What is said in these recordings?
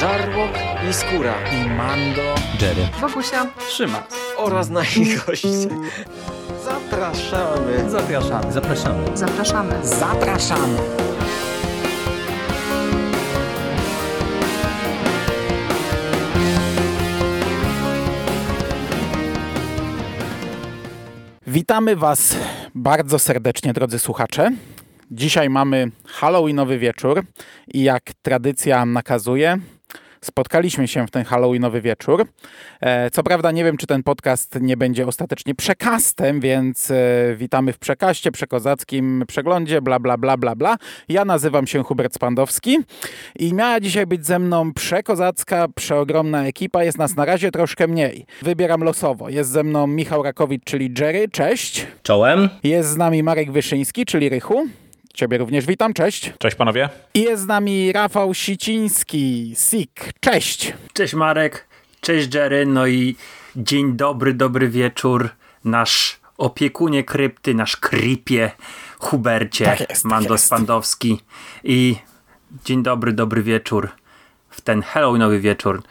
Żarłok i Skóra i Mando, Jerry, Wokusia, Trzyma oraz nasi goście. Zapraszamy. Zapraszamy. zapraszamy. zapraszamy. zapraszamy. Witamy Was bardzo serdecznie, drodzy słuchacze. Dzisiaj mamy Halloweenowy wieczór i jak tradycja nakazuje, spotkaliśmy się w ten Halloweenowy wieczór. E, co prawda nie wiem, czy ten podcast nie będzie ostatecznie przekastem, więc e, witamy w przekaście, przekozackim przeglądzie, bla, bla, bla, bla, bla. Ja nazywam się Hubert Spandowski i miała dzisiaj być ze mną przekozacka, przeogromna ekipa. Jest nas na razie troszkę mniej. Wybieram losowo. Jest ze mną Michał Rakowicz, czyli Jerry. Cześć. Czołem. Jest z nami Marek Wyszyński, czyli Rychu. Ciebie również witam, cześć. Cześć panowie. I jest z nami Rafał Siciński, Sik. Cześć. Cześć Marek, cześć Jerry, no i dzień dobry, dobry wieczór, nasz opiekunie krypty, nasz krypie, Hubercie, Tak jest, tak Mando jest. Spandowski i dzień dobry, dobry wieczór w ten Halloweenowy wieczór,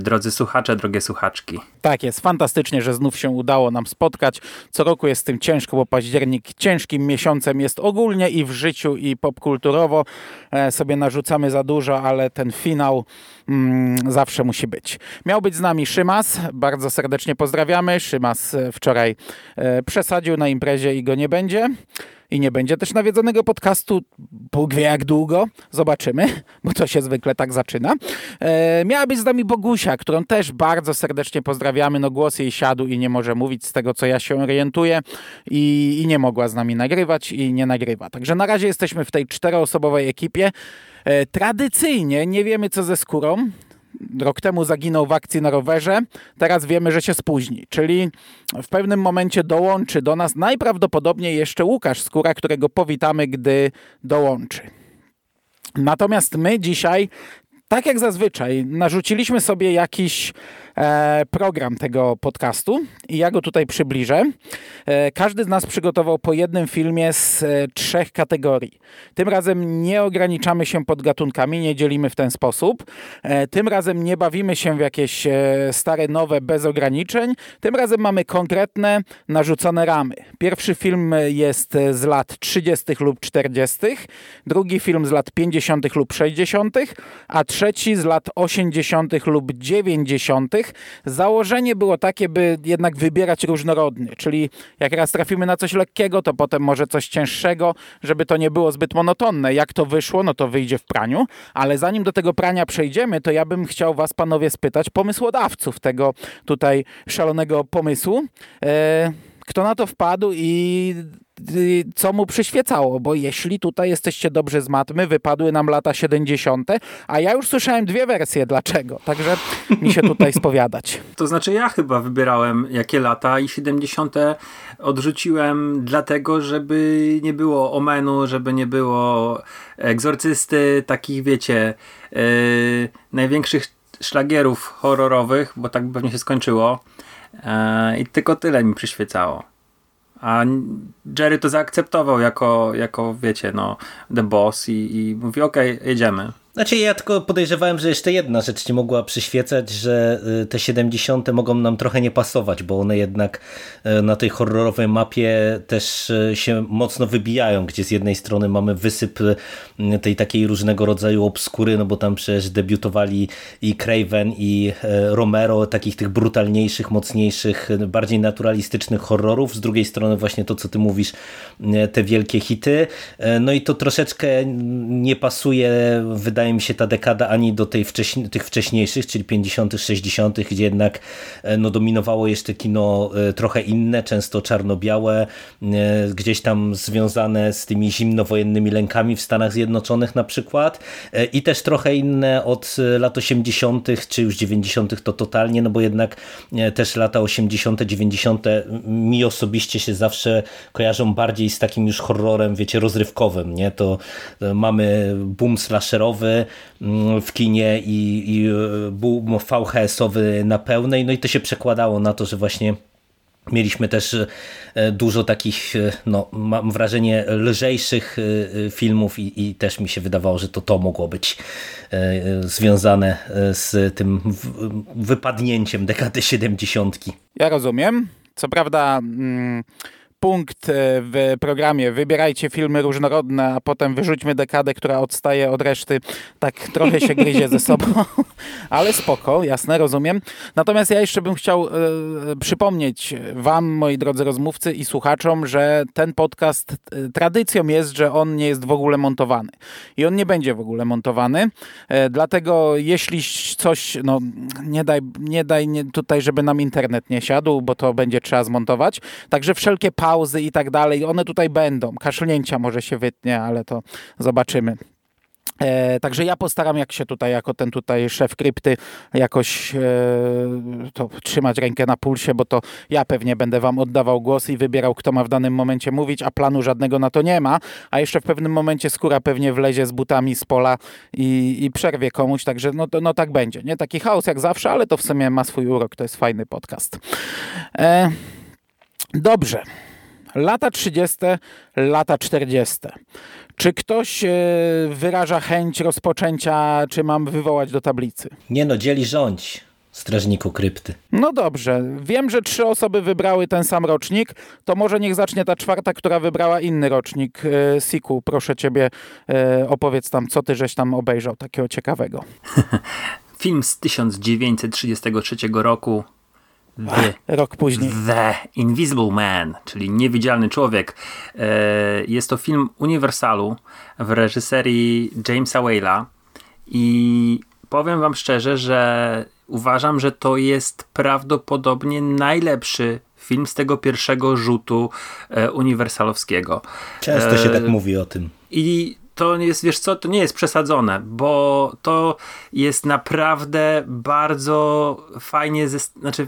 drodzy słuchacze, drogie słuchaczki. Tak jest, fantastycznie, że znów się udało nam spotkać. Co roku jest z tym ciężko, bo październik ciężkim miesiącem jest ogólnie i w życiu, i popkulturowo. E, sobie narzucamy za dużo, ale ten finał mm, zawsze musi być. Miał być z nami Szymas, bardzo serdecznie pozdrawiamy. Szymas e, wczoraj e, przesadził na imprezie i go nie będzie. I nie będzie też nawiedzonego podcastu. Bóg wie jak długo. Zobaczymy, bo to się zwykle tak zaczyna. E, miała być z nami Bogusia, którą też bardzo serdecznie pozdrawiamy. No głos jej siadł i nie może mówić z tego, co ja się orientuję. I, I nie mogła z nami nagrywać i nie nagrywa. Także na razie jesteśmy w tej czteroosobowej ekipie. E, tradycyjnie nie wiemy, co ze skórą. Rok temu zaginął w akcji na rowerze, teraz wiemy, że się spóźni. Czyli w pewnym momencie dołączy do nas najprawdopodobniej jeszcze Łukasz Skóra, którego powitamy, gdy dołączy. Natomiast my dzisiaj, tak jak zazwyczaj, narzuciliśmy sobie jakiś program tego podcastu i ja go tutaj przybliżę. E, każdy z nas przygotował po jednym filmie z e, trzech kategorii. Tym razem nie ograniczamy się pod gatunkami, nie dzielimy w ten sposób. E, tym razem nie bawimy się w jakieś e, stare, nowe, bez ograniczeń. Tym razem mamy konkretne, narzucone ramy. Pierwszy film jest z lat 30. lub 40., drugi film z lat 50. lub 60., a trzeci z lat 80. lub 90. Założenie było takie, by jednak wybierać różnorodny, czyli jak raz trafimy na coś lekkiego, to potem może coś cięższego, żeby to nie było zbyt monotonne. Jak to wyszło, no to wyjdzie w praniu, ale zanim do tego prania przejdziemy, to ja bym chciał was panowie spytać, pomysłodawców tego tutaj szalonego pomysłu, e, kto na to wpadł i co mu przyświecało, bo jeśli tutaj jesteście dobrze z matmy, wypadły nam lata 70., a ja już słyszałem dwie wersje dlaczego, także mi się tutaj spowiadać. To znaczy ja chyba wybierałem jakie lata i 70. odrzuciłem dlatego, żeby nie było Omenu, żeby nie było Egzorcysty, takich wiecie, yy, największych szlagierów horrorowych, bo tak pewnie się skończyło. Yy, I tylko tyle mi przyświecało. A Jerry to zaakceptował jako, jako wiecie, no, The Boss i, i mówi, okej, jedziemy. Znaczy ja tylko podejrzewałem, że jeszcze jedna rzecz ci mogła przyświecać, że y, te 70. mogą nam trochę nie pasować, bo one jednak y, na tej horrorowej mapie też y, się mocno wybijają, gdzie z jednej strony mamy wysyp tej takiej różnego rodzaju obskury, no bo tam przecież debiutowali i Craven i Romero, takich tych brutalniejszych, mocniejszych, bardziej naturalistycznych horrorów. Z drugiej strony właśnie to, co ty mówisz, te wielkie hity. No i to troszeczkę nie pasuje, wydaje mi się, ta dekada ani do tej wcześniej, tych wcześniejszych, czyli 50., 60., gdzie jednak no, dominowało jeszcze kino trochę inne, często czarno-białe, gdzieś tam związane z tymi zimnowojennymi lękami w Stanach Zjednoczonych na przykład i też trochę inne od lat 80., czy już 90. to totalnie, no bo jednak też lata 80., 90. mi osobiście się zawsze kojarzą bardziej z takim już horrorem, wiecie, rozrywkowym, nie? To mamy boom slasherowy mm, w kinie i, i boom VHS-owy na pełnej, no i to się przekładało na to, że właśnie Mieliśmy też dużo takich, no, mam wrażenie, lżejszych filmów i, i, też mi się wydawało, że to to mogło być związane z tym wypadnięciem dekady 70. Ja rozumiem. Co prawda. Mm punkt e, w programie wybierajcie filmy różnorodne, a potem wyrzućmy dekadę, która odstaje od reszty, tak trochę się gryzie ze sobą, ale spoko, jasne, rozumiem. Natomiast ja jeszcze bym chciał e, przypomnieć wam, moi drodzy rozmówcy i słuchaczom, że ten podcast e, tradycją jest, że on nie jest w ogóle montowany. I on nie będzie w ogóle montowany, e, dlatego jeśli coś, no nie daj, nie daj nie, tutaj, żeby nam internet nie siadł, bo to będzie trzeba zmontować. Także wszelkie pa pauzy i tak dalej, one tutaj będą. Kaszlnięcia może się wytnie, ale to zobaczymy. E, także ja postaram jak się tutaj, jako ten tutaj szef krypty, jakoś e, to trzymać rękę na pulsie, bo to ja pewnie będę wam oddawał głos i wybierał, kto ma w danym momencie mówić, a planu żadnego na to nie ma. A jeszcze w pewnym momencie skóra pewnie wlezie z butami z pola i, i przerwie komuś, także no, to, no tak będzie. Nie taki chaos jak zawsze, ale to w sumie ma swój urok, to jest fajny podcast. E, dobrze. Lata 30., lata 40. Czy ktoś e, wyraża chęć rozpoczęcia, czy mam wywołać do tablicy? Nie no, dzieli rządź. Strażniku krypty. No dobrze. Wiem, że trzy osoby wybrały ten sam rocznik. To może niech zacznie ta czwarta, która wybrała inny rocznik. E, Siku, proszę ciebie, e, opowiedz tam, co ty żeś tam obejrzał takiego ciekawego. Film z 1933 roku The, Rok później. The Invisible Man, czyli Niewidzialny Człowiek. E, jest to film Uniwersalu w reżyserii Jamesa Whale'a i powiem wam szczerze, że uważam, że to jest prawdopodobnie najlepszy film z tego pierwszego rzutu e, uniwersalowskiego. Często się tak mówi o tym. I to jest, wiesz co, to nie jest przesadzone, bo to jest naprawdę bardzo fajnie, ze, znaczy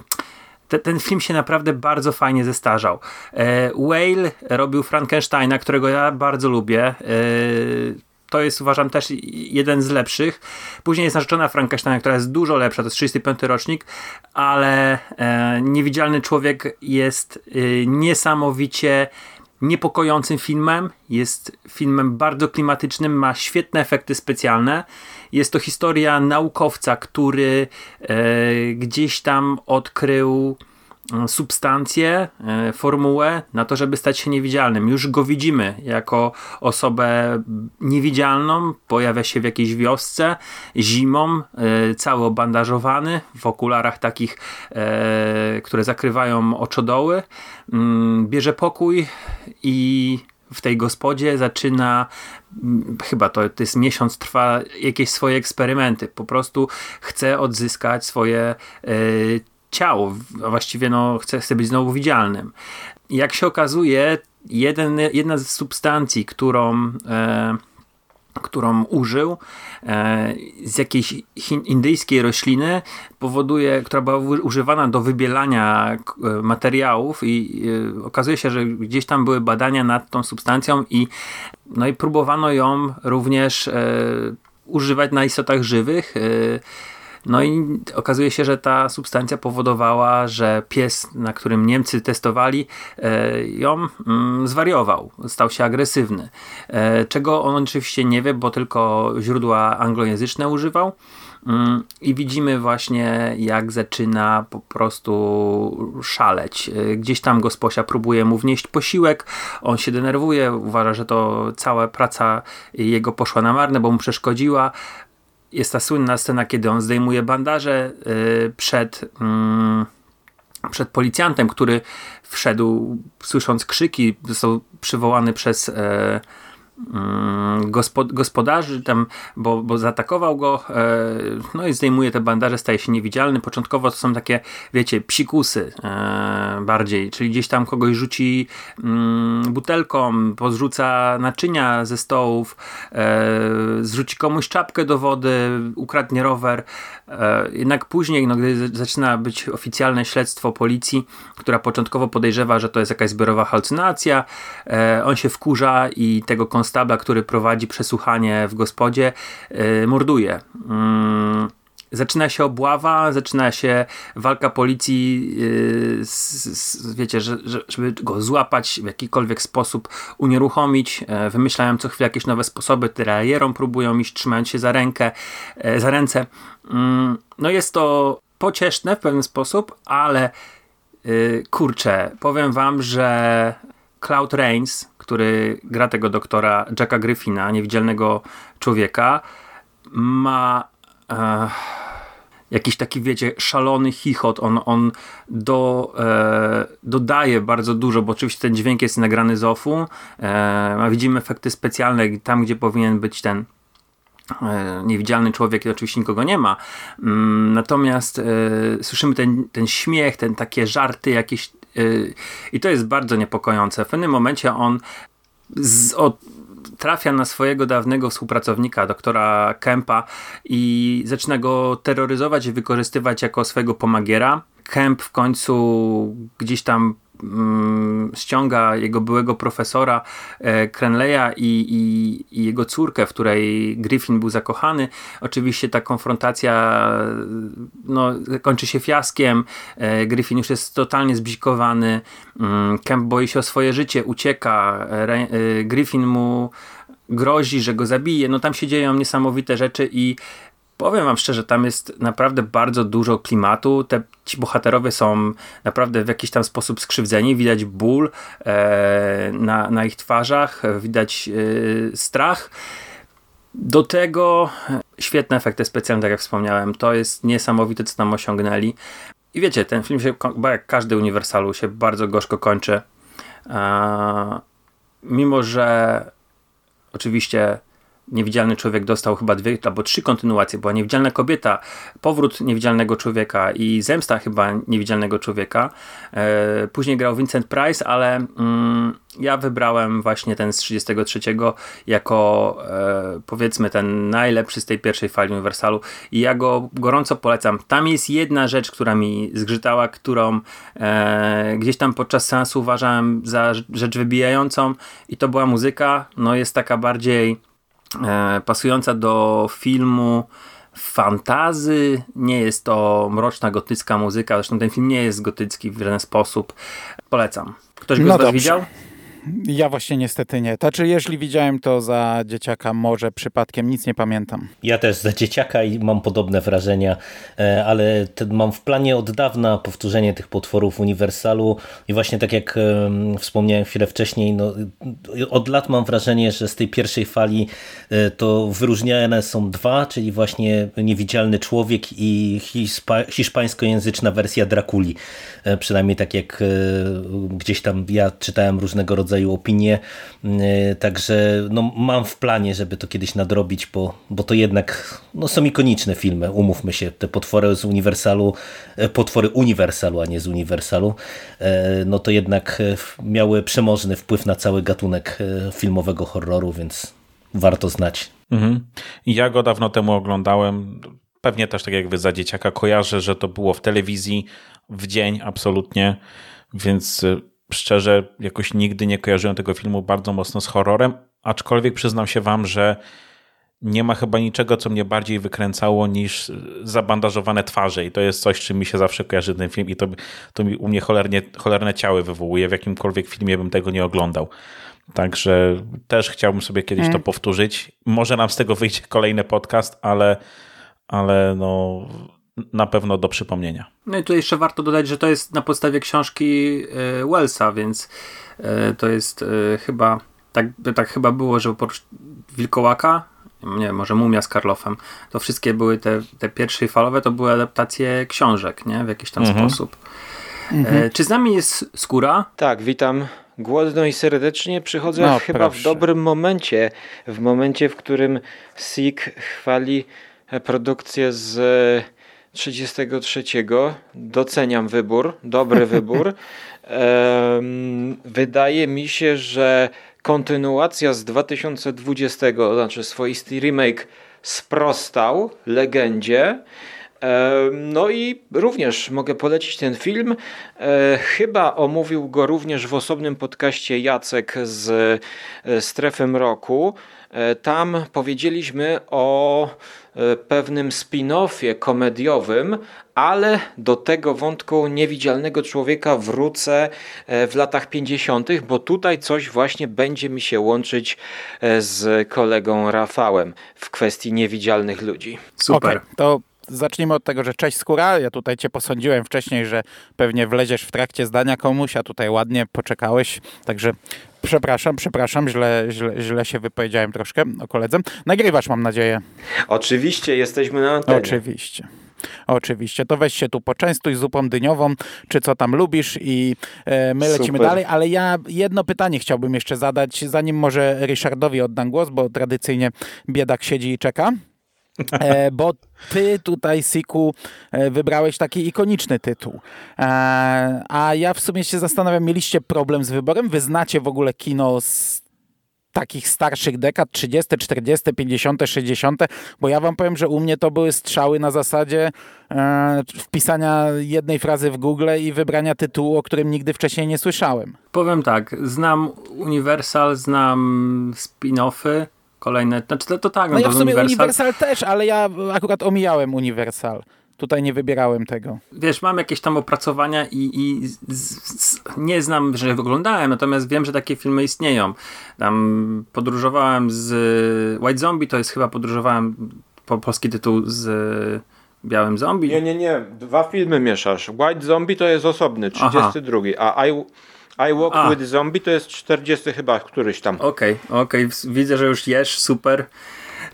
te, ten film się naprawdę bardzo fajnie zestarzał. E, Whale robił Frankensteina, którego ja bardzo lubię. E, to jest uważam też jeden z lepszych. Później jest narzeczona Frankensteina, która jest dużo lepsza, to jest 35 rocznik, ale e, Niewidzialny Człowiek jest niesamowicie niepokojącym filmem. Jest filmem bardzo klimatycznym, ma świetne efekty specjalne. Jest to historia naukowca, który e, gdzieś tam odkrył substancję, e, formułę na to, żeby stać się niewidzialnym. Już go widzimy jako osobę niewidzialną, pojawia się w jakiejś wiosce zimą, e, cały obandażowany, w okularach takich, które zakrywają oczodoły, mm, bierze pokój i w tej gospodzie zaczyna mm, chyba to, to jest miesiąc, trwa jakieś swoje eksperymenty. Po prostu chce odzyskać swoje ciało, a właściwie no, chce, chce być znowu widzialnym. Jak się okazuje, jeden, jedna z substancji, którą y, którą użył e, z jakiejś indyjskiej rośliny, powoduje, która była używana do wybielania e, materiałów i e, okazuje się, że gdzieś tam były badania nad tą substancją i, no i próbowano ją również używać na istotach żywych. No i okazuje się, że ta substancja powodowała, że pies, na którym Niemcy testowali, e, ją mm, zwariował, stał się agresywny. E, czego on oczywiście nie wie, bo tylko źródła anglojęzyczne używał. Mm, I widzimy właśnie, jak zaczyna po prostu szaleć. E, gdzieś tam gosposia próbuje mu wnieść posiłek, on się denerwuje, uważa, że to cała praca jego poszła na marne, bo mu przeszkodziła jest ta słynna scena, kiedy on zdejmuje bandaże yy, przed, yy, przed policjantem, który wszedł słysząc krzyki, został przywołany przez yy, gospod, gospodarzy tam, bo, bo zaatakował go, e, no i zdejmuje te bandaże, staje się niewidzialny. Początkowo to są takie, wiecie, psikusy e, bardziej, czyli gdzieś tam kogoś rzuci mm, butelką, pozrzuca naczynia ze stołów, e, zrzuci komuś czapkę do wody, ukradnie rower. Jednak później, no, gdy zaczyna być oficjalne śledztwo policji, która początkowo podejrzewa, że to jest jakaś zbiorowa halucynacja, on się wkurza i tego konstabla, który prowadzi przesłuchanie w gospodzie, yy, morduje. Yy, zaczyna się obława, zaczyna się walka policji, yy, z, z, wiecie, że, że, żeby go złapać w jakikolwiek sposób, unieruchomić. Yy, wymyślają co chwilę jakieś nowe sposoby, tyralierą próbują iść, trzymając się za rękę, yy, za ręce. Yy, no jest to pocieszne w pewien sposób, ale yy, kurczę, powiem wam, że Cloud Rains, który gra tego doktora Jacka Griffina, niewidzialnego człowieka, ma e, jakiś taki, wiecie, szalony chichot. On, on do, e, dodaje bardzo dużo, bo oczywiście ten dźwięk jest nagrany z offu, e, a widzimy efekty specjalne tam, gdzie powinien być ten e, niewidzialny człowiek i oczywiście nikogo nie ma. Mm, natomiast e, słyszymy ten, ten śmiech, ten takie żarty jakieś i to jest bardzo niepokojące. W pewnym momencie on z, trafia na swojego dawnego współpracownika, doktora Kempa i zaczyna go terroryzować i wykorzystywać jako swojego pomagiera. Kemp w końcu gdzieś tam ściąga jego byłego profesora e, Crenleya i, i, i, jego córkę, w której Griffin był zakochany. Oczywiście ta konfrontacja no, kończy się fiaskiem. E, Griffin już jest totalnie zbzikowany. Mm, Kemp boi się o swoje życie, ucieka. E, Griffin mu grozi, że go zabije. No tam się dzieją niesamowite rzeczy i powiem wam szczerze, tam jest naprawdę bardzo dużo klimatu. Te, ci bohaterowie są naprawdę w jakiś tam sposób skrzywdzeni. Widać ból e, na, na ich twarzach, widać e, strach. Do tego świetne efekty specjalne, tak jak wspomniałem. To jest niesamowite, co tam osiągnęli. I wiecie, ten film się, jak każdy Uniwersalu, się bardzo gorzko kończy. E, mimo, że oczywiście Niewidzialny Człowiek dostał chyba dwie albo trzy kontynuacje. Była Niewidzialna Kobieta, Powrót Niewidzialnego Człowieka i Zemsta chyba Niewidzialnego Człowieka. E, później grał Vincent Price, ale mm, ja wybrałem właśnie ten z 33 jako e, powiedzmy ten najlepszy z tej pierwszej fali Uniwersalu i ja go gorąco polecam. Tam jest jedna rzecz, która mi zgrzytała, którą e, gdzieś tam podczas seansu uważałem za rzecz wybijającą i to była muzyka. No jest taka bardziej pasująca do filmu fantazy, nie jest to mroczna gotycka muzyka, zresztą ten film nie jest gotycki w żaden sposób. Polecam. Ktoś go no z was widział? Ja właśnie niestety nie. Znaczy, jeśli widziałem to za dzieciaka, może przypadkiem nic nie pamiętam. Ja też za dzieciaka i mam podobne wrażenia, e, ale mam w planie od dawna powtórzenie tych potworów Uniwersalu i właśnie tak jak wspomniałem chwilę wcześniej, no, od lat mam wrażenie, że z tej pierwszej fali e, to wyróżniane są dwa, czyli właśnie Niewidzialny Człowiek i hiszpańskojęzyczna wersja Drakuli. E, przynajmniej tak jak gdzieś tam ja czytałem różnego rodzaju rodzaju opinie, y, także no, mam w planie, żeby to kiedyś nadrobić, bo, bo to jednak no, są ikoniczne filmy, umówmy się, te potwory z Uniwersalu, e, potwory Uniwersalu, a nie z Uniwersalu, e, no to jednak e, miały przemożny wpływ na cały gatunek filmowego horroru, więc warto znać. Mhm. Ja go dawno temu oglądałem, pewnie też tak jak wy za dzieciaka kojarzę, że to było w telewizji w dzień absolutnie, więc szczerze jakoś nigdy nie kojarzyłem tego filmu bardzo mocno z horrorem, aczkolwiek przyznam się wam, że nie ma chyba niczego, co mnie bardziej wykręcało niż zabandażowane twarze i to jest coś, czym mi się zawsze kojarzy ten film i to, to mi u mnie cholernie, cholerne ciały wywołuje. W jakimkolwiek filmie bym tego nie oglądał. Także też chciałbym sobie kiedyś to mm. powtórzyć. Może nam z tego wyjdzie kolejny podcast, ale, ale no, na pewno do przypomnienia. No i tu jeszcze warto dodać, że to jest na podstawie książki e, Wellsa, więc e, to jest e, chyba, tak, tak chyba było, że oprócz Wilkołaka, nie może Mumia z Karlofem, to wszystkie były te, te pierwsze falowe, to były adaptacje książek, nie? W jakiś tam mhm. sposób. Mhm. Czy z nami jest Skóra? Tak, witam głodno i serdecznie. Przychodzę no, chyba proszę. w dobrym momencie, w momencie, w którym Sik chwali produkcję z 33. Doceniam wybór, dobry wybór. Wydaje mi się, że kontynuacja z 2020, znaczy swoisty remake sprostał legendzie. No i również mogę polecić ten film. Chyba omówił go również w osobnym podcaście Jacek z Strefy Mroku. Tam powiedzieliśmy o pewnym spin-offie komediowym, ale do tego wątku niewidzialnego człowieka wrócę e, w latach 50., bo tutaj coś właśnie będzie mi się łączyć e, z kolegą Rafałem w kwestii niewidzialnych ludzi. Super. Okay, to zacznijmy od tego, że cześć skóra. Ja tutaj cię posądziłem wcześniej, że pewnie wleziesz w trakcie zdania komuś, a tutaj ładnie poczekałeś. Także przepraszam, przepraszam, źle, źle, źle się wypowiedziałem troszkę o koledze. Nagrywasz, mam nadzieję. Oczywiście, jesteśmy na antenie. Oczywiście. Oczywiście, to weź się tu poczęstuj zupą dyniową, czy co tam lubisz i e, my lecimy Super. dalej, ale ja jedno pytanie chciałbym jeszcze zadać, zanim może Ryszardowi oddam głos, bo tradycyjnie biedak siedzi i czeka. E, bo ty tutaj, Siku, e, wybrałeś taki ikoniczny tytuł. E, a ja w sumie się zastanawiam, mieliście problem z wyborem? Wy znacie w ogóle kino z takich starszych dekad, 30, 40, 50, 60, bo ja wam powiem, że u mnie to były strzały na zasadzie e, wpisania jednej frazy w Google i wybrania tytułu, o którym nigdy wcześniej nie słyszałem. Powiem tak, znam Universal, znam spin-offy, kolejne, znaczy to, to tak. No, no ja w sumie Universal... Universal też, ale ja akurat omijałem Universal. Tutaj nie wybierałem tego. Wiesz, mam jakieś tam opracowania i, i z, z, nie znam, że wyglądałem, natomiast wiem, że takie filmy istnieją. Tam podróżowałem z White Zombie, to jest chyba podróżowałem po polski tytuł z Białym Zombie. Nie, nie, nie. Dwa filmy mieszasz. White Zombie to jest osobny, 32, Aha. a I, I Walk a. with Zombie to jest 40 chyba któryś tam. Okej, okay, okej. Okay. Widzę, że już jesz, super.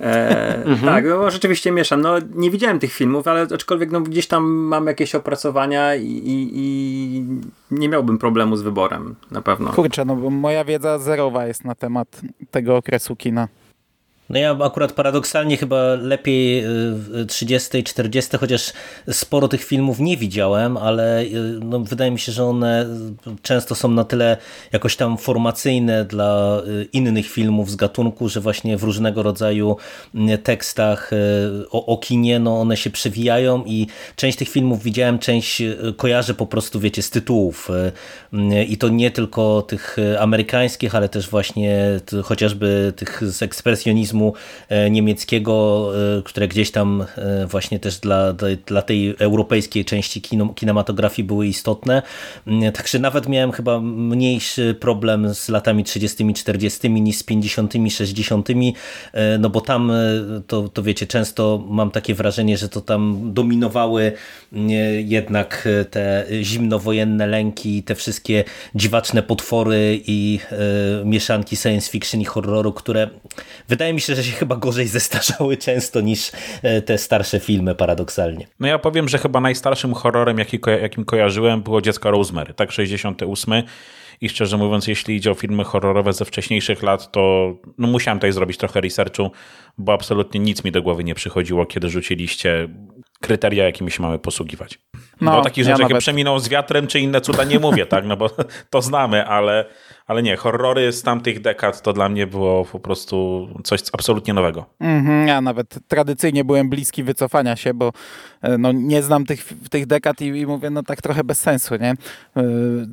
E, mhm. Tak, no, rzeczywiście mieszam. No, nie widziałem tych filmów, ale aczkolwiek no, gdzieś tam mam jakieś opracowania i, i, i nie miałbym problemu z wyborem, na pewno. Kurczę, no bo moja wiedza zerowa jest na temat tego okresu kina. No ja akurat paradoksalnie chyba lepiej 30 i 40, chociaż sporo tych filmów nie widziałem, ale y, no, wydaje mi się, że one często są na tyle jakoś tam formacyjne dla y, innych filmów z gatunku, że właśnie w różnego rodzaju y, tekstach o, o kinie, no one się przewijają i część tych filmów widziałem, część kojarzę po prostu, wiecie, z tytułów i to nie tylko tych amerykańskich, ale też właśnie chociażby tych z ekspresjonizmu E, niemieckiego, e, które gdzieś tam e, właśnie też dla, dla tej europejskiej części kinematografii były istotne. Mm, także nawet miałem chyba mniejszy problem z latami 30 40 niż z 50 60 no bo tam to, to wiecie, często mam takie wrażenie, że to tam dominowały mm, jednak te zimnowojenne lęki, te wszystkie dziwaczne potwory i mieszanki science fiction i horroru, które wydaje mi się, że się chyba gorzej zestarzały często niż e, te starsze filmy paradoksalnie. No ja powiem, że chyba najstarszym horrorem, jaki, jakim kojarzyłem było Dziecko Rosemary, tak 68 i szczerze mówiąc, jeśli idzie o filmy horrorowe ze wcześniejszych lat, to no musiałem tutaj zrobić trochę researchu, bo absolutnie nic mi do głowy nie przychodziło, kiedy rzuciliście kryteria, jakimi się mamy posługiwać. No, bo takich ja nawet... jak przeminął z wiatrem, czy inne cuda nie mówię, tak, no bo to znamy, ale ale nie, horrory z tamtych dekad to dla mnie było po prostu coś absolutnie nowego. Mm-hmm, ja nawet tradycyjnie byłem bliski wycofania się, bo e, no, nie znam tych, tych dekad i, i mówię, no tak trochę bez sensu, nie? E,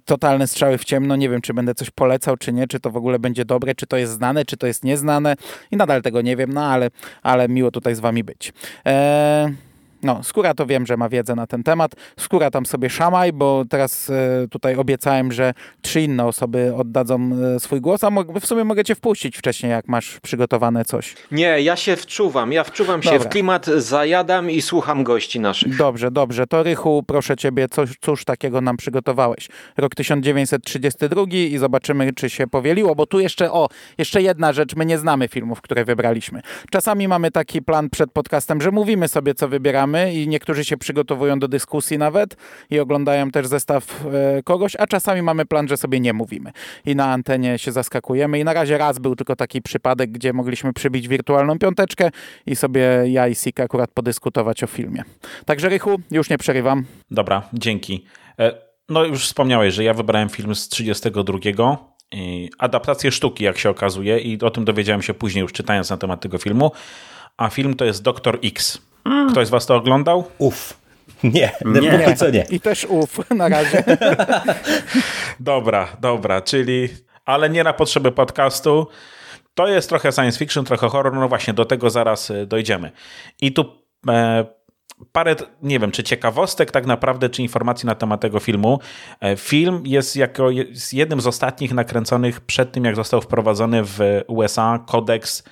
totalne strzały w ciemno, nie wiem, czy będę coś polecał, czy nie, czy to w ogóle będzie dobre, czy to jest znane, czy to jest nieznane i nadal tego nie wiem, no ale, ale miło tutaj z wami być. Eee... No, Skóra to wiem, że ma wiedzę na ten temat. Skóra tam sobie szamaj, bo teraz e, tutaj obiecałem, że trzy inne osoby oddadzą e, swój głos, a w sumie mogę cię wpuścić wcześniej, jak masz przygotowane coś. Nie, ja się wczuwam, ja wczuwam się w klimat, zajadam i słucham gości naszych. Dobrze, dobrze. To Rychu, proszę ciebie, coś, cóż takiego nam przygotowałeś. Rok 1932 i zobaczymy, czy się powieliło, bo tu jeszcze, o, jeszcze jedna rzecz, my nie znamy filmów, które wybraliśmy. Czasami mamy taki plan przed podcastem, że mówimy sobie, co wybieramy, i niektórzy się przygotowują do dyskusji nawet i oglądają też zestaw e, kogoś, a czasami mamy plan, że sobie nie mówimy i na antenie się zaskakujemy i na razie raz był tylko taki przypadek, gdzie mogliśmy przybić wirtualną piąteczkę i sobie ja i Sik akurat podyskutować o filmie. Także Rychu, już nie przerywam. Dobra, dzięki. E, no już wspomniałeś, że ja wybrałem film z 32 adaptację sztuki, jak się okazuje, i o tym dowiedziałem się później, już czytając na temat tego filmu a film to jest Doktor X. Mm. Ktoś z was to oglądał? Uff. Nie, nie. co nie. I też uf na razie. dobra, dobra, czyli ale nie na potrzeby podcastu. To jest trochę science fiction, trochę horror, no właśnie, do tego zaraz y, dojdziemy. I tu e, parę, nie wiem, czy ciekawostek tak naprawdę, czy informacji na temat tego filmu. E, film jest jako jest jednym z ostatnich nakręconych przed tym, jak został wprowadzony w USA kodeks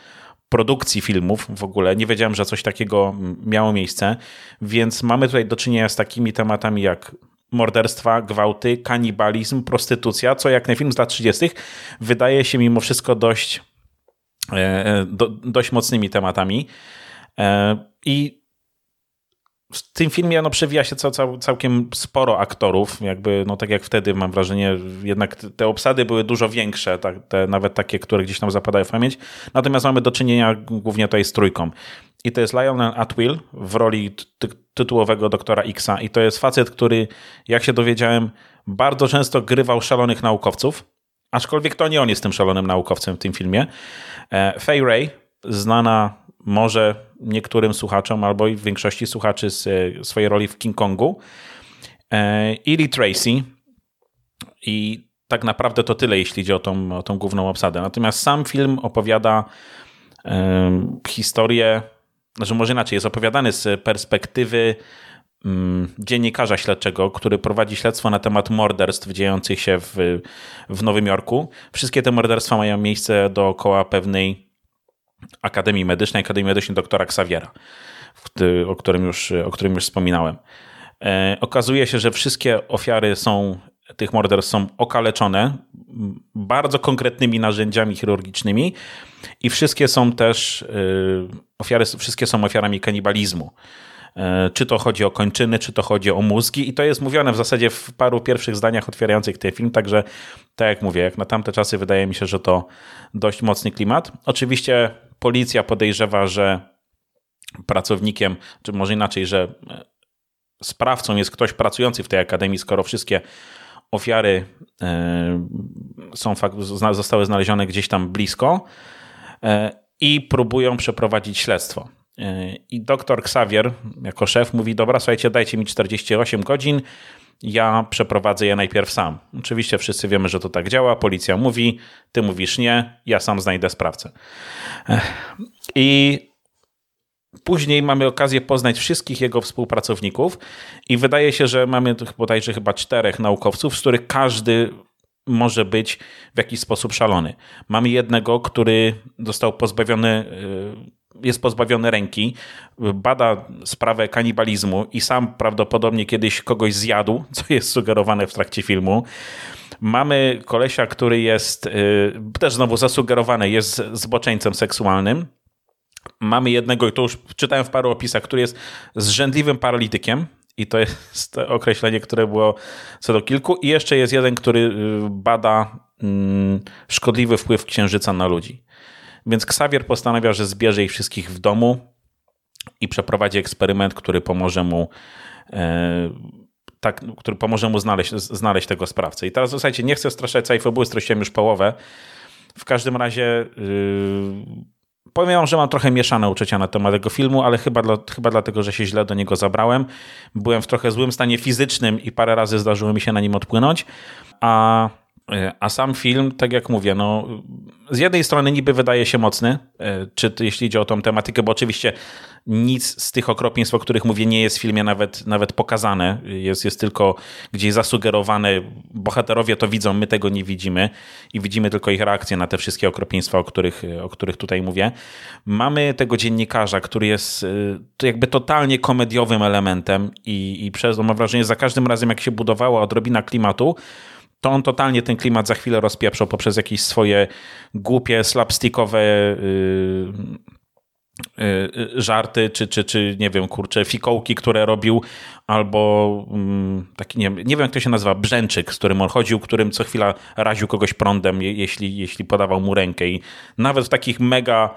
produkcji filmów w ogóle. Nie wiedziałem, że coś takiego miało miejsce, więc mamy tutaj do czynienia z takimi tematami jak morderstwa, gwałty, kanibalizm, prostytucja, co jak na film z lat 30. wydaje się mimo wszystko dość, e, e, do, dość mocnymi tematami. I w tym filmie no, przewija się cał, cał, całkiem sporo aktorów, jakby, no tak jak wtedy mam wrażenie, jednak te obsady były dużo większe, tak, te, nawet takie, które gdzieś tam zapadają w pamięć. Natomiast mamy do czynienia głównie tutaj z trójką. I to jest Lionel Atwill w roli ty tytułowego doktora Xa. I to jest facet, który, jak się dowiedziałem, bardzo często grywał szalonych naukowców, aczkolwiek to nie on jest tym szalonym naukowcem w tym filmie. E, Fay Ray, znana może niektórym słuchaczom albo i większości słuchaczy z e, swojej roli w King Kongu. Ili e, Tracy i tak naprawdę to tyle, jeśli chodzi o tą, o tą główną obsadę. Natomiast sam film opowiada um, historię, znaczy może inaczej, jest opowiadany z perspektywy um, dziennikarza śledczego, który prowadzi śledztwo na temat morderstw dziejących się w, w Nowym Jorku. Wszystkie te morderstwa mają miejsce dookoła pewnej Akademii Medycznej, Akademii Medycznej doktora Xaviera, o którym już, o którym już wspominałem. E, okazuje się, że wszystkie ofiary są, tych morderstw są okaleczone bardzo konkretnymi narzędziami chirurgicznymi i wszystkie są też e, ofiary, wszystkie są ofiarami kanibalizmu. E, czy to chodzi o kończyny, czy to chodzi o mózgi, i to jest mówione w zasadzie w paru pierwszych zdaniach otwierających ten film, także tak jak mówię, jak na tamte czasy wydaje mi się, że to dość mocny klimat. Oczywiście policja podejrzewa, że pracownikiem, czy może inaczej, że e, sprawcą jest ktoś pracujący w tej akademii, skoro wszystkie ofiary e, są, zostały znalezione gdzieś tam blisko i próbują przeprowadzić śledztwo. I doktor Xavier, jako szef, mówi: Dobra, słuchajcie, dajcie mi 48 godzin, ja przeprowadzę je najpierw sam. Oczywiście wszyscy wiemy, że to tak działa. Policja mówi, ty mówisz nie, ja sam znajdę sprawcę. I później mamy okazję poznać wszystkich jego współpracowników, i wydaje się, że mamy bodajże chyba czterech naukowców, z których każdy może być w jakiś sposób szalony. Mamy jednego, który został pozbawiony y, jest pozbawiony ręki, bada sprawę kanibalizmu i sam prawdopodobnie kiedyś kogoś zjadł, co jest sugerowane w trakcie filmu. Mamy kolesia, który jest y, też znowu zasugerowany, jest zboczeńcem seksualnym. Mamy jednego, i to już czytałem w paru opisach, który jest zrzędliwym paralitykiem, i to jest określenie, które było co do kilku. I jeszcze jest jeden, który y, bada mm, szkodliwy wpływ księżyca na ludzi. Więc Xavier postanawia, że zbierze ich wszystkich w domu i przeprowadzi eksperyment, który pomoże mu e, tak, który pomoże mu znaleźć, znaleźć tego sprawcę. I teraz słuchajcie, nie chcę straszać całej fabuły, straciłem już połowę. W każdym razie yy, powiem że mam trochę mieszane uczucia na temat tego filmu, ale chyba, dla, chyba dlatego, że się źle do niego zabrałem. Byłem w trochę złym stanie fizycznym i parę razy zdarzyło mi się na nim odpłynąć, a a sam film, tak jak mówię, no, z jednej strony niby wydaje się mocny, e, czy jeśli idzie o tą tematykę, bo oczywiście nic z tych okropieństw, o których mówię, nie jest w filmie nawet, nawet pokazane. Jest, jest tylko gdzieś zasugerowane. Bohaterowie to widzą, my tego nie widzimy i widzimy tylko ich reakcję na te wszystkie okropieństwa, o których, o których tutaj mówię. Mamy tego dziennikarza, który jest e, jakby totalnie komediowym elementem i, i przez, mam wrażenie, za każdym razem, jak się budowała odrobina klimatu, to on totalnie ten klimat za chwilę rozpieprzał poprzez jakieś swoje głupie, slapstickowe yy, żarty, czy, czy, czy nie wiem, kurczę, fikołki, które robił, albo yy, taki, nie, nie wiem jak to się nazywa, brzęczyk, z którym on chodził, którym co chwila raził kogoś prądem, jeśli, jeśli podawał mu rękę i nawet w takich mega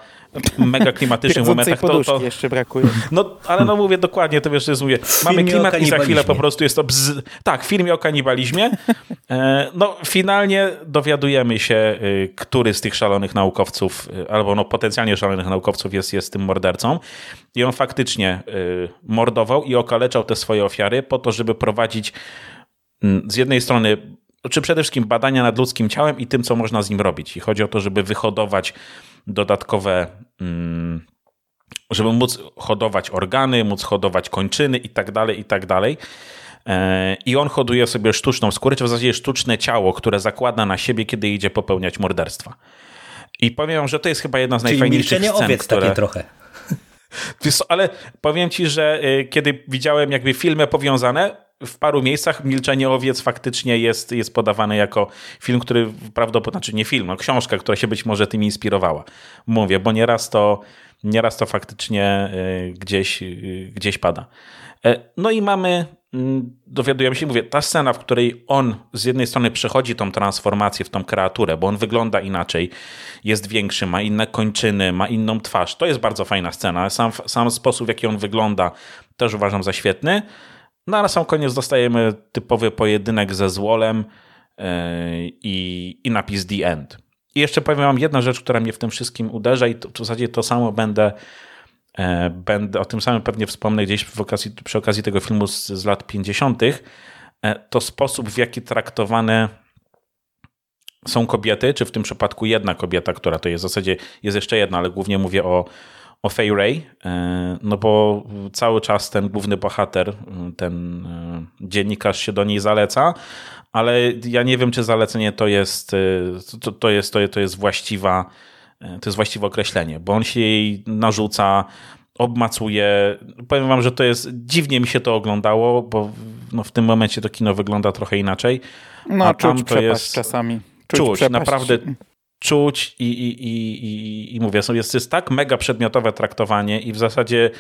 mega klimatycznych momentach. To, to jeszcze brakuje. No, ale no mówię dokładnie, to wiesz, jest, mówię, mamy klimat i za chwilę po prostu jest to bzz... Tak, w filmie o kanibalizmie. E, no, finalnie dowiadujemy się, y, który z tych szalonych naukowców, y, albo no potencjalnie szalonych naukowców jest, jest tym mordercą. I on faktycznie y, mordował i okaleczał te swoje ofiary po to, żeby prowadzić mm, z jednej strony czy przede wszystkim badania nad ludzkim ciałem i tym, co można z nim robić. I chodzi o to, żeby wyhodować dodatkowe, mm, żeby móc hodować organy, móc hodować kończyny i tak dalej, i tak dalej. E, I on hoduje sobie sztuczną skórę, czy w zasadzie sztuczne ciało, które zakłada na siebie, kiedy idzie popełniać morderstwa. I powiem, że to jest chyba jedna z Czyli najfajniejszych scen, owiec które... takie trochę. Ale powiem ci, że e, kiedy widziałem jakby filmy powiązane, w paru miejscach Milczenie Owiec faktycznie jest, jest podawane jako film, który prawdopodobnie, znaczy nie film, no książka, która się być może tym inspirowała. Mówię, bo nieraz to, nieraz to faktycznie y, gdzieś, y, gdzieś pada. E, no i mamy, dowiadujemy się, mówię, ta scena, w której on z jednej strony przechodzi tą transformację w tą kreaturę, bo on wygląda inaczej, jest większy, ma inne kończyny, ma inną twarz. To jest bardzo fajna scena. Sam, sam sposób, w jaki on wygląda, też uważam za świetny. No na sam koniec dostajemy typowy pojedynek ze złolem yy, i, i napis The End. I jeszcze powiem wam jedną rzecz, która mnie w tym wszystkim uderza i to, w zasadzie to samo będę, e, będę o tym samym pewnie wspomnę gdzieś okazji, przy okazji tego filmu z, z lat 50. E, to sposób, w jaki traktowane są kobiety, czy w tym przypadku jedna kobieta, która to jest w zasadzie jest jeszcze jedna, ale głównie mówię o, o Fay Ray, e, no bo cały czas ten główny bohater, ten e, dziennikarz się do niej zaleca, ale ja nie wiem, czy zalecenie to jest, e, to, to jest, to, to jest właściwa, to jest właściwe określenie, bo on się jej narzuca, obmacuje. Powiem wam, że to jest, dziwnie mi się to oglądało, bo no, w tym momencie to kino wygląda trochę inaczej. No, a czuć to jest czasami. Czuć, czuć naprawdę czuć i, i, i, i, i mówię, jest, jest tak mega przedmiotowe traktowanie i w zasadzie,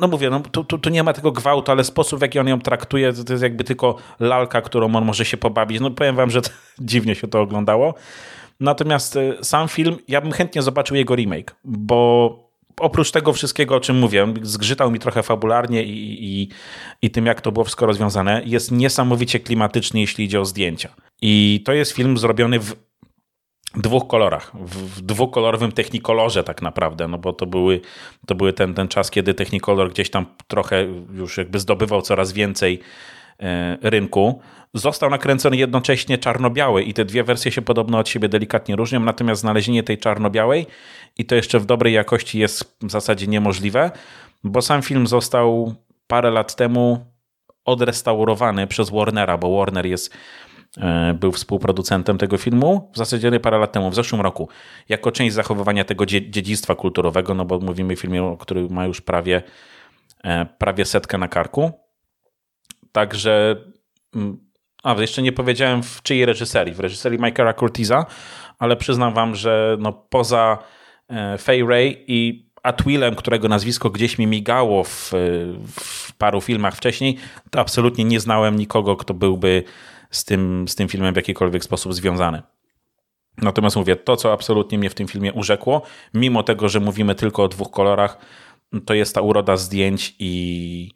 no mówię, no, tu, tu, tu nie ma tego gwałtu, ale sposób, w jaki on ją traktuje, to, to jest jakby tylko lalka, którą on może się pobawić. No powiem wam, że dziwnie się to oglądało. Natomiast y, sam film, ja bym chętnie zobaczył jego remake, bo oprócz tego wszystkiego, o czym mówię, zgrzytał mi trochę fabularnie i, i, i tym, jak to było wszystko rozwiązane, jest niesamowicie klimatyczny, jeśli idzie o zdjęcia. I to jest film zrobiony w dwóch kolorach, w dwukolorowym technikolorze tak naprawdę, no bo to były, to były ten, ten czas, kiedy technikolor gdzieś tam trochę już jakby zdobywał coraz więcej e, rynku. Został nakręcony jednocześnie czarno-biały i te dwie wersje się podobno od siebie delikatnie różnią, natomiast znalezienie tej czarno-białej i to jeszcze w dobrej jakości jest w zasadzie niemożliwe, bo sam film został parę lat temu odrestaurowany przez Warnera, bo Warner jest E, był współproducentem tego filmu, w zasadzie parę lat temu, w zeszłym roku, jako część zachowywania tego dziedzictwa kulturowego, no bo mówimy o filmie, który ma już prawie, e, prawie setkę na karku. Także, mm, a jeszcze nie powiedziałem w czyjej reżyserii, w reżyserii Michaela Curtiza, ale przyznam wam, że no poza e, Fay Ray i Atwillem, którego nazwisko gdzieś mi migało w, w paru filmach wcześniej, to absolutnie nie znałem nikogo, kto byłby z tym, z tym filmem w jakikolwiek sposób związany. Natomiast mówię, to co absolutnie mnie w tym filmie urzekło, mimo tego, że mówimy tylko o dwóch kolorach, to jest ta uroda zdjęć i,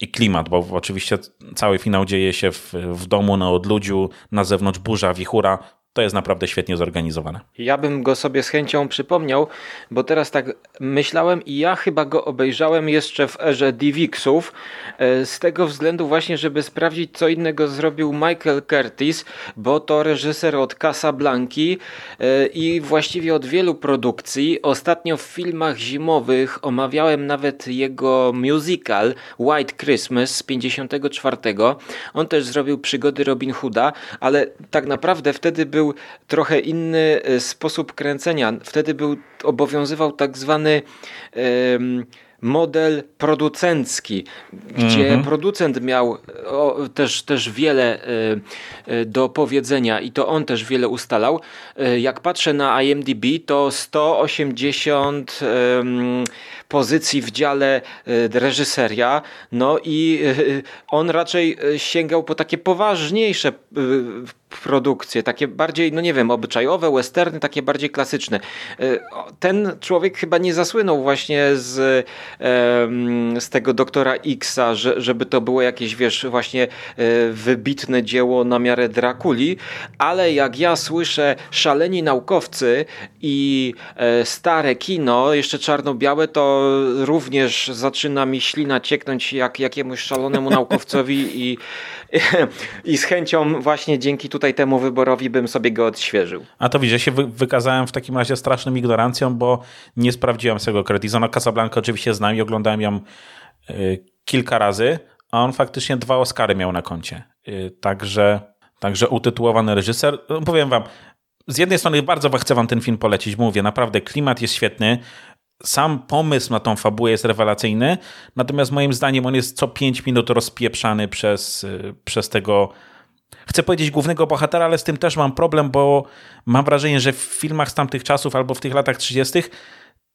i klimat, bo oczywiście cały finał dzieje się w, w domu na odludziu, na zewnątrz burza, wichura, to jest naprawdę świetnie zorganizowane. Ja bym go sobie z chęcią przypomniał, bo teraz tak myślałem i ja chyba go obejrzałem jeszcze w erze DivXów, e, z tego względu właśnie, żeby sprawdzić co innego zrobił Michael Curtis, bo to reżyser od Casablanki e, i właściwie od wielu produkcji. Ostatnio w filmach zimowych omawiałem nawet jego musical White Christmas z 54. On też zrobił przygody Robin Hooda, ale tak naprawdę wtedy był był trochę inny e, sposób kręcenia. Wtedy był, obowiązywał tak zwany model producencki, gdzie mhm. producent miał o, też, też wiele y, do powiedzenia i to on też wiele ustalał. Y, jak patrzę na IMDb, to 180 y, pozycji w dziale reżyseria, no i on raczej sięgał po takie poważniejsze produkcje, takie bardziej, no nie wiem, obyczajowe, westerny, takie bardziej klasyczne. Ten człowiek chyba nie zasłynął właśnie z, z tego doktora Xa, żeby to było jakieś, wiesz, właśnie wybitne dzieło na miarę Drakuli, ale jak ja słyszę szaleni naukowcy i stare kino, jeszcze czarno-białe, to również zaczyna mi ślina cieknąć jak jakiemuś szalonemu naukowcowi i, i z chęcią właśnie dzięki tutaj temu wyborowi bym sobie go odświeżył. A to widzę, się wy wykazałem w takim razie straszną ignorancją, bo nie sprawdziłem tego Credizona Casablanca oczywiście znam i oglądałem ją y, kilka razy, a on faktycznie dwa Oscary miał na koncie. Y, także, także utytułowany reżyser. Powiem wam, z jednej strony bardzo chcę wam ten film polecić, mówię, naprawdę klimat jest świetny, sam pomysł na tą fabułę jest rewelacyjny, natomiast moim zdaniem on jest co 5 minut rozpieprzany przez, y, przez tego chcę powiedzieć głównego bohatera, ale z tym też mam problem, bo mam wrażenie, że w filmach z tamtych czasów albo w tych latach 30.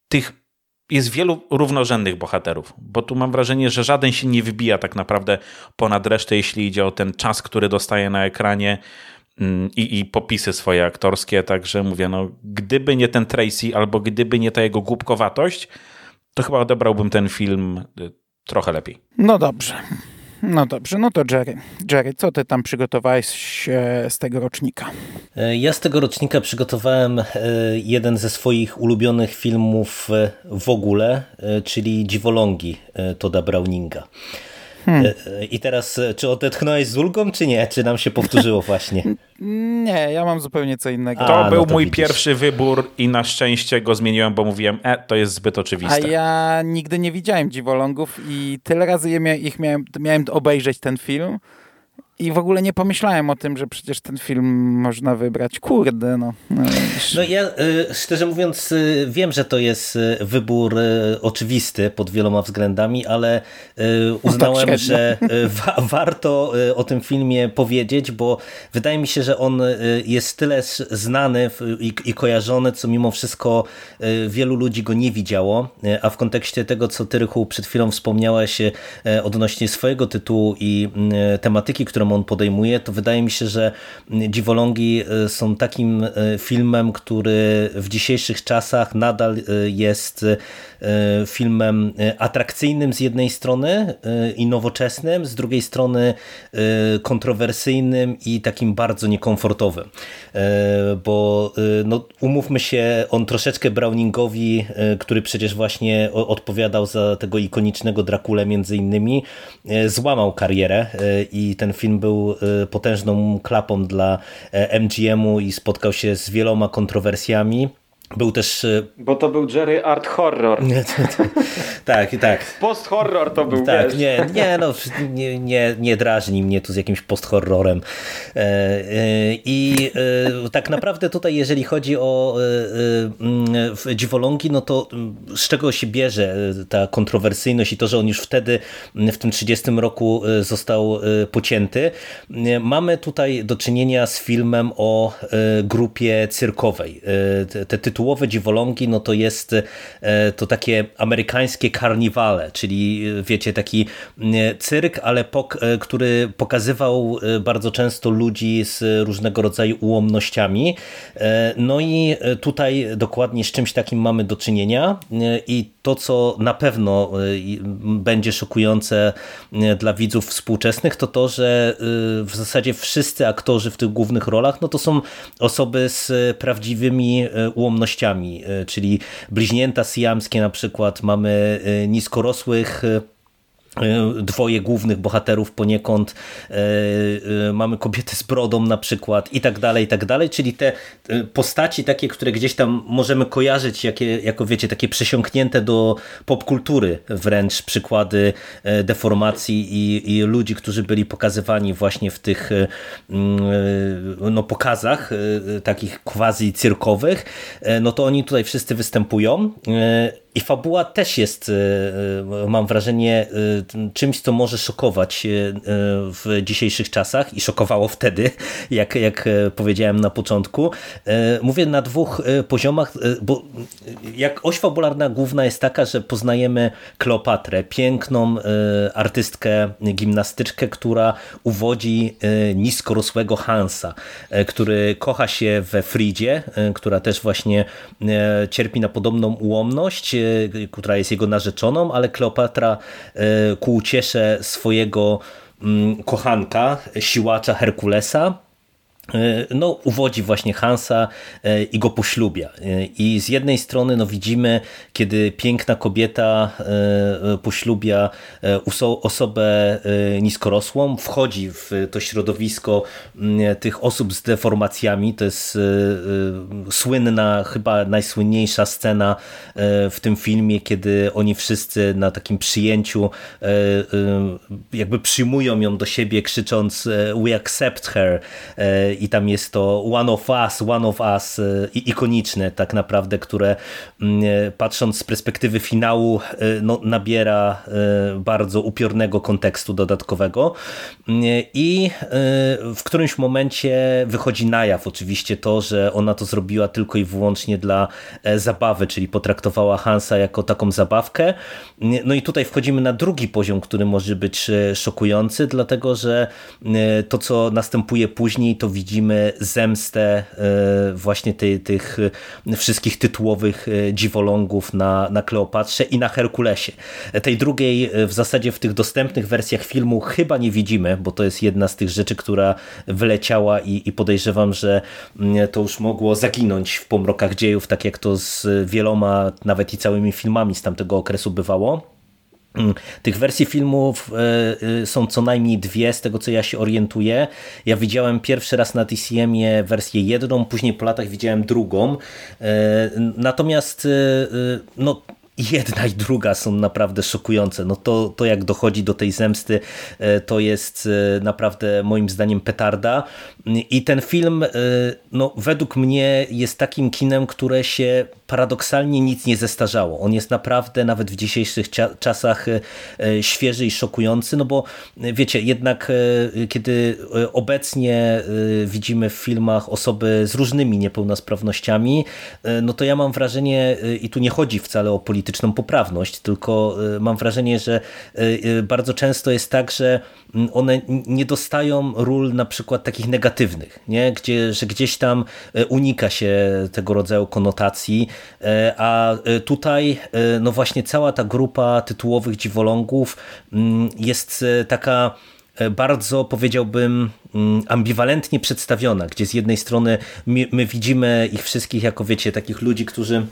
tych jest wielu równorzędnych bohaterów, bo tu mam wrażenie, że żaden się nie wybija tak naprawdę ponad resztę, jeśli idzie o ten czas, który dostaje na ekranie i, i popisy swoje aktorskie. Także mówię, no, gdyby nie ten Tracy albo gdyby nie ta jego głupkowatość, to chyba odebrałbym ten film y, trochę lepiej. No dobrze. No dobrze, no to Jerry. Jerry, co ty tam przygotowałeś z tego rocznika? E, ja z tego rocznika przygotowałem e, jeden ze swoich ulubionych filmów e, w ogóle, czyli Dziwolągi Toda Browninga. Hmm. I teraz, czy odetchnąłeś z ulgą, czy nie? Czy nam się powtórzyło właśnie? Nie, ja mam zupełnie co innego. A, to no był no to mój widzisz. pierwszy wybór i na szczęście go zmieniłem, bo mówiłem, e, to jest zbyt oczywiste. A ja nigdy nie widziałem dziwolągów i tyle razy ich miałem, miałem obejrzeć ten film, i w ogóle nie pomyślałem o tym, że przecież ten film można wybrać. Kurde, no. No, no ja y, szczerze mówiąc y, wiem, że to jest y, wybór oczywisty pod wieloma względami, ale uznałem, no tak że wa warto o tym filmie powiedzieć, bo wydaje mi się, że on jest tyle znany i, i kojarzony, co mimo wszystko wielu ludzi go nie widziało, a w kontekście tego, co ty Rychu przed chwilą wspomniałeś odnośnie swojego tytułu i tematyki, którą on podejmuje, to wydaje mi się, że Dziwolągi e, są takim e, filmem, który w dzisiejszych czasach nadal e, jest filmem atrakcyjnym z jednej strony i nowoczesnym, z drugiej strony kontrowersyjnym i takim bardzo niekomfortowym. Bo no, umówmy się, on troszeczkę Browningowi, który przecież właśnie odpowiadał za tego ikonicznego Drakule między innymi, złamał karierę i ten film był y, potężną klapą dla e, MGM-u i spotkał się z wieloma kontrowersjami. Był też... Y, Bo to był Jerry Art Horror. tak, tak. Post-horror to był, Tak, wiesz. nie, nie, no, nie, nie, nie drażni mnie tu z jakimś post-horrorem. E, e, I tak naprawdę tutaj, jeżeli chodzi o dziwolągi, no to z czego się bierze ta kontrowersyjność i to, że on już wtedy w tym 30 roku został pocięty. Mamy tutaj do czynienia z filmem o grupie cyrkowej. Te tytułowe dziwolągi, no to jest e, to takie amerykańskie karniwale, czyli e, wiecie, taki cyrk, ale pok e, który pokazywał bardzo często ludzi z różnego rodzaju ułomnościami. No i tutaj dokładnie z czymś takim mamy do czynienia i to, co na pewno będzie szokujące dla widzów współczesnych, to to, że w zasadzie wszyscy aktorzy w tych głównych rolach, no to są osoby z prawdziwymi ułomnościami E, czyli bliźnięta siamskie na przykład, mamy e, niskorosłych e, dwoje głównych bohaterów poniekąd, mamy kobiety z brodą na przykład i tak dalej, i tak dalej, czyli te postaci takie, które gdzieś tam możemy kojarzyć jakie, jako wiecie, takie przesiąknięte do popkultury wręcz przykłady deformacji i, i ludzi, którzy byli pokazywani właśnie w tych no, pokazach takich quasi cyrkowych, no to oni tutaj wszyscy występują I fabuła też jest, mam wrażenie, czymś, co może szokować w dzisiejszych czasach i szokowało wtedy, jak, jak powiedziałem na początku. Mówię na dwóch poziomach, bo jak oś fabularna główna jest taka, że poznajemy Kleopatrę, piękną artystkę, gimnastyczkę, która uwodzi niskorosłego Hansa, który kocha się we Fridzie, która też właśnie cierpi na podobną ułomność, która jest jego narzeczoną, ale Kleopatra ku uciesze swojego mm, kochanka, siłacza Herkulesa, no, uwodzi właśnie Hansa e, i go poślubia. E, I z jednej strony no, widzimy, kiedy piękna kobieta poślubia osobę niskorosłą, wchodzi w to środowisko tych osób z deformacjami. To jest słynna, chyba najsłynniejsza scena w tym filmie, kiedy oni wszyscy na takim przyjęciu jakby przyjmują ją do siebie, krzycząc we accept her i tam jest to One of Us, One of Us y, ikoniczne tak naprawdę, które mm, y, patrząc z perspektywy finału y, no, nabiera bardzo upiornego kontekstu dodatkowego i w którymś momencie wychodzi na jaw oczywiście to, że ona to zrobiła tylko i wyłącznie dla e, zabawy, czyli potraktowała Hansa jako taką zabawkę. No i tutaj wchodzimy na drugi poziom, który może być e, szokujący, dlatego że to, co następuje później, to widzimy widzimy zemstę e, właśnie tej, tych wszystkich tytułowych e, dziwolągów na, na Kleopatrze i na Herkulesie. Tej drugiej e, w zasadzie w tych dostępnych wersjach filmu chyba nie widzimy, bo to jest jedna z tych rzeczy, która wyleciała i, i podejrzewam, że mm, to już mogło zaginąć w pomrokach dziejów, tak jak to z wieloma, nawet i całymi filmami z tamtego okresu bywało. Mm, tych wersji filmów e, e, są co najmniej dwie, z tego co ja się orientuję. Ja widziałem pierwszy raz na TCM-ie wersję jedną, później po latach widziałem drugą. E, natomiast no, jedna i druga są naprawdę szokujące. No to, to jak dochodzi do tej zemsty, to jest naprawdę moim zdaniem petarda. I ten film no, według mnie jest takim kinem, które się paradoksalnie nic nie zestarzało. On jest naprawdę nawet w dzisiejszych czasach e, e, świeży i szokujący, no bo e, wiecie, jednak kiedy obecnie widzimy w filmach osoby z różnymi niepełnosprawnościami, no to ja mam wrażenie, i tu nie chodzi wcale o polityczną poprawność, tylko mam wrażenie, że bardzo często jest tak, że one nie dostają ról na przykład takich negatywnych, nie? Gdzie, że gdzieś tam unika się tego rodzaju konotacji, a tutaj no właśnie cała ta grupa tytułowych dziwolągów mm, jest taka bardzo powiedziałbym mm, ambiwalentnie przedstawiona, gdzie z jednej strony my, my widzimy ich wszystkich jako wiecie takich ludzi, którzy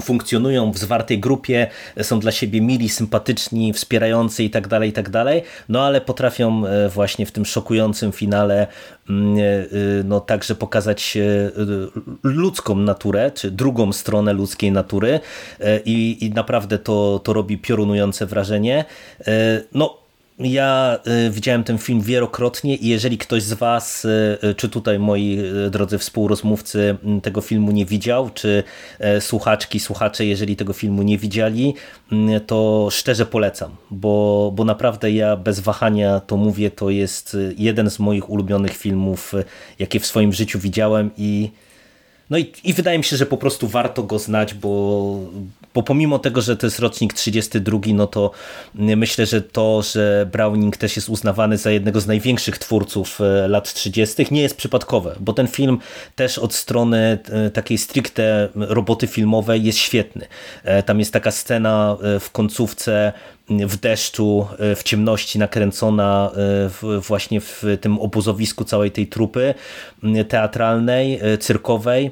funkcjonują w zwartej grupie, są dla siebie mili, sympatyczni, wspierający i tak dalej, i tak dalej, no ale potrafią e, właśnie w tym szokującym finale mm, e, e, no także pokazać ludzką naturę, czy drugą stronę ludzkiej natury i, i naprawdę to, to robi piorunujące wrażenie. No ja y, widziałem ten film wielokrotnie i jeżeli ktoś z Was, y, y, czy tutaj moi drodzy współrozmówcy tego filmu nie widział, czy słuchaczki, słuchacze, jeżeli tego filmu nie widzieli, to szczerze polecam, bo, bo naprawdę ja bez wahania to mówię, to jest jeden z moich ulubionych filmów, jakie w swoim życiu widziałem i no i, i wydaje mi się, że po prostu warto go znać, bo, bo pomimo tego, że to jest rocznik 32, no to myślę, że to, że Browning też jest uznawany za jednego z największych twórców e, lat 30. nie jest przypadkowe, bo ten film też od strony e, takiej stricte roboty filmowej jest świetny. E, tam jest taka scena w końcówce w deszczu, w ciemności nakręcona właśnie w tym obozowisku całej tej trupy teatralnej, cyrkowej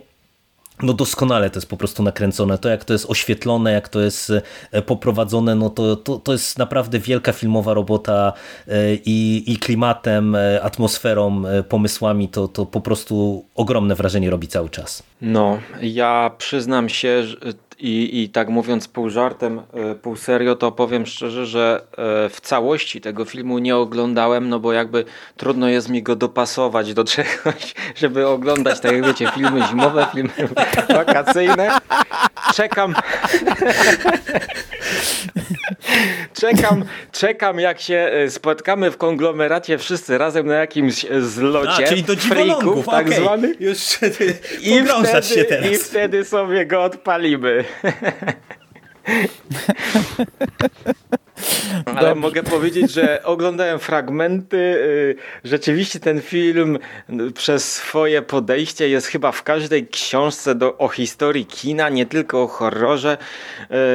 no doskonale to jest po prostu nakręcone. To jak to jest oświetlone, jak to jest e, poprowadzone, no to, to, to jest naprawdę wielka filmowa robota e, i, i klimatem, e, atmosferą, pomysłami, to, to po prostu ogromne wrażenie robi cały czas. No, ja przyznam się, że I, I tak mówiąc pół żartem, e, pół serio, to powiem szczerze, że e, w całości tego filmu nie oglądałem, no bo jakby trudno jest mi go dopasować do czegoś, żeby oglądać, tak jak wiecie, filmy zimowe, filmy wakacyjne. Czekam. czekam, czekam jak się e, spotkamy w konglomeracie wszyscy razem na jakimś zlocie. A, czyli do frików, tak okay. zwany. Już I wtedy, się teraz. I wtedy sobie go odpalimy. Ale Dobrze. mogę powiedzieć, że oglądałem fragmenty. Y, rzeczywiście ten film y, przez swoje podejście jest chyba w każdej książce do, o historii kina, nie tylko o horrorze.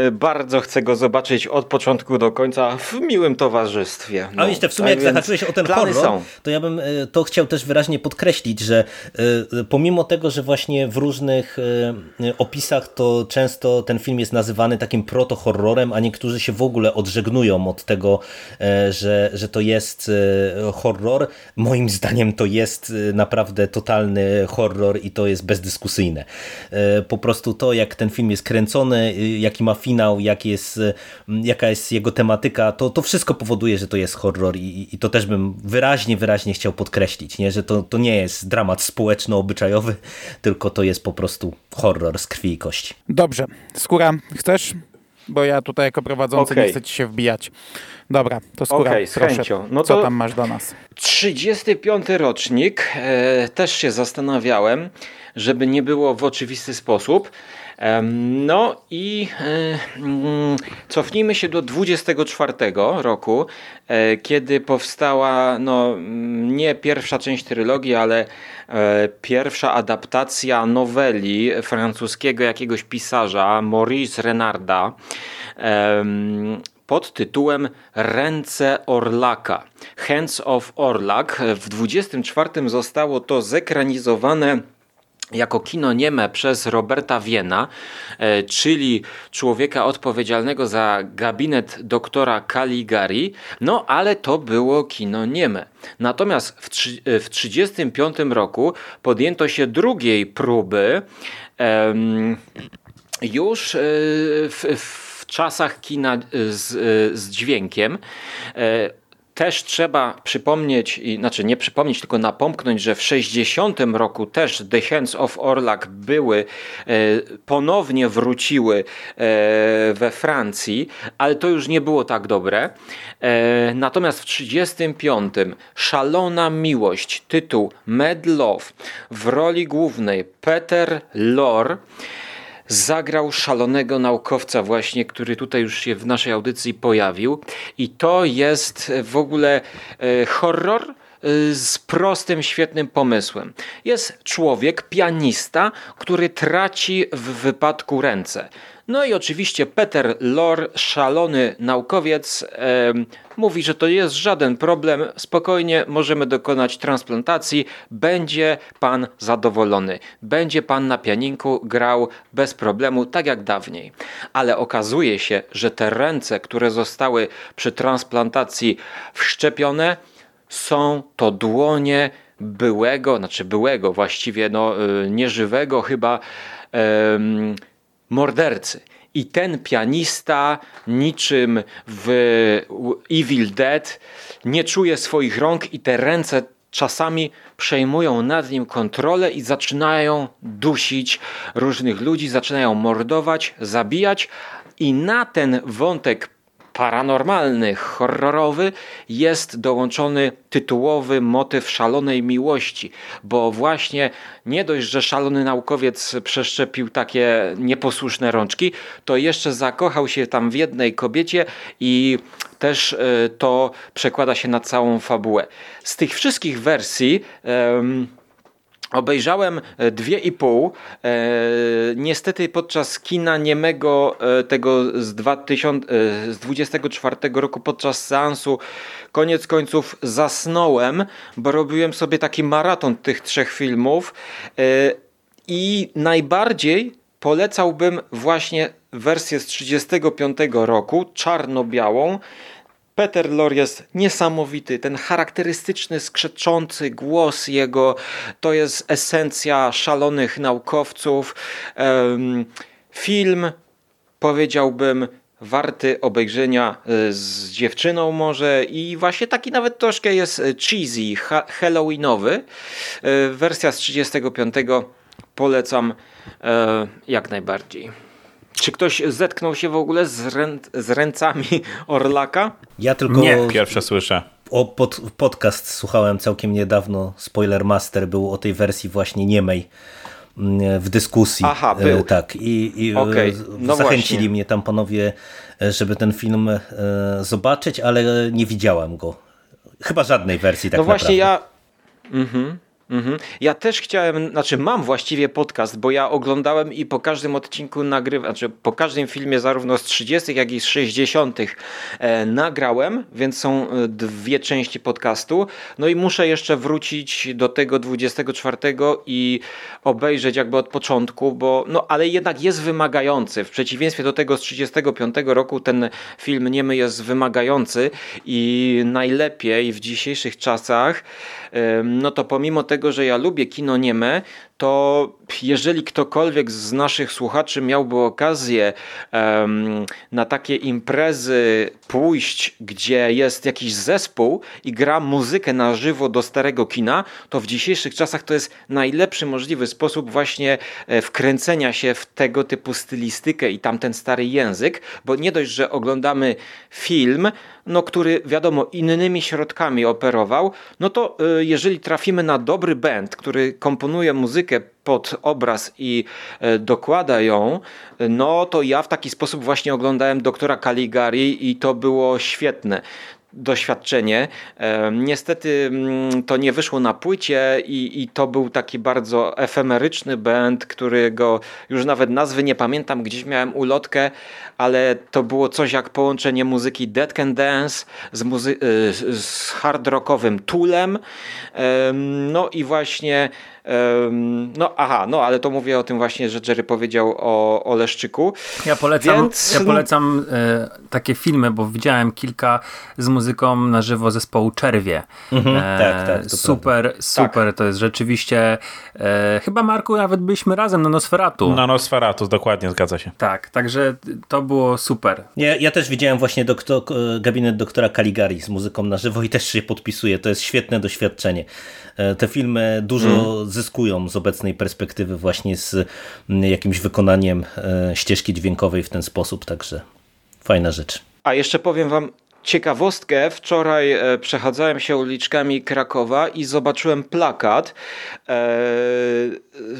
Y, bardzo chcę go zobaczyć od początku do końca w miłym towarzystwie. No, A jeszcze w sumie tak jak zahaczyłeś o ten horror, są. to ja bym to chciał też wyraźnie podkreślić, że pomimo tego, że właśnie w różnych opisach to często ten film jest nazywany takim proto-horrorem, a niektórzy się w ogóle odżegnują od tego, e, że, że to jest e, horror. Moim zdaniem to jest e, naprawdę totalny horror i to jest bezdyskusyjne. Po prostu to, jak ten film jest kręcony, jaki ma finał, jak jest, jaka jest jego tematyka, to, to wszystko powoduje, że to jest horror i, i to też bym wyraźnie, wyraźnie chciał podkreślić, nie? że to, to nie jest dramat społeczno-obyczajowy, tylko to jest po prostu horror z krwi i kości. Dobrze. Skóra, chcesz bo ja tutaj jako prowadzący okay. nie chcę ci się wbijać. Dobra, to skóra, okay, z proszę, chęcią. No co tam masz do nas? 35. rocznik, e, też się zastanawiałem, żeby nie było w oczywisty sposób. No i e, mm, cofnijmy się do 24 roku, e, kiedy powstała no, nie pierwsza część trylogii, ale e, pierwsza adaptacja noweli francuskiego jakiegoś pisarza Maurice Renarda pod tytułem Ręce Orlaka. Hands of Orlak. W 24 zostało to zekranizowane jako kino nieme przez Roberta Wiena, e, czyli człowieka odpowiedzialnego za gabinet doktora Caligari, no ale to było kino nieme. Natomiast w 1935 roku podjęto się drugiej próby już e, w, w czasach kina z, z dźwiękiem. E, też trzeba przypomnieć, znaczy nie przypomnieć, tylko napomknąć, że w 60 roku też The Hands of Orlak były, e, ponownie wróciły e, we Francji, ale to już nie było tak dobre. Natomiast w 35 Szalona Miłość, tytuł Mad Love, w roli głównej Peter Lorre, zagrał szalonego naukowca właśnie, który tutaj już się w naszej audycji pojawił i to jest w ogóle e, horror e, z prostym, świetnym pomysłem. Jest człowiek, pianista, który traci w wypadku ręce. No i oczywiście Peter Lor, szalony naukowiec, e, mówi, że to jest żaden problem, spokojnie możemy dokonać transplantacji, będzie pan zadowolony. Będzie pan na pianinku grał bez problemu, tak jak dawniej. Ale okazuje się, że te ręce, które zostały przy transplantacji wszczepione, są to dłonie byłego, znaczy byłego właściwie, no, e, nieżywego chyba mordercy. I ten pianista, niczym w Evil Dead, nie czuje swoich rąk i te ręce czasami przejmują nad nim kontrolę i zaczynają dusić różnych ludzi, zaczynają mordować, zabijać. I na ten wątek paranormalny, horrorowy jest dołączony tytułowy motyw szalonej miłości, bo właśnie nie dość, że szalony naukowiec przeszczepił takie nieposłuszne rączki, to jeszcze zakochał się tam w jednej kobiecie i też e, to przekłada się na całą fabułę. Z tych wszystkich wersji Obejrzałem e, dwie i pół. E, niestety podczas kina niemego e, tego z, 2000, z 24 roku podczas seansu koniec końców zasnąłem, bo robiłem sobie taki maraton tych trzech filmów i najbardziej polecałbym właśnie wersję z 35 roku, czarno-białą, Peter Lor jest niesamowity. Ten charakterystyczny, skrzeczący głos jego to jest esencja szalonych naukowców. Film powiedziałbym warty obejrzenia e, z dziewczyną może i właśnie taki nawet troszkę jest cheesy, halloweenowy. Wersja z 35 polecam jak najbardziej. Czy ktoś zetknął się w ogóle z, rę z ręcami Orlaka? Ja tylko Nie. pierwsze słyszę. O pod, podcast słuchałem całkiem niedawno. Spoiler Master był o tej wersji właśnie niemej mm, w dyskusji. Aha, był. E, tak, i, i okay. no zachęcili właśnie. mnie tam panowie, e, żeby ten film e, zobaczyć, ale nie widziałem go. Chyba żadnej wersji tak No właśnie naprawdę. ja... Mhm. Mhm. Ja też chciałem, znaczy mam właściwie podcast, bo ja oglądałem i po każdym odcinku nagrywam, znaczy po każdym filmie zarówno z 30 jak i z 60 e, nagrałem, więc są e, dwie części podcastu. No i muszę jeszcze wrócić do tego 24 i obejrzeć jakby od początku, bo no ale jednak jest wymagający. W przeciwieństwie do tego z 35 roku ten film niemy jest wymagający i najlepiej w dzisiejszych czasach no to pomimo tego, że ja lubię kino nieme, to jeżeli ktokolwiek z naszych słuchaczy miałby okazję um, na takie imprezy pójść, gdzie jest jakiś zespół i gra muzykę na żywo do starego kina, to w dzisiejszych czasach to jest najlepszy możliwy sposób właśnie e, wkręcenia się w tego typu stylistykę i tamten stary język, bo nie dość, że oglądamy film, no, który wiadomo innymi środkami operował, no to e, jeżeli trafimy na dobry band, który komponuje muzykę pod obraz i e, dokłada ją, no to ja w taki sposób właśnie oglądałem doktora Caligari i to było świetne doświadczenie. Niestety mm, to nie wyszło na płycie i, i to był taki bardzo efemeryczny band, którego już nawet nazwy nie pamiętam, gdzieś miałem ulotkę, ale to było coś jak połączenie muzyki Dead Can Dance z, muzy- y, z hard rockowym Toolem. No i właśnie no aha, no ale to mówię o tym właśnie, że Jerry powiedział o, o Leszczyku. Ja polecam, Więc... ja polecam e, takie filmy, bo widziałem kilka z muzyką na żywo zespołu Czerwie. Mhm, e, tak, tak. super, prawda. super, tak. to jest rzeczywiście e, chyba Marku nawet byliśmy razem na Nosferatu. Na Nosferatu, dokładnie, zgadza się. Tak, także to było super. Ja, ja też widziałem właśnie doktor, gabinet doktora Caligari z muzyką na żywo i też się podpisuję, to jest świetne doświadczenie. E, te filmy dużo mm. Zyskują z obecnej perspektywy właśnie z mm, jakimś wykonaniem e, ścieżki dźwiękowej w ten sposób, także fajna rzecz. A jeszcze powiem wam ciekawostkę. Wczoraj e, przechadzałem się uliczkami Krakowa i zobaczyłem plakat.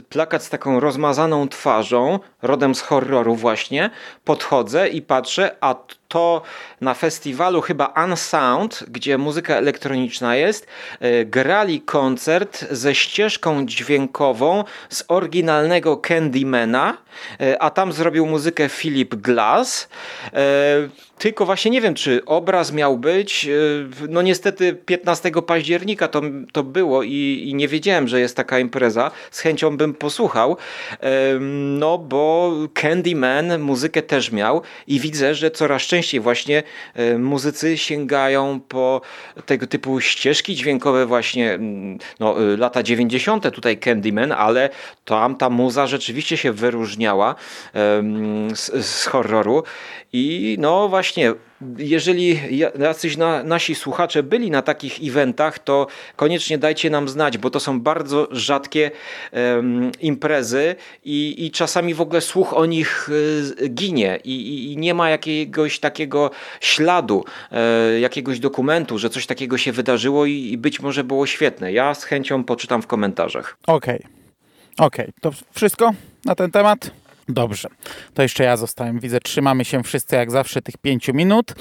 plakat z taką rozmazaną twarzą, rodem z horroru właśnie. Podchodzę i patrzę, a to na festiwalu chyba Unsound, gdzie muzyka elektroniczna jest, e, grali koncert ze ścieżką dźwiękową z oryginalnego Candymana, e, a tam zrobił muzykę Philip Glass. E, tylko właśnie nie wiem, czy obraz miał być. No niestety 15 października to, to było i, i nie wiedziałem, że jest taka impreza. Z chęcią bym posłuchał. No bo Candyman muzykę też miał i widzę, że coraz częściej częściej właśnie e, muzycy sięgają po tego typu ścieżki dźwiękowe właśnie mm, no, e, lata 90. tutaj Candyman, ale tam ta muza rzeczywiście się wyróżniała z, z horroru i no właśnie jeżeli jacyś na, nasi słuchacze byli na takich eventach, to koniecznie dajcie nam znać, bo to są bardzo rzadkie um, imprezy i, i czasami w ogóle słuch o nich y, ginie i, i, nie ma jakiegoś takiego śladu, y, jakiegoś dokumentu, że coś takiego się wydarzyło i, i, być może było świetne. Ja z chęcią poczytam w komentarzach. Okej, okay. okej, okay. to wszystko na ten temat? Dobrze, to jeszcze ja zostałem. Widzę, trzymamy się wszyscy jak zawsze tych 5 minut.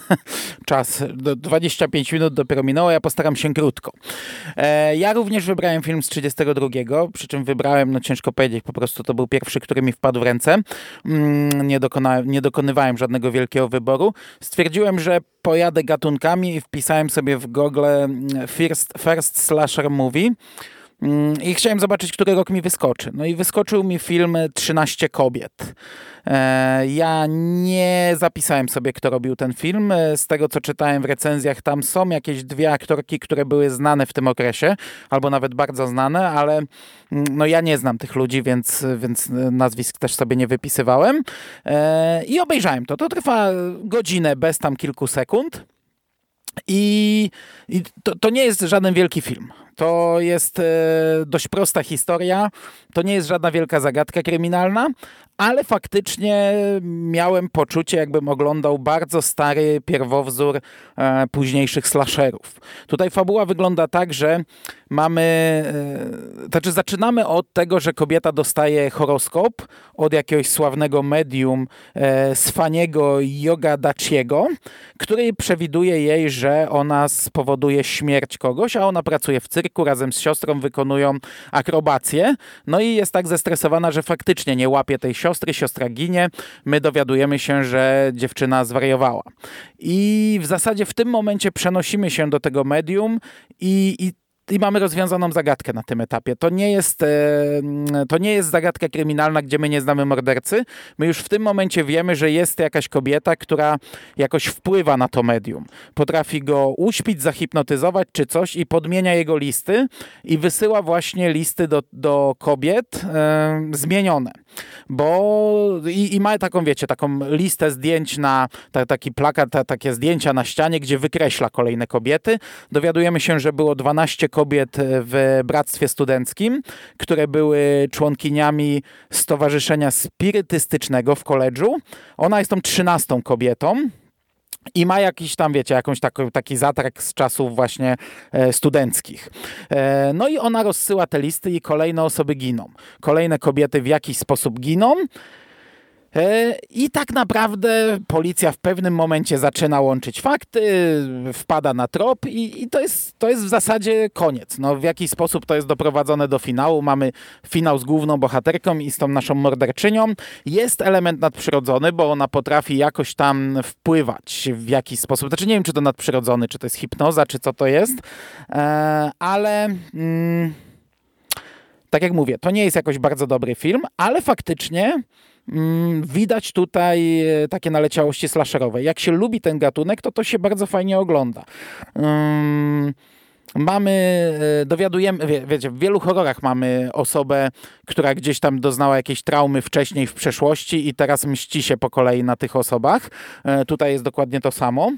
Czas, 25 minut dopiero minęło, ja postaram się krótko. E, ja również wybrałem film z 32, przy czym wybrałem, no ciężko powiedzieć, po prostu to był pierwszy, który mi wpadł w ręce. Mm, nie, dokona, nie dokonywałem żadnego wielkiego wyboru. Stwierdziłem, że pojadę gatunkami i wpisałem sobie w Google mm, First, first Slasher Movie. Mm, I chciałem zobaczyć, który rok mi wyskoczy. No i wyskoczył mi film 13 kobiet. E, ja nie zapisałem sobie, kto robił ten film. E, z tego, co czytałem w recenzjach, tam są jakieś dwie aktorki, które były znane w tym okresie, albo nawet bardzo znane, ale mm, no ja nie znam tych ludzi, więc, więc nazwisk też sobie nie wypisywałem. E, I obejrzałem to. To trwa godzinę bez tam kilku sekund. I, i to, to, nie jest żaden wielki film. To jest e, dość prosta historia. To nie jest żadna wielka zagadka kryminalna, ale faktycznie miałem poczucie, jakbym oglądał bardzo stary pierwowzór e, późniejszych slasherów. Tutaj fabuła wygląda tak, że mamy, e, znaczy zaczynamy od tego, że kobieta dostaje horoskop od jakiegoś sławnego medium Sfaniego Daciego, który przewiduje jej, że ona spowoduje śmierć kogoś, a ona pracuje w cyrku, razem z siostrą wykonują akrobację, no i jest tak zestresowana, że faktycznie nie łapie tej siostry, siostra ginie, my dowiadujemy się, że dziewczyna zwariowała. I w zasadzie w tym momencie przenosimy się do tego medium i, i i mamy rozwiązaną zagadkę na tym etapie. To nie, jest, e, to nie jest zagadka kryminalna, gdzie my nie znamy mordercy. My już w tym momencie wiemy, że jest jakaś kobieta, która jakoś wpływa na to medium. Potrafi go uśpić, zahipnotyzować czy coś i podmienia jego listy i wysyła właśnie listy do, do kobiet e, zmienione. Bo i, i ma taką, wiecie, taką listę zdjęć na ta, taki plakat, ta, takie zdjęcia na ścianie, gdzie wykreśla kolejne kobiety. Dowiadujemy się, że było 12 kobiet w bractwie studenckim, które były członkiniami Stowarzyszenia Spirytystycznego w koledżu. Ona jest tą 13 kobietą. I ma jakiś tam, wiecie, jakąś taki, taki zatrek z czasów właśnie e, studenckich. E, no i ona rozsyła te listy i kolejne osoby giną. Kolejne kobiety w jakiś sposób giną. E, I tak naprawdę policja w pewnym momencie zaczyna łączyć fakty, wpada na trop i, i, to, jest, to jest w zasadzie koniec. No, w jakiś sposób to jest doprowadzone do finału. Mamy finał z główną bohaterką i z tą naszą morderczynią. Jest element nadprzyrodzony, bo ona potrafi jakoś tam wpływać w jakiś sposób. Znaczy nie wiem, czy to nadprzyrodzony, czy to jest hipnoza, czy co to jest, e, ale... Mm, tak jak mówię, to nie jest jakoś bardzo dobry film, ale faktycznie widać tutaj e, takie naleciałości slasherowe. Jak się lubi ten gatunek, to to się bardzo fajnie ogląda. Mm, mamy, e, dowiadujemy, wie, wiecie, w wielu horrorach mamy osobę, która gdzieś tam doznała jakiejś traumy wcześniej w przeszłości i teraz mści się po kolei na tych osobach. E, tutaj jest dokładnie to samo.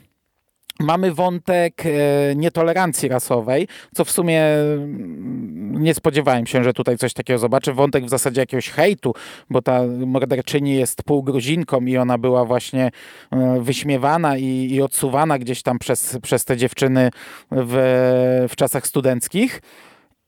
Mamy wątek e, nietolerancji rasowej, co w sumie mm, nie spodziewałem się, że tutaj coś takiego zobaczę. Wątek w zasadzie jakiegoś hejtu, bo ta morderczyni jest półgruzinką i ona była właśnie e, wyśmiewana i, i odsuwana gdzieś tam przez, przez te dziewczyny w, w czasach studenckich.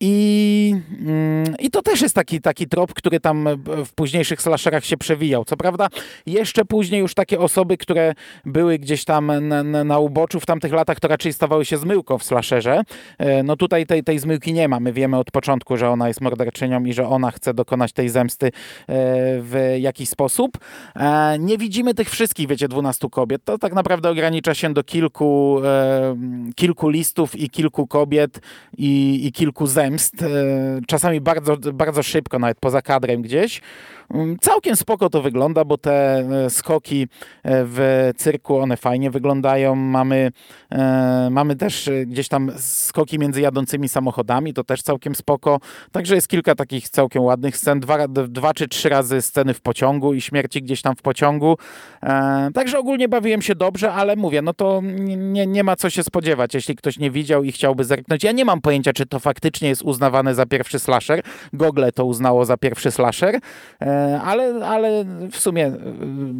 I, mm, I to też jest taki, taki trop, który tam w późniejszych slasherach się przewijał. Co prawda, jeszcze później już takie osoby, które były gdzieś tam na, na, uboczu w tamtych latach, to raczej stawały się zmyłką w slasherze. E, no tutaj tej, tej zmyłki nie ma. My wiemy od początku, że ona jest morderczynią i że ona chce dokonać tej zemsty e, w jakiś sposób. E, nie widzimy tych wszystkich, wiecie, 12 kobiet. To tak naprawdę ogranicza się do kilku, kilku listów i kilku kobiet i, i kilku zemst zemst, e, czasami bardzo, bardzo szybko, nawet poza kadrem gdzieś. Mm, całkiem spoko to wygląda, bo te e, skoki e, w cyrku, one fajnie wyglądają. Mamy, mamy też gdzieś tam skoki między jadącymi samochodami, to też całkiem spoko. Także jest kilka takich całkiem ładnych scen. Dwa, dwa czy trzy razy sceny w pociągu i śmierci gdzieś tam w pociągu. Także ogólnie bawiłem się dobrze, ale mówię, no to nie, nie ma co się spodziewać, jeśli ktoś nie widział i chciałby zerknąć. Ja nie mam pojęcia, czy to faktycznie jest uznawane za pierwszy slasher. Google to uznało za pierwszy slasher, e, ale, ale w sumie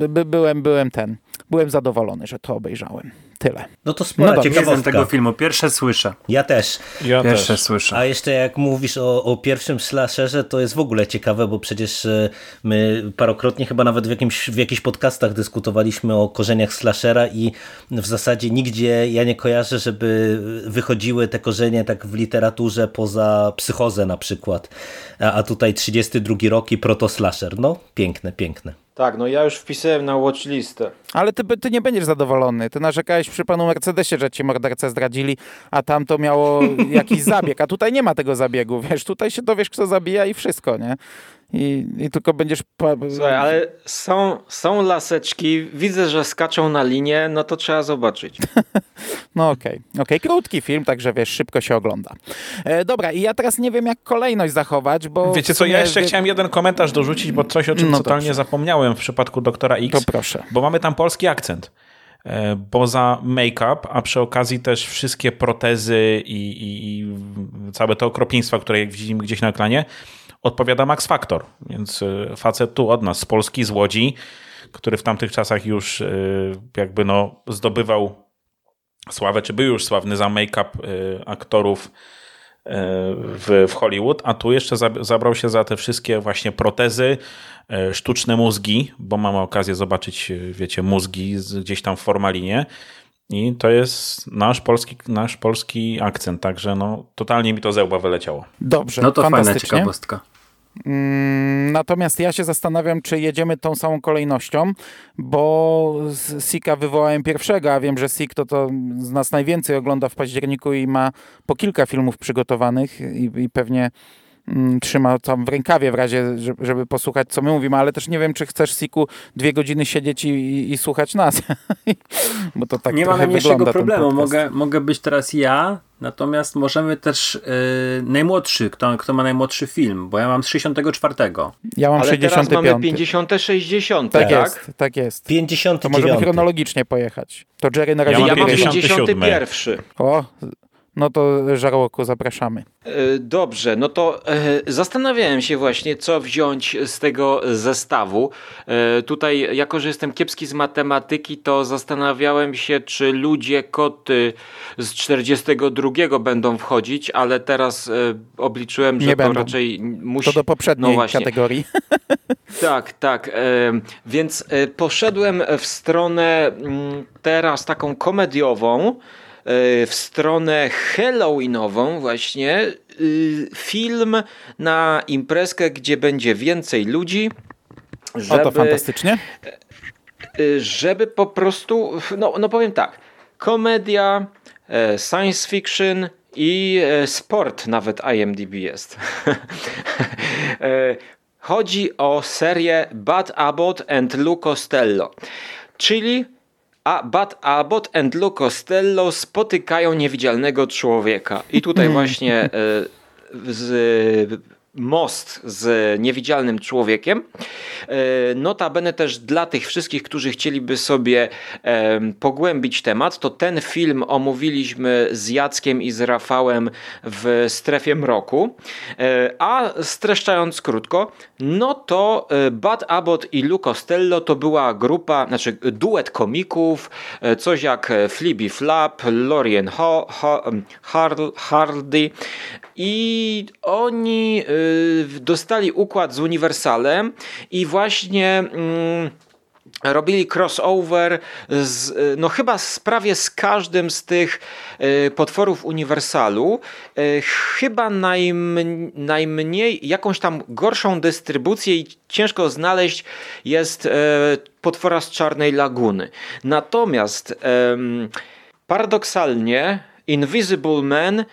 by, byłem, byłem ten, byłem zadowolony, że to obejrzałem. Tyle. No to sporo no ciekawostka. Tego filmu, pierwsze słyszę. Ja też. Ja pierwsze też. słyszę. A jeszcze jak mówisz o, o pierwszym slasherze, to jest w ogóle ciekawe, bo przecież e, my parokrotnie chyba nawet w, jakimś, w jakichś podcastach dyskutowaliśmy o korzeniach slashera i w zasadzie nigdzie ja nie kojarzę, żeby wychodziły te korzenie tak w literaturze poza psychozę na przykład. A, a tutaj 32 rok i proto-slasher. No, piękne, piękne. Tak, no ja już wpisałem na watchlistę. Ale ty, ty nie będziesz zadowolony. Ty narzekałeś przy panu Mercedesie, że ci mordercę zdradzili, a tam to miało jakiś zabieg. A tutaj nie ma tego zabiegu, wiesz, tutaj się dowiesz, kto zabija i wszystko, nie? I, i tylko będziesz... Słuchaj, ale są, są laseczki, widzę, że skaczą na linię, no to trzeba zobaczyć. no okej, okay. okay. krótki film, także wiesz, szybko się ogląda. E, dobra, i ja teraz nie wiem, jak kolejność zachować, bo... Wiecie co, ja jeszcze wie... chciałem jeden komentarz dorzucić, bo coś, o czym no totalnie dobrze. zapomniałem w przypadku Doktora X. To proszę. Bo mamy tam polski akcent e, poza make-up, a przy okazji też wszystkie protezy i, i, i całe te okropieństwa, które jak widzimy gdzieś na ekranie, odpowiada Max Factor, więc y, facet tu od nas, z Polski, z Łodzi, który w tamtych czasach już y, jakby no zdobywał sławę, czy był już sławny za make-up y, aktorów w, w Hollywood, a tu jeszcze zabrał się za te wszystkie właśnie protezy, sztuczne mózgi, bo mamy okazję zobaczyć, wiecie, mózgi gdzieś tam w formalinie. I to jest nasz polski, nasz polski akcent, także no totalnie mi to zełba wyleciało. Dobrze, no to fajna ciekawostka. Mm, natomiast ja się zastanawiam, czy jedziemy tą samą kolejnością, bo Sika wywołałem pierwszego, a wiem, że Sik to, to z nas najwięcej ogląda w październiku i ma po kilka filmów przygotowanych i, i pewnie Mm, trzyma tam w rękawie w razie, żeby posłuchać, co my mówimy, ale też nie wiem, czy chcesz, Siku, dwie godziny siedzieć i, i, i słuchać nas. Bo to tak Nie ma najmniejszego problemu. Mogę, mogę być teraz ja, natomiast możemy też yy, najmłodszy, kto, kto ma najmłodszy film, bo ja mam z 64. Ja mam ale 65. teraz mamy 50, 60, tak? Tak jest, tak jest. 59. To możemy chronologicznie pojechać. To Jerry na razie... Ja mam 51. O, no to żarłoku zapraszamy. E, dobrze, no to e, zastanawiałem się właśnie, co wziąć z tego zestawu. E, tutaj, jako że jestem kiepski z matematyki, to zastanawiałem się, czy ludzie koty z 42 będą wchodzić, ale teraz obliczyłem, że Nie to będą. raczej musi... To do poprzedniej no kategorii. Tak, tak. Więc poszedłem w stronę mm, teraz taką komediową. E, w stronę halloweenową właśnie y, film na imprezkę, gdzie będzie więcej ludzi. Żeby, o to fantastycznie. Y, żeby po prostu, no, no powiem tak, komedia, e, science fiction i e, sport nawet IMDb jest. Chodzi o serię Bad Abbott and Lou Costello, czyli a Bud Abbott and Lou Costello spotykają niewidzialnego człowieka. I tutaj hmm. właśnie e, z most z niewidzialnym człowiekiem. E, notabene też dla tych wszystkich, którzy chcieliby sobie pogłębić temat, to ten film omówiliśmy z Jackiem i z Rafałem w strefie mroku. E, a streszczając krótko, no to e, Bud Abbott i Lou Costello to była grupa, znaczy duet komików, coś jak Flibby Flap, Lorien Ho, Ho, Hardy i oni dostali układ z Uniwersalem i właśnie mm, robili crossover z, y, no chyba z, prawie z każdym z tych y, potworów Uniwersalu. chyba najm, najmniej, jakąś tam gorszą dystrybucję i ciężko znaleźć jest potwora z Czarnej Laguny. Natomiast paradoksalnie Invisible Man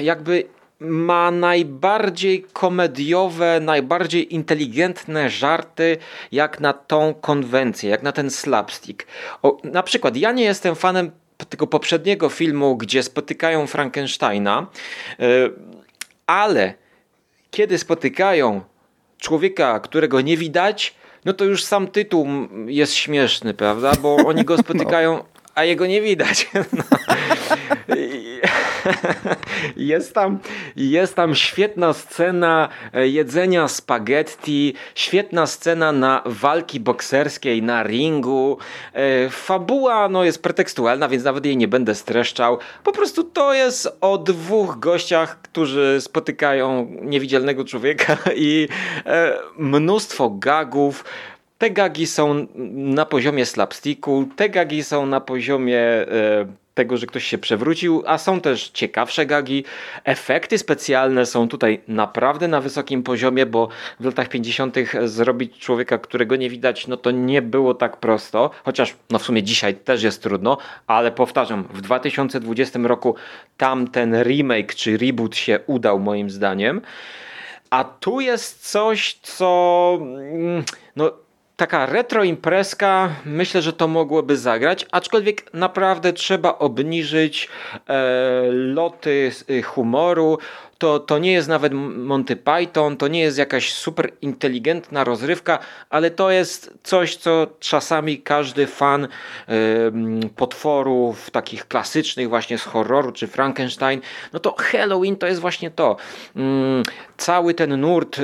jakby ma najbardziej komediowe, najbardziej inteligentne żarty jak na tą konwencję, jak na ten slapstick. O, na przykład ja nie jestem fanem tego poprzedniego filmu, gdzie spotykają Frankensteina, yy, ale kiedy spotykają człowieka, którego nie widać, no to już sam tytuł jest śmieszny, prawda? Bo oni go spotykają, a jego nie widać. No. Jest tam, jest tam świetna scena e, jedzenia spaghetti, świetna scena na walki bokserskiej na ringu. E, fabuła no, jest pretekstualna, więc nawet jej nie będę streszczał. Po prostu to jest o dwóch gościach, którzy spotykają niewidzialnego człowieka i e, mnóstwo gagów. Te gagi są na poziomie slapsticku, te gagi są na poziomie tego, że ktoś się przewrócił, a są też ciekawsze gagi. Efekty specjalne są tutaj naprawdę na wysokim poziomie, bo w latach 50. zrobić człowieka, którego nie widać, no to nie było tak prosto, chociaż no w sumie dzisiaj też jest trudno, ale powtarzam, w 2020 roku tamten remake czy reboot się udał moim zdaniem. A tu jest coś, co mm, no taka retro imprezka, myślę, że to mogłoby zagrać, aczkolwiek naprawdę trzeba obniżyć e, loty humoru, to, to nie jest nawet Monty Python, to nie jest jakaś super inteligentna rozrywka, ale to jest coś, co czasami każdy fan potworów takich klasycznych właśnie z horroru czy Frankenstein, no to Halloween to jest właśnie to. Y, cały ten nurt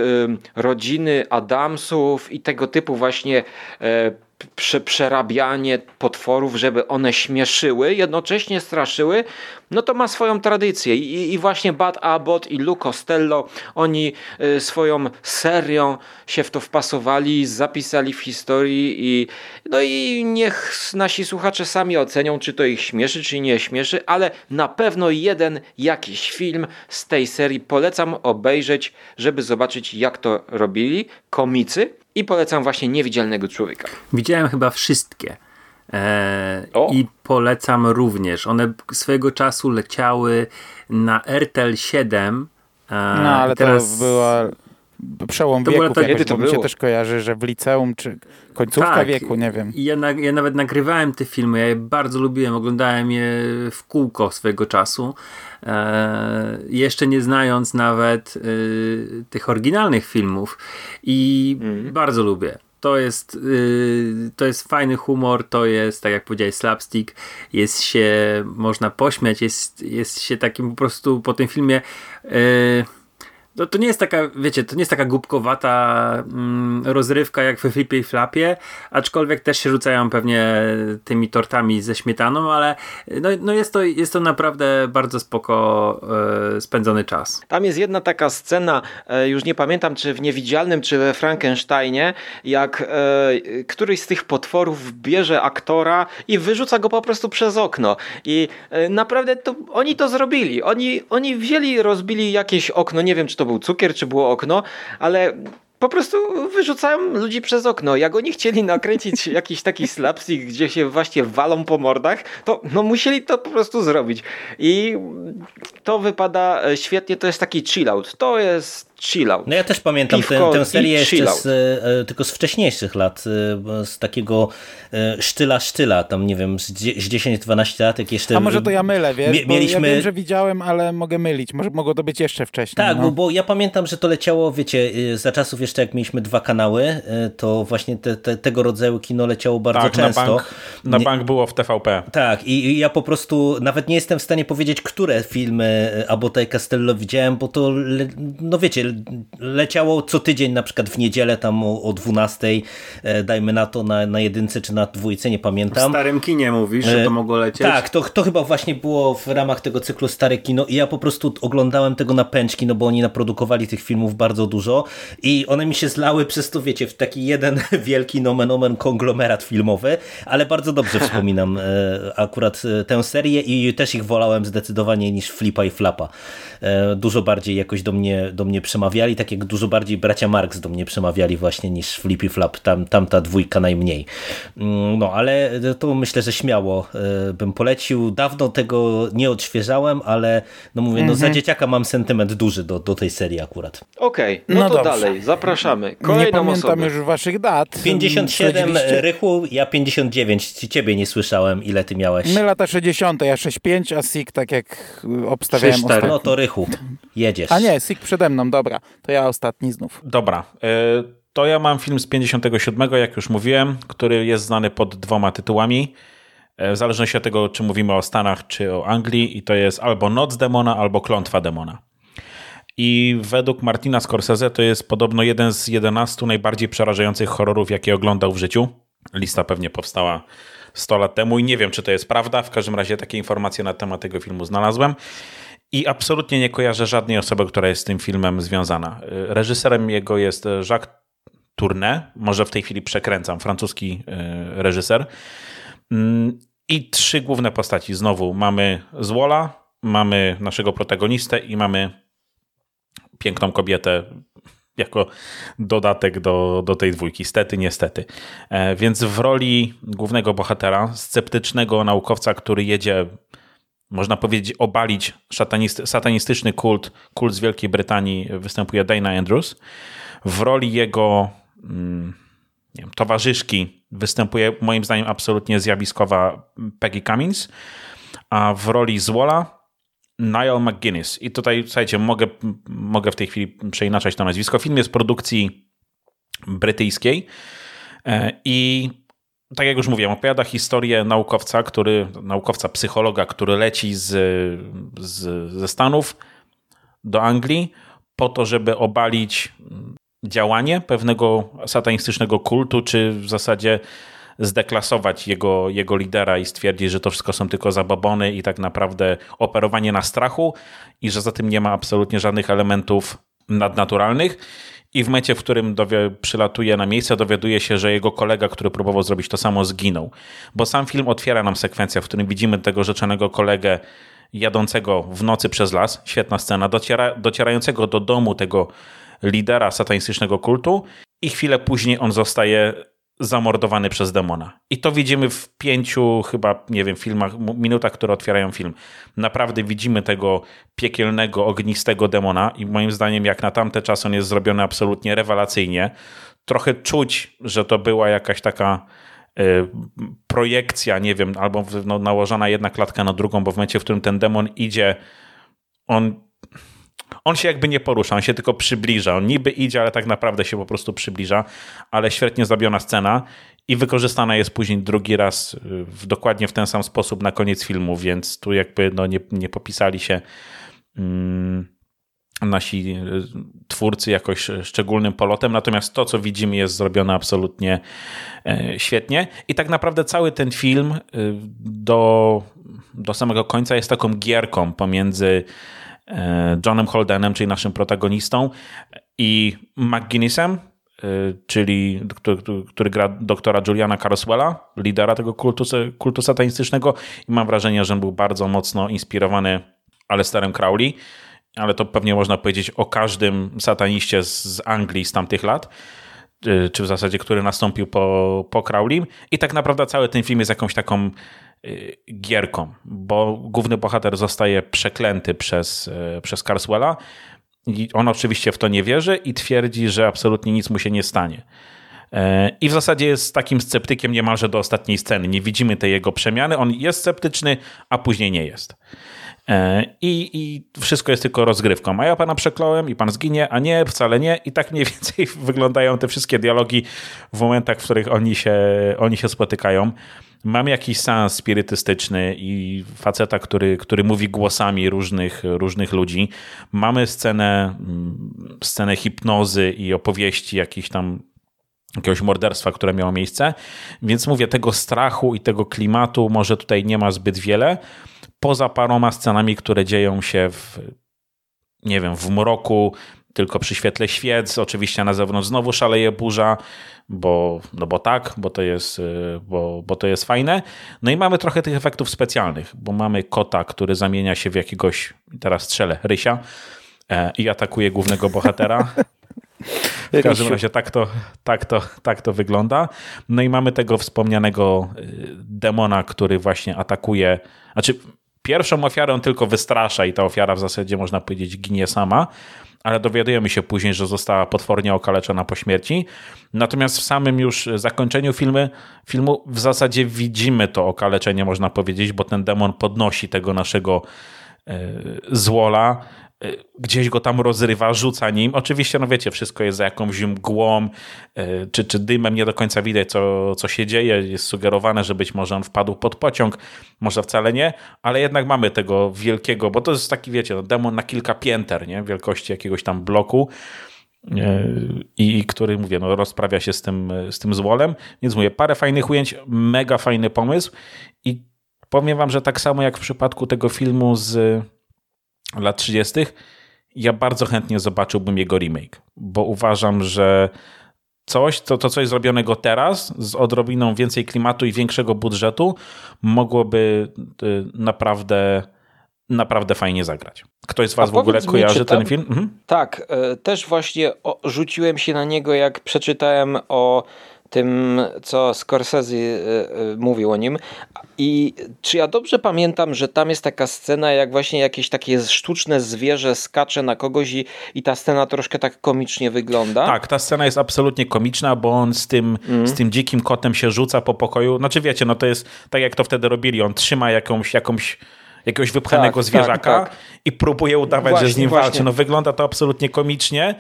rodziny Adamsów i tego typu właśnie e, prze, przerabianie potworów, żeby one śmieszyły, jednocześnie straszyły, no to ma swoją tradycję. I, i właśnie Bad Abbott i Lou Costello, oni y, swoją serią się w to wpasowali, zapisali w historii i no i niech nasi słuchacze sami ocenią, czy to ich śmieszy, czy nie śmieszy, ale na pewno jeden jakiś film z tej serii polecam obejrzeć, żeby zobaczyć jak to robili komicy i polecam właśnie Niewidzialnego Człowieka. Widziałem chyba wszystkie. Eee, I polecam również. One swojego czasu leciały na RTL 7. Eee, no, ale teraz... to była przełom to wieków, to, jakoś, to mi się też kojarzy, że w liceum, czy końcówka tak, wieku, nie wiem. Ja, na, ja nawet nagrywałem te filmy, ja je bardzo lubiłem, oglądałem je w kółko swojego czasu, e, jeszcze nie znając nawet e, tych oryginalnych filmów i mm. bardzo lubię. To jest, yy, to jest fajny humor, to jest, tak jak powiedziałeś, slapstick. Jest się, można pośmiać, jest, jest się takim po prostu po tym filmie. Yy, no to nie jest taka, wiecie, to nie jest taka głupkowata mm, rozrywka jak we Flipie i Flapie, aczkolwiek też się rzucają pewnie tymi tortami ze śmietaną, ale no, no jest, to, jest to naprawdę bardzo spoko e, spędzony czas. Tam jest jedna taka scena, e, już nie pamiętam czy w Niewidzialnym, czy we Frankensteinie, jak e, któryś z tych potworów bierze aktora i wyrzuca go po prostu przez okno. I naprawdę to, oni to zrobili. Oni, oni wzięli, rozbili jakieś okno, nie wiem czy to to był cukier, czy było okno, ale po prostu wyrzucają ludzi przez okno. Jak oni chcieli nakręcić jakiś taki slapstick, gdzie się właśnie walą po mordach, to no musieli to po prostu zrobić. I to wypada e, świetnie, to jest taki chill out. To jest chillout. No ja też pamiętam Piwko tę, serię jeszcze z, e, tylko z wcześniejszych lat, e, z takiego e, sztyla sztyla, tam nie wiem, z 10-12 lat, jak jeszcze... A może to ja mylę, wiesz, mieliśmy... ja wiem, że widziałem, ale mogę mylić, może mogło to być jeszcze wcześniej. Tak, no. bo, ja pamiętam, że to leciało, wiecie, za czasów jeszcze jak mieliśmy dwa kanały, to właśnie te, te, tego rodzaju kino leciało bardzo tak, często. Na bank, na bank było w TVP. Tak, i, i ja po prostu nawet nie jestem w stanie powiedzieć, które filmy Abota i Castello widziałem, bo to, no wiecie, leciało co tydzień, na przykład w niedzielę tam o, o 12, e, dajmy na to na, na jedynce czy na dwójce, nie pamiętam. W starym kinie mówisz, że to e, mogło lecieć? Tak, to, to chyba właśnie było w ramach tego cyklu Stare Kino i ja po prostu oglądałem tego na pęczki, no bo oni naprodukowali tych filmów bardzo dużo i one mi się zlały przez to, wiecie, w taki jeden wielki nomen omen konglomerat filmowy, ale bardzo dobrze wspominam e, akurat tę serię i też ich wolałem zdecydowanie niż Flipa i Flapa. Dużo bardziej jakoś do mnie, do mnie przemawiali, tak jak dużo bardziej bracia Marx do mnie przemawiali właśnie niż Flippy Flap, tam, tamta dwójka najmniej. Mm, no, ale to myślę, że śmiało e, bym polecił. Dawno tego nie odświeżałem, ale no mówię, no za mhm. dzieciaka mam sentyment duży do, do tej serii akurat. Okej, okay, no, no, to dobrze. dalej, zapraszamy. Kolejną nie pamiętam osobę. już waszych dat. 57 Rychu, ja 59. Ciebie nie słyszałem, ile ty miałeś? My lata 60, ja 65, a Sik tak jak obstawiałem ostatnio. No to Rychu, jedziesz. A nie, Sik przede mną, dobra. To ja ostatni znów. Dobra. E, to ja mam film z 57, jak już mówiłem, który jest znany pod dwoma tytułami. E, w zależności od tego, czy mówimy o Stanach, czy o Anglii, i to jest albo Noc Demona, albo Klątwa Demona. I według Martina Scorsese to jest podobno jeden z 11 najbardziej przerażających horrorów, jakie oglądał w życiu. Lista pewnie powstała 100 lat temu i nie wiem, czy to jest prawda. W każdym razie takie informacje na temat tego filmu znalazłem. I absolutnie nie kojarzę żadnej osoby, która jest z tym filmem związana. Reżyserem jego jest Jacques Tourné, może w tej chwili przekręcam, francuski e, reżyser. Mm, I trzy główne postaci. Znowu mamy Zwola, mamy naszego protagonistę i mamy piękną kobietę jako dodatek do, do tej dwójki. Stety, niestety. E, więc w roli głównego bohatera, sceptycznego naukowca, który jedzie, można powiedzieć, obalić satanistyczny kult, kult z Wielkiej Brytanii, występuje Dana Andrews. W roli jego mm, wiem, towarzyszki występuje moim zdaniem absolutnie zjawiskowa Peggy Cummins, a w roli Zwola Niall McGuinness. I tutaj, słuchajcie, mogę, mogę w tej chwili przeinaczać to nazwisko. Film jest produkcji brytyjskiej e, i tak jak już mówiłem, opowiada historię naukowca, który, naukowca, psychologa, który leci z, z, ze Stanów do Anglii po to, żeby obalić działanie pewnego satanistycznego kultu, czy w zasadzie zdeklasować jego, jego lidera i stwierdzić, że to wszystko są tylko zababony i tak naprawdę operowanie na strachu i że za tym nie ma absolutnie żadnych elementów nadnaturalnych. I w momencie, w którym dowie, przylatuje na miejsce, dowiaduje się, że jego kolega, który próbował zrobić to samo, zginął. Bo sam film otwiera nam sekwencję, w którym widzimy tego rzeczonego kolegę jadącego w nocy przez las, świetna scena, dociera, docierającego do domu tego lidera satanistycznego kultu. I chwilę później on zostaje zamordowany przez demona. I to widzimy w pięciu chyba, nie wiem, filmach, minutach, które otwierają film. Naprawdę widzimy tego piekielnego, ognistego demona i moim zdaniem jak na tamte czasy on jest zrobiony absolutnie rewelacyjnie. Trochę czuć, że to była jakaś taka y, projekcja, nie wiem, albo no, nałożona jedna klatka na drugą, bo w momencie, w którym ten demon idzie, on on się jakby nie porusza, on się tylko przybliża. On niby idzie, ale tak naprawdę się po prostu przybliża, ale świetnie zrobiona scena i wykorzystana jest później drugi raz y, w, dokładnie w ten sam sposób na koniec filmu, więc tu jakby no nie, nie popisali się mm, nasi y, twórcy jakoś szczególnym polotem, natomiast to, co widzimy, jest zrobione absolutnie e, świetnie. I tak naprawdę cały ten film y, do, do samego końca jest taką gierką pomiędzy Johnem Holdenem, czyli naszym protagonistą, i McGuinnessem, e, czyli który, który gra doktora Juliana Carswella, lidera tego kultu, kultu satanistycznego i mam wrażenie, że był bardzo mocno inspirowany Alesterem Crowley, ale to pewnie można powiedzieć o każdym sataniście z Anglii z tamtych lat e, czy w zasadzie, który nastąpił po, po Crowley. I tak naprawdę cały ten film jest jakąś taką gierką, bo główny bohater zostaje przeklęty przez, y, przez Carswella i on oczywiście w to nie wierzy i twierdzi, że absolutnie nic mu się nie stanie. Y, I w zasadzie jest takim sceptykiem niemalże do ostatniej sceny. Nie widzimy tej jego przemiany. On jest sceptyczny, a później nie jest. I, I wszystko jest tylko rozgrywką. A ja pana przekląłem i pan zginie, a nie, wcale nie. I tak mniej więcej wyglądają te wszystkie dialogi w momentach, w których oni się, oni się spotykają. Mam jakiś sens spirytystyczny i faceta, który, który mówi głosami różnych, różnych ludzi. Mamy scenę, mm, scenę hipnozy i opowieści jakichś tam jakiegoś morderstwa, które miało miejsce. Więc mówię, tego strachu i tego klimatu może tutaj nie ma zbyt wiele, poza paroma scenami, które dzieją się w, nie wiem, w mroku, tylko przy świetle świec. Oczywiście na zewnątrz znowu szaleje burza, bo, no bo tak, bo to, jest, y, bo, bo to jest fajne. No i mamy trochę tych efektów specjalnych, bo mamy kota, który zamienia się w jakiegoś, teraz strzelę, rysia e, i atakuje głównego bohatera. W każdym razie tak to, tak, to, tak to wygląda. No i mamy tego wspomnianego y, demona, który właśnie atakuje. Znaczy, pierwszą ofiarę on tylko wystrasza i ta ofiara w zasadzie można powiedzieć ginie sama ale dowiadujemy się później, że została potwornie okaleczona po śmierci. Natomiast w samym już zakończeniu filmu, filmu w zasadzie widzimy to okaleczenie, można powiedzieć, bo ten demon podnosi tego naszego e, złola gdzieś go tam rozrywa, rzuca nim. Oczywiście, no wiecie, wszystko jest za jakąś mgłą, y, czy, czy dymem, nie do końca widać, co, co się dzieje. Jest sugerowane, że być może on wpadł pod pociąg, może wcale nie, ale jednak mamy tego wielkiego, bo to jest taki, wiecie, no, demon na kilka pięter, nie? Wielkości jakiegoś tam bloku y, i który, mówię, no, rozprawia się z tym, z tym złolem. Więc mówię, parę fajnych ujęć, mega fajny pomysł i powiem wam, że tak samo jak w przypadku tego filmu z lat 30., ja bardzo chętnie zobaczyłbym jego remake, bo uważam, że coś, to, to coś zrobionego teraz z odrobiną więcej klimatu i większego budżetu mogłoby y, naprawdę naprawdę fajnie zagrać. Ktoś z was w ogóle kojarzy ten film? Mhm. Tak, e, też właśnie rzuciłem się na niego, jak przeczytałem o tym, co Scorsese e, e, mówił o nim. I czy ja dobrze pamiętam, że tam jest taka scena, jak właśnie jakieś takie sztuczne zwierzę skacze na kogoś i, i ta scena troszkę tak komicznie wygląda? Tak, ta scena jest absolutnie komiczna, bo on z tym, mm. z tym dzikim kotem się rzuca po pokoju. Znaczy wiecie, no to jest tak jak to wtedy robili. On trzyma jakąś, jakąś jakiegoś wypchanego tak, zwierzaka tak, tak. i próbuje udawać, właśnie, że z nim właśnie. walczy. No wygląda to absolutnie komicznie.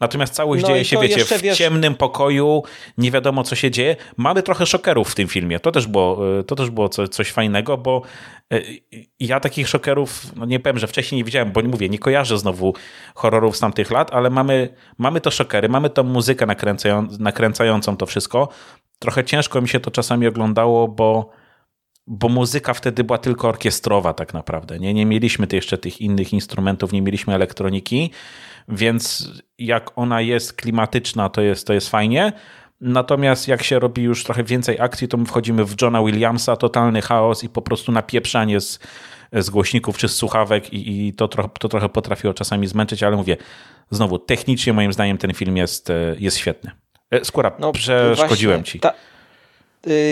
Natomiast całość no dzieje się, wiecie, w wiesz... ciemnym pokoju, nie wiadomo co się dzieje. Mamy trochę szokerów w tym filmie. To też było, e, to też było coś, coś fajnego, bo e, ja takich szokerów, no nie powiem, że wcześniej nie widziałem, bo nie mówię, nie kojarzę znowu horrorów z tamtych lat, ale mamy, mamy to szokery, mamy tą muzykę nakręcają, nakręcającą to wszystko. Trochę ciężko mi się to czasami oglądało, bo bo muzyka wtedy była tylko orkiestrowa tak naprawdę. Nie, nie mieliśmy jeszcze tych innych instrumentów, nie mieliśmy elektroniki, więc jak ona jest klimatyczna, to jest, to jest fajnie. Natomiast jak się robi już trochę więcej akcji, to my wchodzimy w Johna Williamsa, totalny chaos i po prostu napieprzanie z, z głośników czy z słuchawek i, i to, trochę, to trochę potrafiło czasami zmęczyć, ale mówię, znowu, technicznie moim zdaniem ten film jest, jest świetny. E, Skóra, no, przeszkodziłem ci. Ta,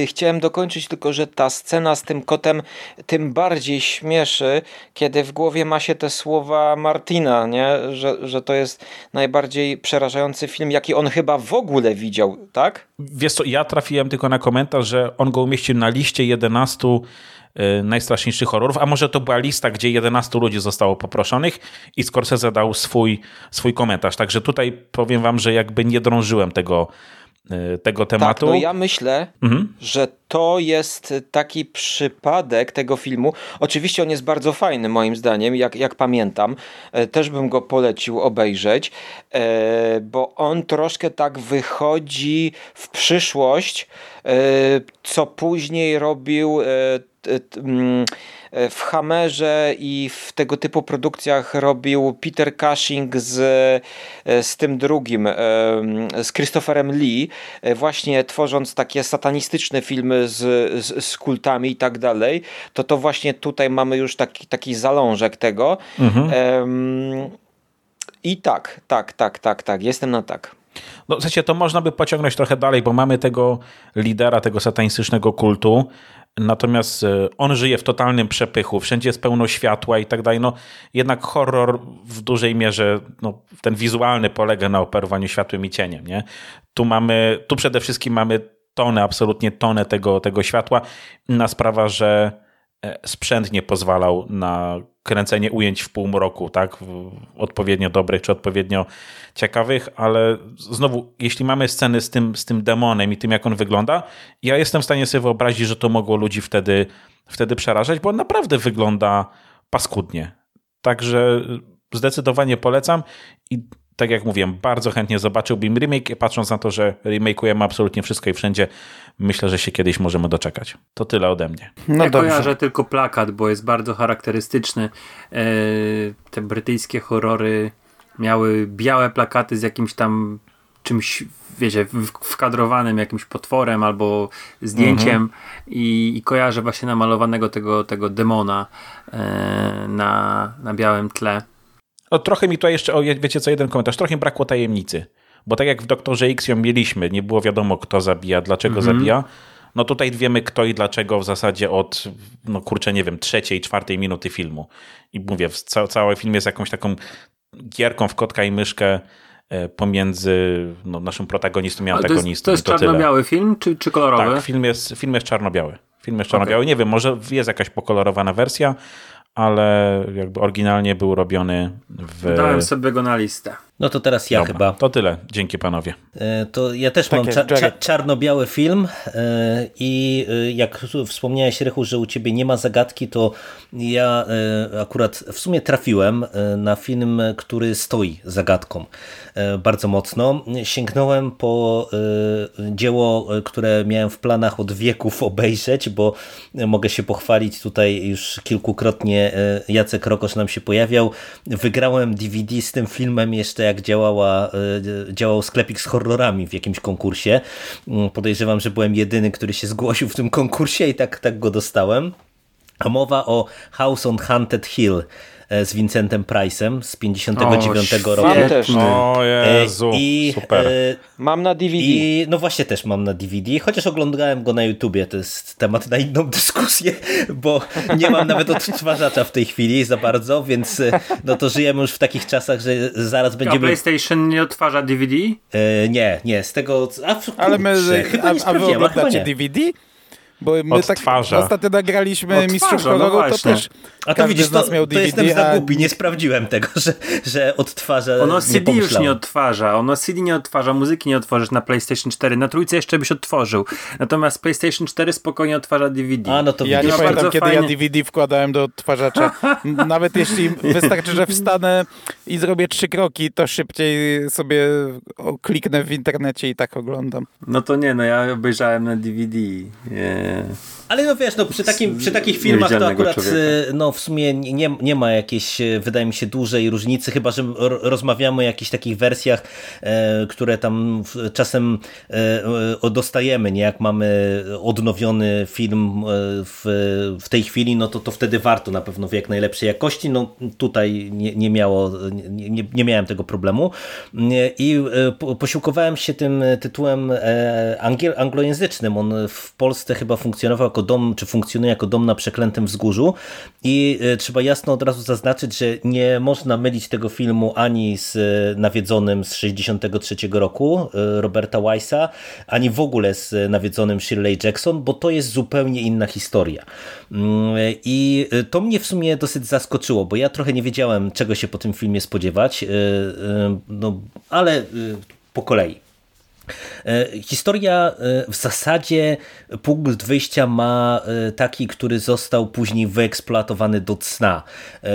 chciałem dokończyć tylko, że ta scena z tym kotem tym bardziej śmieszy, kiedy w głowie ma się te słowa Martina, nie? Że, że to jest najbardziej przerażający film, jaki on chyba w ogóle widział, tak? Wiesz co, ja trafiłem tylko na komentarz, że on go umieścił na liście 11 y, najstraszniejszych horrorów, a może to była lista, gdzie 11 ludzi zostało poproszonych i Scorsese dał swój, swój komentarz. Także tutaj powiem wam, że jakby nie drążyłem tego Y, tego tematu. Tak, no ja myślę, mhm. że to jest taki przypadek tego filmu. Oczywiście on jest bardzo fajny moim zdaniem, jak, jak pamiętam. E, też bym go polecił obejrzeć, e, bo on troszkę tak wychodzi w przyszłość, e, co później robił w Hammerze i w tego typu produkcjach robił Peter Cushing z, z tym drugim, z Christopherem Lee, właśnie tworząc takie satanistyczne filmy z, z, z kultami i tak dalej, to to właśnie tutaj mamy już taki, taki zalążek tego. Mhm. I tak, tak, tak, tak, tak, jestem na tak. No, w sensie to można by pociągnąć trochę dalej, bo mamy tego lidera, tego satanistycznego kultu, Natomiast e, on żyje w totalnym przepychu, wszędzie jest pełno światła i tak dalej. No, jednak horror w dużej mierze, no, ten wizualny polega na operowaniu światłem i cieniem. Nie? Tu mamy, tu przede wszystkim mamy tonę, absolutnie tonę tego, tego światła. Inna sprawa, że sprzęt nie pozwalał na kręcenie ujęć w półmroku, tak? Odpowiednio dobrych czy odpowiednio ciekawych, ale znowu, jeśli mamy sceny z tym, z tym demonem i tym, jak on wygląda, ja jestem w stanie sobie wyobrazić, że to mogło ludzi wtedy, wtedy przerażać, bo on naprawdę wygląda paskudnie. Także zdecydowanie polecam i tak jak mówiłem, bardzo chętnie zobaczyłbym remake, patrząc na to, że remakeujemy absolutnie wszystko i wszędzie, myślę, że się kiedyś możemy doczekać. To tyle ode mnie. No ja dobrze. kojarzę tylko plakat, bo jest bardzo charakterystyczny. E, te brytyjskie horrory miały białe plakaty z jakimś tam czymś, wiecie, wkadrowanym jakimś potworem albo zdjęciem mhm. i, i kojarzę właśnie namalowanego tego, tego demona e, na, na białym tle. No, trochę mi tutaj jeszcze, o, wiecie co, jeden komentarz, trochę brakło tajemnicy. Bo tak jak w Doktorze X ją mieliśmy, nie było wiadomo kto zabija, dlaczego mhm. zabija, no tutaj wiemy kto i dlaczego w zasadzie od, no kurczę, nie wiem, trzeciej, czwartej minuty filmu. I mówię, ca cały film jest jakąś taką gierką w kotka i myszkę e, pomiędzy no, naszym protagonistą i antagonistą. To jest, to jest czarno-biały film, czy, czy kolorowy? Tak, film jest, film jest czarno-biały. Film jest czarno-biały. Okay. Nie wiem, może jest jakaś pokolorowana wersja, ale jakby oryginalnie był robiony w... Dałem sobie go na listę. No to teraz ja Dobra, chyba. To tyle. Dzięki panowie. E, to ja też tak mam cza cza czarno-biały film e, i e, jak wspomniałeś Rychu, że u ciebie nie ma zagadki, to ja akurat w sumie trafiłem na film, który stoi zagadką bardzo mocno. Sięgnąłem po dzieło, które miałem w planach od wieków obejrzeć, bo mogę się pochwalić tutaj już kilkukrotnie Jacek Rokosz nam się pojawiał. Wygrałem DVD z tym filmem jeszcze jak działała, działał sklepik z horrorami w jakimś konkursie. Mm, podejrzewam, że byłem jedyny, który się zgłosił w tym konkursie i tak, tak go dostałem. A mowa o House on Haunted Hill E, z Vincentem Price'em z 59 o, roku. Ja też. O Jezu, I, super. E, mam na DVD. I, no właśnie też mam na DVD, chociaż oglądałem go na YouTubie, to jest temat na inną dyskusję, bo nie mam nawet odtwarzacza w tej chwili za bardzo, więc e, no to żyjemy już w takich czasach, że zaraz będziemy... A PlayStation nie odtwarza DVD? E, nie, nie, z tego... A, kurczę, Ale my, a, a wy oglądacie DVD? Bo my Odtwarza. tak ostatnio nagraliśmy Odtwarza, Mistrzów Horroru, no to też A to widzisz, to, miał DVD, to jestem za głupi, nie sprawdziłem tego, że, że odtwarza. Ono CD nie już nie odtwarza, ono CD nie odtwarza, muzyki nie otworzysz na PlayStation 4, na trójce jeszcze byś odtworzył. Natomiast PlayStation 4 spokojnie odtwarza DVD. A, no to ja nie pamiętam, kiedy fajnie. ja DVD wkładałem do odtwarzacza. Nawet jeśli wystarczy, że wstanę i zrobię trzy kroki, to szybciej sobie kliknę w internecie i tak oglądam. No to nie, no ja obejrzałem na DVD. Nie. uh, Ale no wiesz, no przy, takim, przy takich filmach to akurat człowieka. no w sumie nie, nie ma jakiejś, wydaje mi się, dużej różnicy, chyba że rozmawiamy o jakichś takich wersjach, e, które tam czasem e, dostajemy, nie? Jak mamy odnowiony film e, w, w tej chwili, no to, to wtedy warto na pewno w jak najlepszej jakości. No tutaj nie, nie miało, nie, nie miałem tego problemu. I e, posiłkowałem się tym tytułem e, angiel, anglojęzycznym. On w Polsce chyba funkcjonował jako dom, czy funkcjonuje jako dom na przeklętym wzgórzu i e, trzeba jasno od razu zaznaczyć, że nie można mylić tego filmu ani z e, nawiedzonym z 63 roku e, Roberta Weissa, ani w ogóle z nawiedzonym Shirley Jackson, bo to jest zupełnie inna historia. Mm, I to mnie w sumie dosyć zaskoczyło, bo ja trochę nie wiedziałem, czego się po tym filmie spodziewać, no, ale po kolei. E, historia e, w zasadzie punkt wyjścia ma e, taki, który został później wyeksploatowany do cna.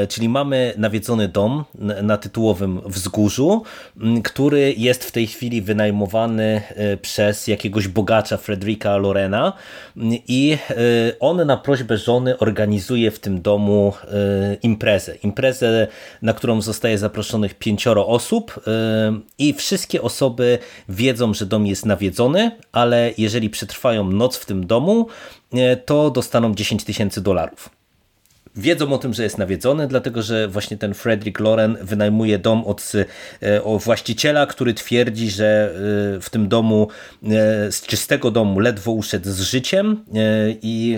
Czyli mamy nawiedzony dom na tytułowym wzgórzu, który jest w tej chwili wynajmowany przez jakiegoś bogacza Fredrika Lorena i on na prośbę żony organizuje w tym domu imprezę. Imprezę, na którą zostaje zaproszonych pięcioro osób i wszystkie osoby wiedzą, że dom jest nawiedzony, ale jeżeli przetrwają noc w tym domu, e, to dostaną 10 tysięcy dolarów wiedzą o tym, że jest nawiedzony, dlatego że właśnie ten Frederick Loren wynajmuje dom od e, właściciela, który twierdzi, że e, w tym domu, e, z czystego domu ledwo uszedł z życiem i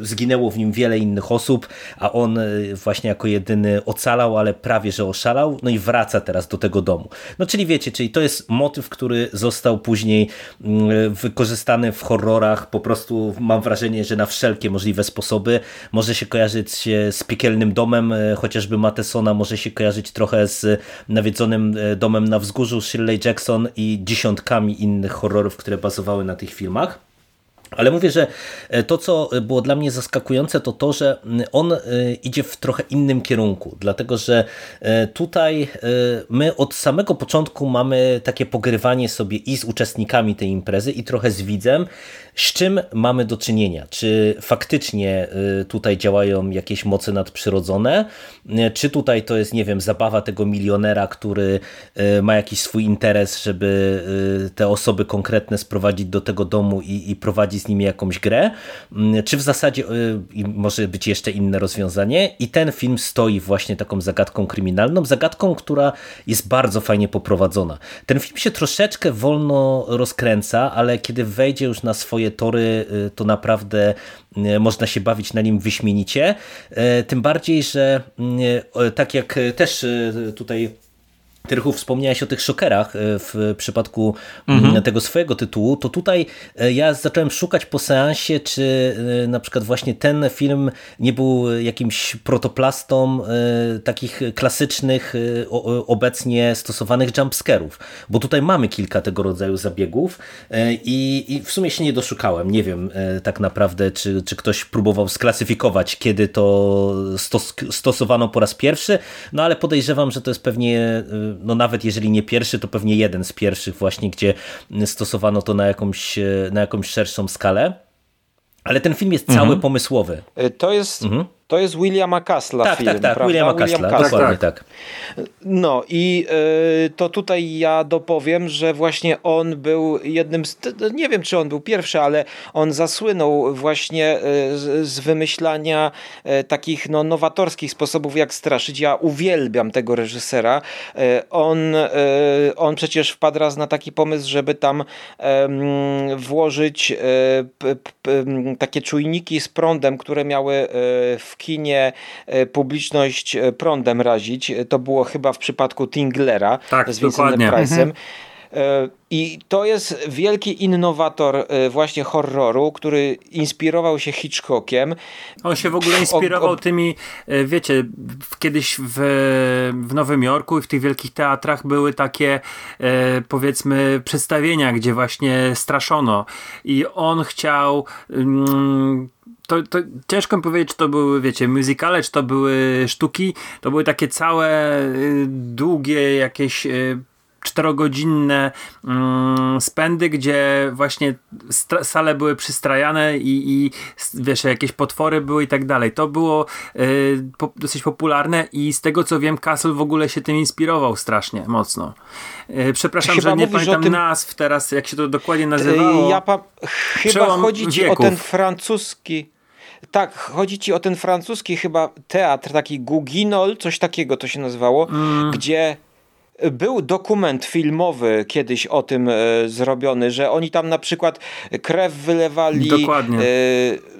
zginęło w nim wiele innych osób, a on właśnie jako jedyny ocalał, ale prawie że oszalał, no i wraca teraz do tego domu. No czyli wiecie, czyli to jest motyw, który został później mm, wykorzystany w horrorach, po prostu mam wrażenie, że na wszelkie możliwe sposoby może się kojarzyć kojarzyć z piekielnym domem, e, chociażby Matesona może się kojarzyć trochę z nawiedzonym e, domem na wzgórzu Shirley Jackson i dziesiątkami innych horrorów, które bazowały na tych filmach. Ale mówię, że e, to, co było dla mnie zaskakujące, to to, że on idzie w trochę innym kierunku, dlatego że tutaj my od samego początku mamy takie pogrywanie sobie i z uczestnikami tej imprezy, i trochę z widzem, z czym mamy do czynienia? Czy faktycznie tutaj działają jakieś moce nadprzyrodzone? Czy tutaj to jest, nie wiem, zabawa tego milionera, który ma jakiś swój interes, żeby te osoby konkretne sprowadzić do tego domu i, i prowadzi z nimi jakąś grę? Czy w zasadzie może być jeszcze inne rozwiązanie? I ten film stoi właśnie taką zagadką kryminalną, zagadką, która jest bardzo fajnie poprowadzona. Ten film się troszeczkę wolno rozkręca, ale kiedy wejdzie już na swoje tory, y, to naprawdę y, można się bawić na nim wyśmienicie. Y, tym bardziej, że tak jak też tutaj Tyrchu, wspomniałeś o tych szokerach e, w przypadku mhm. tego swojego tytułu, to tutaj e, ja zacząłem szukać po seansie, czy e, na przykład właśnie ten film nie był jakimś protoplastą takich klasycznych, obecnie stosowanych jumpscarów, bo tutaj mamy kilka tego rodzaju zabiegów i, i w sumie się nie doszukałem. Nie wiem tak naprawdę, czy, czy ktoś próbował sklasyfikować, kiedy to stos stosowano po raz pierwszy, no ale podejrzewam, że to jest pewnie no nawet jeżeli nie pierwszy, to pewnie jeden z pierwszych właśnie, gdzie stosowano to na jakąś, na jakąś szerszą skalę. Ale ten film jest cały mhm. pomysłowy. E, to jest, mhm. To jest Williama Casla tak, film, Tak, tak, prawda? Williama Casla, William dokładnie tak. No i y, to tutaj ja dopowiem, że właśnie on był jednym z, nie wiem czy on był pierwszy, ale on zasłynął właśnie y, z, z, wymyślania y, takich no, nowatorskich sposobów jak straszyć. Ja uwielbiam tego reżysera. On, on przecież wpadł raz na taki pomysł, żeby tam włożyć takie czujniki z prądem, które miały w kinie publiczność prądem razić. To było chyba w przypadku Tinglera tak, z Vincentem Price'em. Mhm. E, I to jest wielki innowator e, właśnie horroru, który inspirował się Hitchcockiem. On się w ogóle inspirował o, o... tymi, e, wiecie, kiedyś w, w Nowym Jorku i w tych wielkich teatrach były takie powiedzmy przedstawienia, gdzie właśnie straszono i on chciał mm, to, to ciężko mi powiedzieć, czy to były, wiecie, muzykale, czy to były sztuki. To były takie całe y, długie jakieś y, czterogodzinne mm, spędy, gdzie właśnie sale były przystrajane i, i wiesz, jakieś potwory były i tak dalej. To było y, po, dosyć popularne i z tego co wiem, Castle w ogóle się tym inspirował strasznie mocno. Y, przepraszam, że nie pamiętam tym... nazw teraz, jak się to dokładnie nazywało. Ja pa... Chyba chodzi ci wieków. o ten francuski tak, chodzi ci o ten francuski chyba teatr, taki Guginol, coś takiego to się nazywało, mm. gdzie był dokument filmowy kiedyś o tym e, zrobiony, że oni tam na przykład krew wylewali. Dokładnie. E,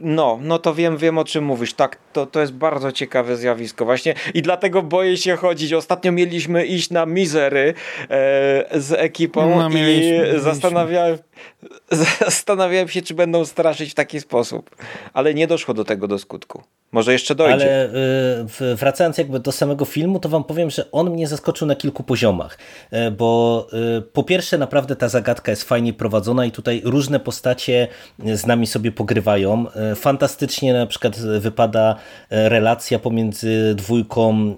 no, no to wiem, wiem o czym mówisz. Tak, to, to jest bardzo ciekawe zjawisko właśnie i dlatego boję się chodzić. Ostatnio mieliśmy iść na Mizery e, z ekipą no, i zastanawiałem, zastanawiałem się, czy będą straszyć w taki sposób. Ale nie doszło do tego do skutku. Może jeszcze dojdzie. Ale y, wracając jakby do samego filmu, to wam powiem, że on mnie zaskoczył na kilku poziomach. Y, bo y, po pierwsze naprawdę ta zagadka jest fajnie prowadzona i tutaj różne postacie z nami sobie pogrywają. Fantastycznie na przykład wypada relacja pomiędzy dwójką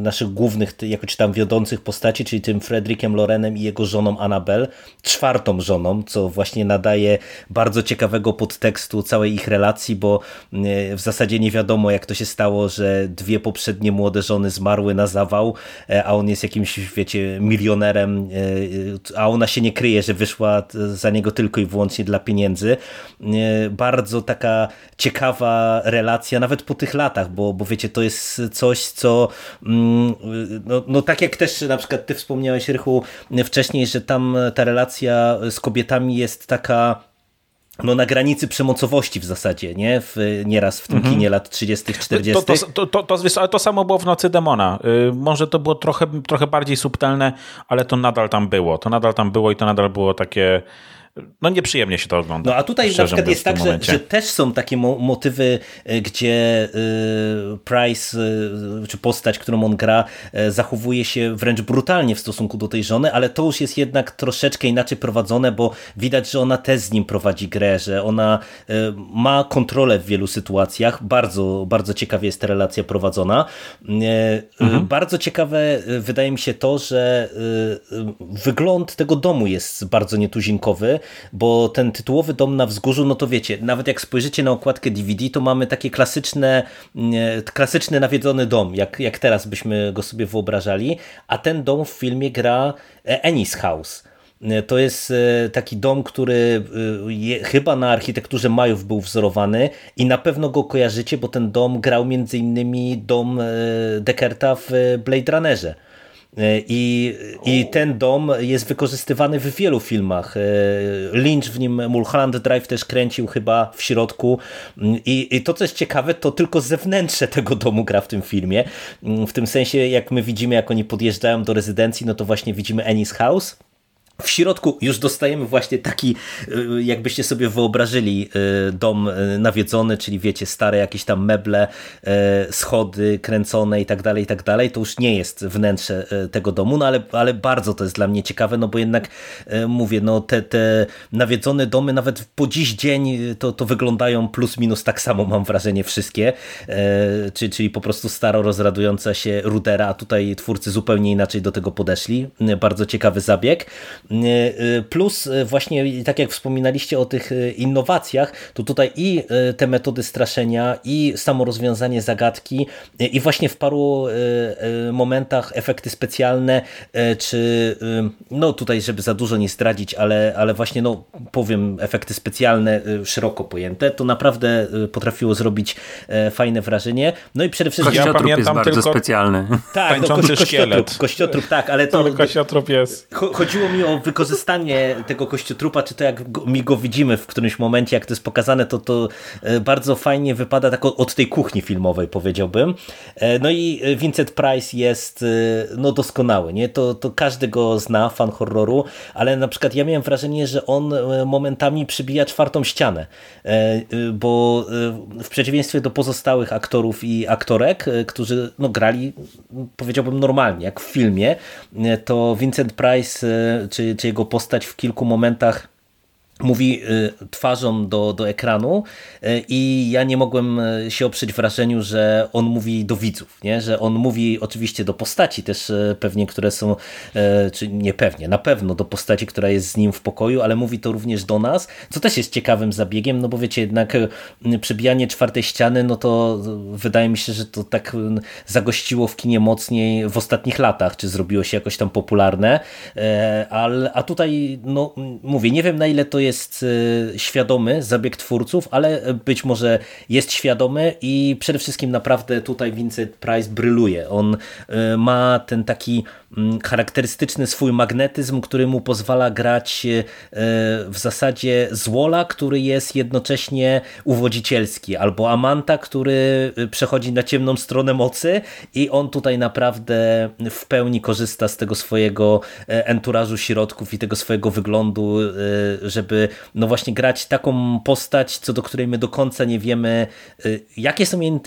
naszych głównych, jako czy tam wiodących postaci, czyli tym Fredrickiem Lorenem i jego żoną Annabel, czwartą żoną, co właśnie nadaje bardzo ciekawego podtekstu całej ich relacji, bo w zasadzie nie wiadomo jak to się stało, że dwie poprzednie młode żony zmarły na zawał, e, a on jest jakimś, wiecie, milionerem, e, a ona się nie kryje, że wyszła za niego tylko i wyłącznie dla pieniędzy. E, bardzo taka ciekawa relacja, nawet po tych latach, bo, bo wiecie, to jest coś, co mm, no, no tak jak też na przykład ty wspomniałeś, Rychu, wcześniej, że tam ta relacja z kobietami jest taka no na granicy przemocowości w zasadzie, nie? W, nieraz w tym -hmm. kinie lat 30 40 to, to, to, to, ale to samo było w Nocy Demona. Yy, może to było trochę, trochę bardziej subtelne, ale to nadal tam było. To nadal tam było i to nadal było takie no nieprzyjemnie się to ogląda. No a tutaj na przykład jest tak, że, że, też są takie mo motywy, e, gdzie y, Price, y, czy postać, którą on gra, y, zachowuje się wręcz brutalnie w stosunku do tej żony, ale to już jest jednak troszeczkę inaczej prowadzone, bo widać, że ona też z nim prowadzi grę, że ona ma kontrolę w wielu sytuacjach. Bardzo, bardzo ciekawie jest ta relacja prowadzona. Mhm. Bardzo ciekawe wydaje mi się to, że wygląd tego domu jest bardzo nietuzinkowy bo ten tytułowy dom na wzgórzu, no to wiecie, nawet jak spojrzycie na okładkę DVD, to mamy takie klasyczne, klasyczny nawiedzony dom, jak, jak teraz byśmy go sobie wyobrażali, a ten dom w filmie gra e, Ennis House. E, to jest e, taki dom, który chyba na architekturze Majów był wzorowany i na pewno go kojarzycie, bo ten dom grał między innymi dom Deckerta w Blade Runnerze. E, I, I ten dom jest wykorzystywany w wielu filmach. E, Lynch w nim Mulholland Drive też kręcił chyba w środku. I, I to, co jest ciekawe, to tylko zewnętrzne tego domu gra w tym filmie. W tym sensie, jak my widzimy, jak oni podjeżdżają do rezydencji, no to właśnie widzimy Ennis House w środku już dostajemy właśnie taki, y, jakbyście sobie wyobrażyli, y, dom y, nawiedzony, czyli wiecie, stare jakieś tam meble, schody kręcone i tak dalej, i tak dalej. To już nie jest wnętrze tego domu, no ale, ale bardzo to jest dla mnie ciekawe, no bo jednak mówię, no te, te nawiedzone domy nawet po dziś dzień to, to wyglądają plus minus tak samo, mam wrażenie, wszystkie, czyli, czyli po prostu staro rozradująca się rudera, a tutaj twórcy zupełnie inaczej do tego podeszli. Bardzo ciekawy zabieg. Plus właśnie tak jak wspominaliście o tych innowacjach, to tutaj i te metody straszenia i samo rozwiązanie zagadki i właśnie w paru momentach efekty specjalne, czy no tutaj, żeby za dużo nie zdradzić, ale, ale właśnie no powiem efekty specjalne szeroko pojęte, to naprawdę potrafiło zrobić fajne wrażenie. No i przede wszystkim... Kościotrup ja jest bardzo tylko... specjalny. Tak, no, kości, kościotrup, kościotrup, tak, ale to... kościotrup jest. Chodziło mi o wykorzystanie tego kościotrupa, czy to jak mi go widzimy w którymś momencie, jak to jest pokazane, to to e, bardzo fajnie wypada tak od tej kuchni filmowej, powiedziałbym. E, no i Vincent Price jest e, no doskonały, nie? To, to każdy go zna, fan horroru, ale na przykład ja miałem wrażenie, że on momentami przybija czwartą ścianę, bo w przeciwieństwie do pozostałych aktorów i aktorek, którzy no, grali, powiedziałbym, normalnie, jak w filmie, to Vincent Price, czy, czy jego postać w kilku momentach mówi y, twarzą do, do ekranu y, i ja nie mogłem y, się oprzeć wrażeniu, że on mówi do widzów, nie? że on mówi oczywiście do postaci też pewnie, które są, czy nie pewnie, na pewno do postaci, która jest z nim w pokoju, ale mówi to również do nas, co też jest ciekawym zabiegiem, no bo wiecie, jednak przebijanie czwartej ściany, no to wydaje mi się, że to tak zagościło w kinie mocniej w ostatnich latach, czy zrobiło się jakoś tam popularne, a tutaj, no mówię, nie wiem na ile to jest jest y, świadomy zabieg twórców, ale być może jest świadomy i przede wszystkim naprawdę tutaj Vincent Price bryluje. On y, ma ten taki mm, charakterystyczny swój magnetyzm, który mu pozwala grać y, w zasadzie złola, który jest jednocześnie uwodzicielski, albo amanta, który przechodzi na ciemną stronę mocy i on tutaj naprawdę w pełni korzysta z tego swojego e, enturażu środków i tego swojego wyglądu, żeby no właśnie grać taką postać, co do której my do końca nie wiemy, y, jakie są, jej,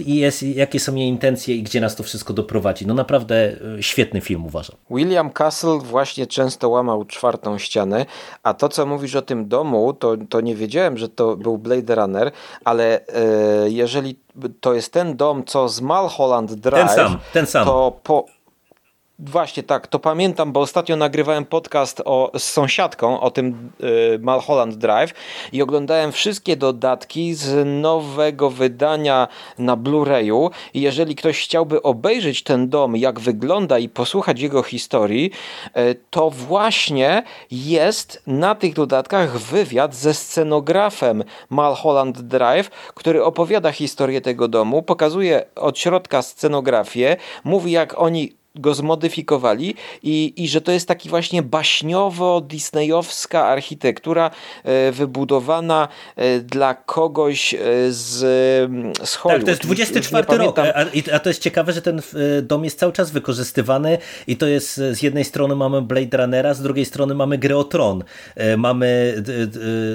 jakie są jej intencje i gdzie nas to wszystko doprowadzi. No naprawdę y, świetny film uważam. William Castle właśnie często łamał czwartą ścianę, a to co mówisz o tym domu, to, to nie wiedziałem, że to był Blade Runner, ale e, jeżeli to jest ten dom, co z Mulholland Drive, ten sam, ten sam. to po Właśnie tak, to pamiętam, bo ostatnio nagrywałem podcast o, z sąsiadką o tym y, Malholland Drive i oglądałem wszystkie dodatki z nowego wydania na Blu-rayu. I jeżeli ktoś chciałby obejrzeć ten dom, jak wygląda i posłuchać jego historii, y, to właśnie jest na tych dodatkach wywiad ze scenografem Malholland Drive, który opowiada historię tego domu, pokazuje od środka scenografię, mówi jak oni go zmodyfikowali i, i że to jest taki właśnie baśniowo-disneyowska architektura e, wybudowana e, dla kogoś e, z, z Hollywood. Tak, to jest 24 rok, a, a, to jest ciekawe, że ten dom jest cały czas wykorzystywany i to jest z jednej strony mamy Blade Runnera, z drugiej strony mamy grę o Tron. Mamy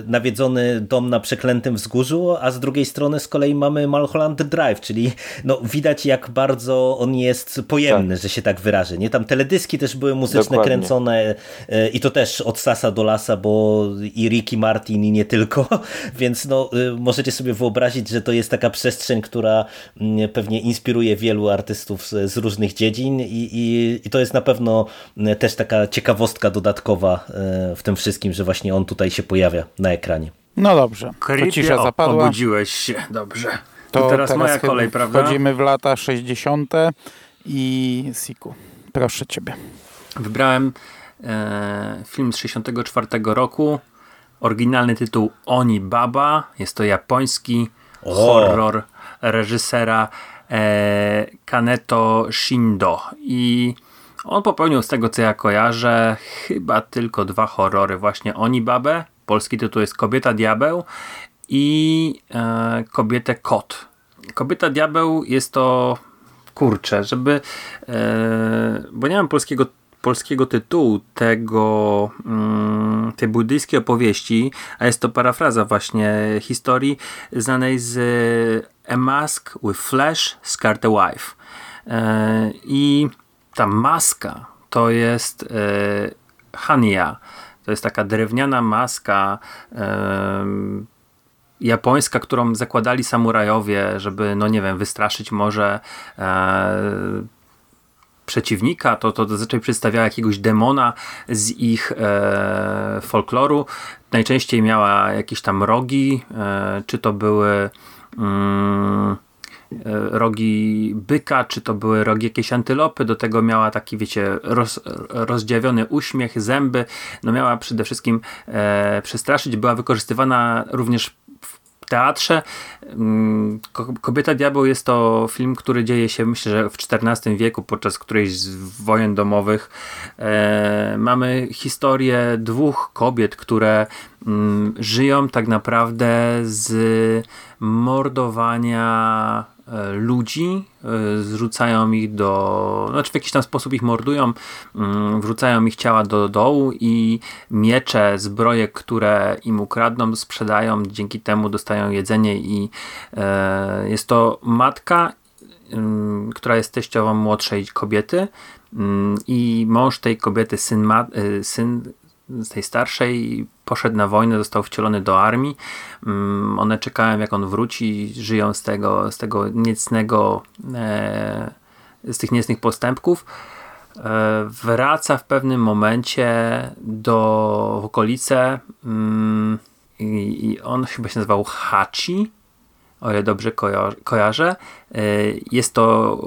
nawiedzony dom na przeklętym wzgórzu, a z drugiej strony z kolei mamy Mulholland Drive, czyli no, widać jak bardzo on jest pojemny, tak. że się tak wyrażę. Nie? Tam teledyski też były muzyczne Dokładnie. kręcone e, i to też od sasa do lasa, bo i Ricky Martin i nie tylko, więc no, e, możecie sobie wyobrazić, że to jest taka przestrzeń, która mm, pewnie inspiruje wielu artystów z, z różnych dziedzin i, i, i, to jest na pewno mm, też taka ciekawostka dodatkowa e, w tym wszystkim, że właśnie on tutaj się pojawia na ekranie. No dobrze, to cisza zapadła. Obudziłeś się, dobrze. To, to teraz, teraz moja kolej, prawda? Wchodzimy w lata 60 i Siku. Proszę ciebie. Wybrałem e, film z 64 roku. Oryginalny tytuł Oni Baba. Jest to japoński o. horror reżysera e, Kaneto Shindo. I on popełnił z tego co ja kojarzę chyba tylko dwa horrory. Właśnie Oni Babę. Polski tytuł jest Kobieta Diabeł i e, Kobietę Kot. Kobieta Diabeł jest to kurczę, żeby, e, bo nie mam polskiego polskiego tytułu tego, mm, tej buddyjskiej opowieści, a jest to parafraza właśnie historii znanej z A Mask with Flesh, Scarred a Wife. E, I ta maska to jest e, Hania. To jest taka drewniana maska japońska, którą zakładali samurajowie, żeby, no nie wiem, wystraszyć może e, przeciwnika, to, to zazwyczaj przedstawiała jakiegoś demona z ich e, folkloru. Najczęściej miała jakieś tam rogi, e, czy to były mm, e, rogi byka, czy to były rogi jakiejś antylopy, do tego miała taki, wiecie, roz, rozdziawiony uśmiech, zęby, no miała przede wszystkim e, przestraszyć, była wykorzystywana również teatrze. Mm, Kobieta Diabeł jest to film, który dzieje się myślę, że w XIV wieku podczas którejś z wojen domowych. E, mamy historię dwóch kobiet, które mm, żyją tak naprawdę z mordowania ludzi, e, zrzucają ich do, znaczy w jakiś tam sposób ich mordują, mm, wrzucają ich ciała do dołu i miecze, zbroje, które im ukradną, sprzedają, dzięki temu dostają jedzenie i e, jest to matka, mm, która jest teściową młodszej kobiety mm, i mąż tej kobiety, syn, syn z tej starszej poszedł na wojnę, został wcielony do armii. Mm, one czekają jak on wróci, żyją z tego, z tego niecnego, e, z tych niecnych postępków. E, wraca w pewnym momencie do okolice mm, i, on chyba się nazywał Hachi, o ile dobrze kojarzę. E, jest to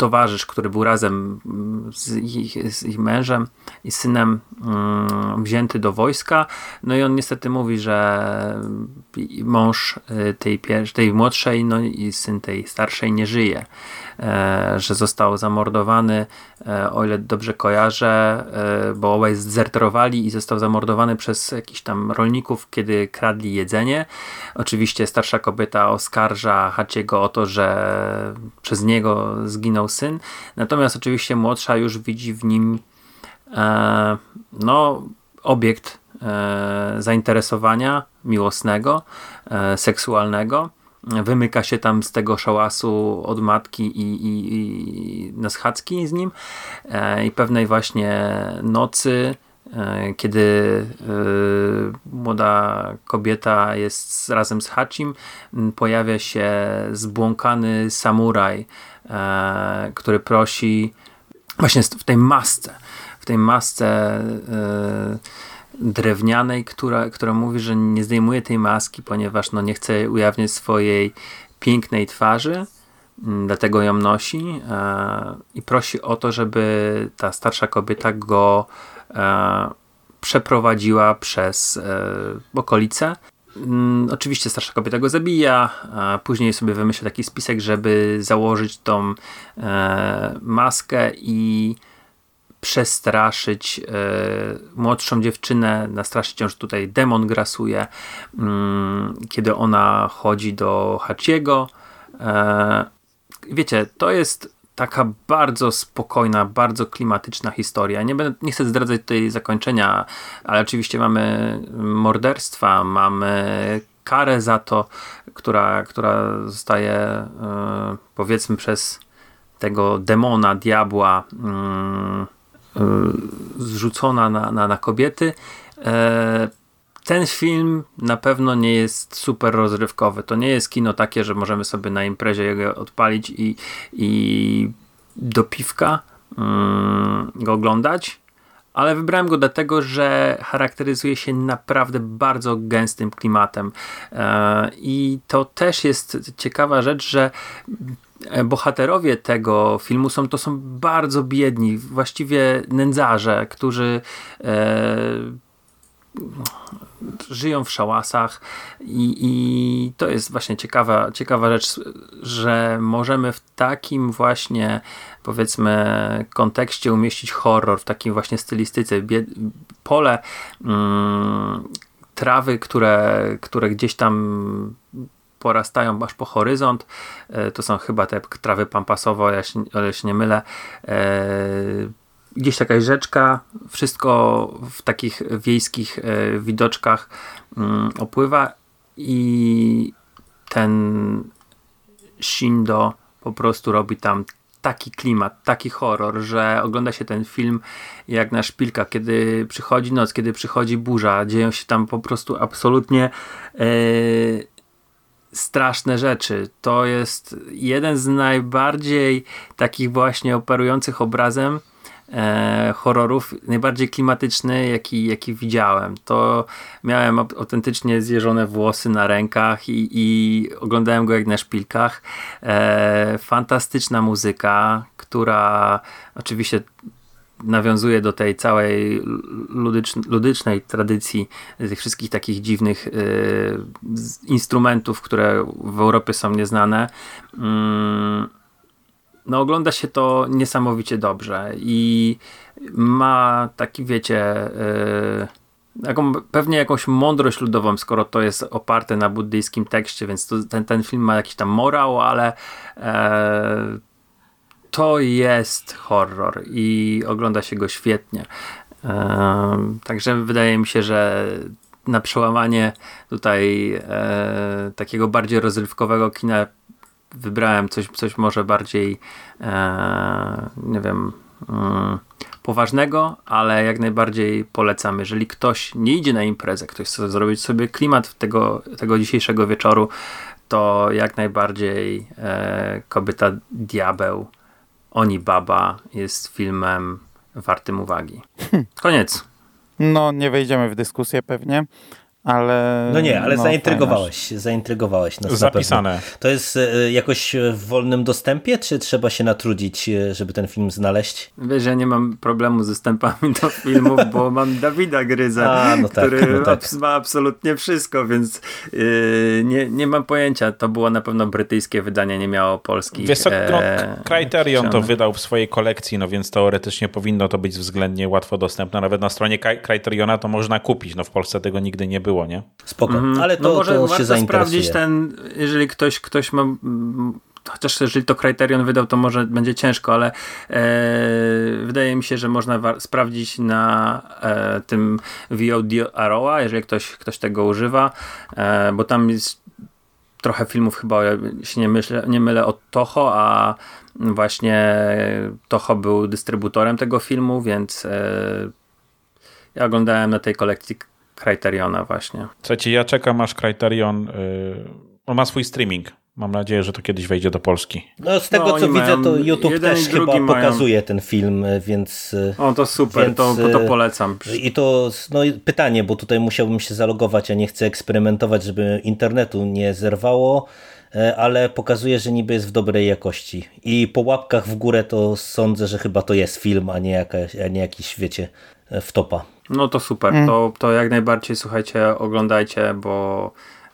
towarzysz, który był razem mm, z ich, z ich mężem i synem um, wzięty do wojska. No i on niestety mówi, że mąż y, tej, tej młodszej no i syn tej starszej nie żyje. E, że został zamordowany, e, o ile dobrze kojarzę, e, bo obaj zdezerterowali i został zamordowany przez jakichś tam rolników, kiedy kradli jedzenie. Oczywiście starsza kobieta oskarża Haciego o to, że przez niego zginął syn, natomiast oczywiście młodsza już widzi w nim no, obiekt zainteresowania miłosnego, seksualnego wymyka się tam z tego szałasu od matki i, i, i na schadzki z nim. E, i pewnej właśnie nocy e, kiedy e, młoda kobieta jest razem z Hachim, pojawia się zbłąkany samuraj, który prosi właśnie w tej masce, w tej masce drewnianej, która, która mówi, że nie zdejmuje tej maski, ponieważ no, nie chce ujawniać swojej pięknej twarzy, mm, dlatego ją nosi e, i prosi o to, żeby ta starsza kobieta go e, przeprowadziła przez e, okolice. Mm, oczywiście starsza kobieta go zabija, a później sobie wymyśla taki spisek, żeby założyć tą e, maskę i przestraszyć e, młodszą dziewczynę, nastraszyć ją, że tutaj demon grasuje, mm, kiedy ona chodzi do Hachiego. E, wiecie, to jest taka bardzo spokojna, bardzo klimatyczna historia. Nie, będę, nie chcę zdradzać tutaj zakończenia, ale oczywiście mamy morderstwa, mamy karę za to, która, która zostaje e, powiedzmy przez tego demona, diabła, mm, zrzucona na, na, na kobiety. E, ten film na pewno nie jest super rozrywkowy. To nie jest kino takie, że możemy sobie na imprezie jego odpalić i, i do piwka mm, go oglądać. Ale wybrałem go dlatego, że charakteryzuje się naprawdę bardzo gęstym klimatem. E, I to też jest ciekawa rzecz, że E, bohaterowie tego filmu są, to są bardzo biedni, właściwie nędzarze, którzy e, żyją w szałasach i, i, to jest właśnie ciekawa, ciekawa rzecz, że możemy w takim właśnie powiedzmy kontekście umieścić horror, w takim właśnie stylistyce. Bied pole mm, trawy, które, które gdzieś tam porastają aż po horyzont. E, to są chyba te trawy pampasowe, o ile się nie mylę. Gdzieś jakaś rzeczka, wszystko w takich wiejskich e, widoczkach mm, opływa i ten Shindo po prostu robi tam taki klimat, taki horror, że ogląda się ten film jak na szpilka, kiedy przychodzi noc, kiedy przychodzi burza, dzieją się tam po prostu absolutnie straszne rzeczy. To jest jeden z najbardziej takich właśnie operujących obrazem e, horrorów, najbardziej klimatyczny, jaki, jaki widziałem. To miałem autentycznie zjeżone włosy na rękach i, i oglądałem go jak na szpilkach. E, fantastyczna muzyka, która oczywiście nawiązuje do tej całej ludycznej tradycji tych wszystkich takich dziwnych y, instrumentów, które w Europie są nieznane. Mm, no ogląda się to niesamowicie dobrze i ma taki wiecie y, jaką, pewnie jakąś mądrość ludową, skoro to jest oparte na buddyjskim tekście, więc to, ten, ten film ma jakiś tam morał, ale e, to jest horror i ogląda się go świetnie. Także wydaje mi się, że na przełamanie tutaj takiego bardziej rozrywkowego kina wybrałem coś, coś może bardziej e, nie wiem mm, poważnego, ale jak najbardziej polecam. Jeżeli ktoś nie idzie na imprezę, ktoś chce zrobić sobie klimat tego, tego dzisiejszego wieczoru, to jak najbardziej e, Kobieta Diabeł oni Baba jest filmem wartym uwagi. Koniec. No, nie wejdziemy w dyskusję pewnie, ale... No nie, ale no, zaintrygowałeś, zaintrygowałeś nas Zapisane. To jest e, jakoś w wolnym dostępie, czy trzeba się natrudzić, e, żeby ten film znaleźć? Wiesz, ja nie mam problemu z dostępami do filmów, bo mam Dawida Gryza, A, no tak, który no tak. ma absolutnie wszystko, więc yy, nie, nie mam pojęcia. To było na pewno brytyjskie wydanie, nie miało polskich. Wiesz co, no, Criterion to wydał w swojej kolekcji, no więc teoretycznie powinno to być względnie łatwo dostępne. Nawet na stronie Criteriona to można kupić. No w Polsce tego nigdy nie było było, nie? Spoko, mm, ale to, no może to warto się sprawdzić ten, jeżeli ktoś, ktoś ma chociaż jeżeli to Criterion wydał, to może będzie ciężko, ale e, wydaje mi się, że można sprawdzić na e, tym VOD Arrowa, jeżeli ktoś, ktoś tego używa, e, bo tam jest trochę filmów chyba, się nie, myślę, nie mylę, od Toho, a właśnie Toho był dystrybutorem tego filmu, więc e, ja oglądałem na tej kolekcji Criteriona właśnie. Słuchajcie, ja czekam aż Criterion, yy, on ma swój streaming. Mam nadzieję, że to kiedyś wejdzie do Polski. No z tego no, co widzę, to YouTube też chyba mają... pokazuje ten film, więc... O, to super, więc, to, to polecam. I to no, pytanie, bo tutaj musiałbym się zalogować, a nie chcę eksperymentować, żeby internetu nie zerwało, e, ale pokazuje, że niby jest w dobrej jakości. I po łapkach w górę to sądzę, że chyba to jest film, a nie, jakaś, a nie jakiś, wiecie, wtopa. No to super, mm. to, to jak najbardziej słuchajcie, oglądajcie, bo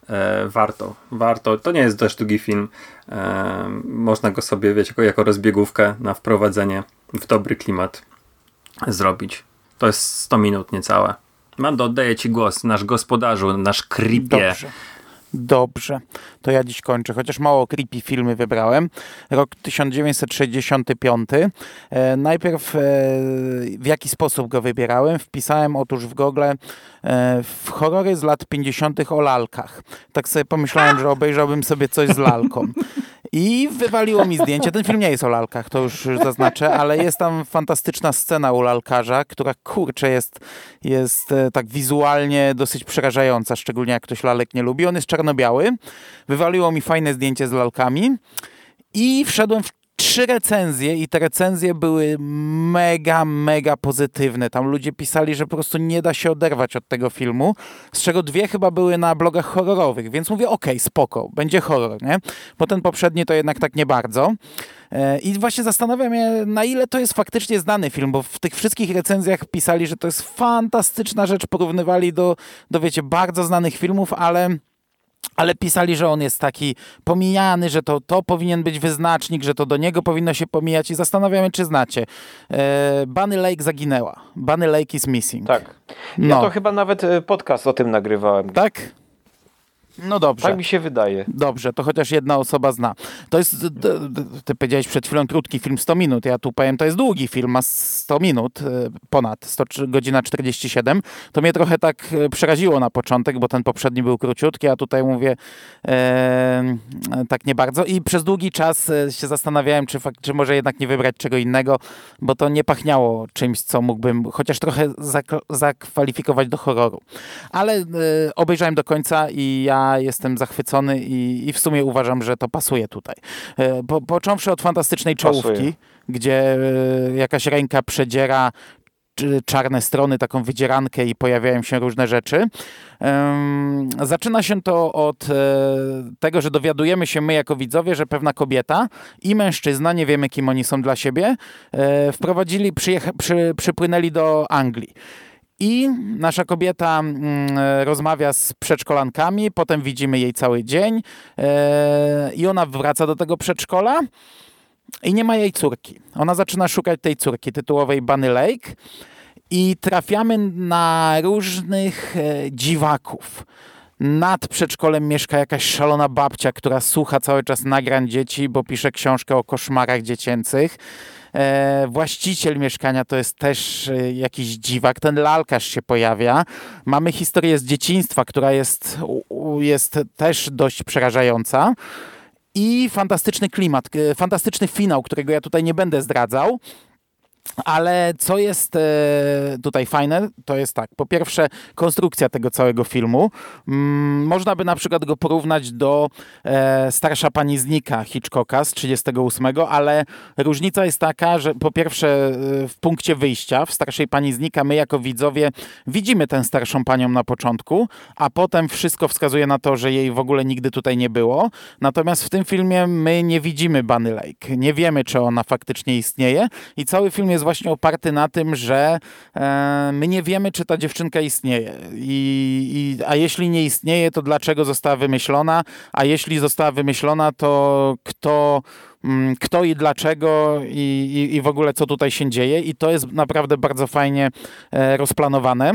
e, warto, warto. To nie jest dość długi film. E, można go sobie, wiecie, jako, jako rozbiegówkę na wprowadzenie w dobry klimat zrobić. To jest 100 minut niecałe. Mando, oddaję Ci głos, nasz gospodarzu, nasz creepie. Dobrze. Dobrze, to ja dziś kończę, chociaż mało creepy filmy wybrałem. Rok 1965. E, najpierw e, w jaki sposób go wybierałem? Wpisałem otóż w Google e, w horrory z lat 50. o lalkach. Tak sobie pomyślałem, że obejrzałbym sobie coś z lalką. I wywaliło mi zdjęcie. Ten film nie jest o lalkach, to już zaznaczę, ale jest tam fantastyczna scena u lalkarza, która kurczę jest, jest e, tak wizualnie dosyć przerażająca, szczególnie jak ktoś lalek nie lubi. On jest czarno-biały. Wywaliło mi fajne zdjęcie z lalkami. I wszedłem w trzy recenzje i te recenzje były mega, mega pozytywne. Tam ludzie pisali, że po prostu nie da się oderwać od tego filmu, z czego dwie chyba były na blogach horrorowych, więc mówię, okej, okay, spoko, będzie horror, nie? Bo ten poprzedni to jednak tak nie bardzo. E, I właśnie zastanawiam się, na ile to jest faktycznie znany film, bo w tych wszystkich recenzjach pisali, że to jest fantastyczna rzecz, porównywali do, do wiecie, bardzo znanych filmów, ale ale pisali, że on jest taki pomijany, że to, to powinien być wyznacznik, że to do niego powinno się pomijać i zastanawiamy, czy znacie. E, Bunny Lake zaginęła. Bunny Lake is missing. Tak. Ja no. to chyba nawet e, podcast o tym nagrywałem. Tak? No dobrze. Tak mi się wydaje. Dobrze, to chociaż jedna osoba zna. To jest, ty powiedziałeś przed chwilą krótki film 100 minut, ja tu powiem, to jest długi film, ma 100 minut, e, ponad 100, godzina 47. To mnie trochę tak e, przeraziło na początek, bo ten poprzedni był króciutki, a tutaj mówię e, tak nie bardzo. I przez długi czas e, się zastanawiałem, czy, czy może jednak nie wybrać czego innego, bo to nie pachniało czymś, co mógłbym chociaż trochę zak zakwalifikować do horroru. Ale e, obejrzałem do końca i ja ja jestem zachwycony i, i w sumie uważam, że to pasuje tutaj. E, po, począwszy od fantastycznej czołówki, pasuje. gdzie e, jakaś ręka przedziera czarne strony, taką wydzierankę i pojawiają się różne rzeczy. Zaczyna się to od e, tego, że dowiadujemy się my jako widzowie, że pewna kobieta i mężczyzna, nie wiemy kim oni są dla siebie, e, wprowadzili, przy, przypłynęli do Anglii. I nasza kobieta mm, rozmawia z przedszkolankami, potem widzimy jej cały dzień e, i ona wraca do tego przedszkola i nie ma jej córki. Ona zaczyna szukać tej córki tytułowej Bunny Lake i trafiamy na różnych e, dziwaków. Nad przedszkolem mieszka jakaś szalona babcia, która słucha cały czas nagrań dzieci, bo pisze książkę o koszmarach dziecięcych. E, właściciel mieszkania to jest też e, jakiś dziwak, ten lalkarz się pojawia. Mamy historię z dzieciństwa, która jest, jest też dość przerażająca. I fantastyczny klimat, e, fantastyczny finał, którego ja tutaj nie będę zdradzał. Ale co jest e, tutaj fajne, to jest tak. Po pierwsze, konstrukcja tego całego filmu. Mm, można by na przykład go porównać do e, Starsza Pani Znika Hitchcocka z 38, ale różnica jest taka, że po pierwsze e, w punkcie wyjścia w Starszej Pani Znika my jako widzowie widzimy tę starszą panią na początku, a potem wszystko wskazuje na to, że jej w ogóle nigdy tutaj nie było. Natomiast w tym filmie my nie widzimy Bunny Lake. Nie wiemy, czy ona faktycznie istnieje i cały film jest właśnie oparty na tym, że e, my nie wiemy, czy ta dziewczynka istnieje. I, i, a jeśli nie istnieje, to dlaczego została wymyślona? A jeśli została wymyślona, to kto mm, kto i dlaczego i, i, i w ogóle co tutaj się dzieje i to jest naprawdę bardzo fajnie e, rozplanowane.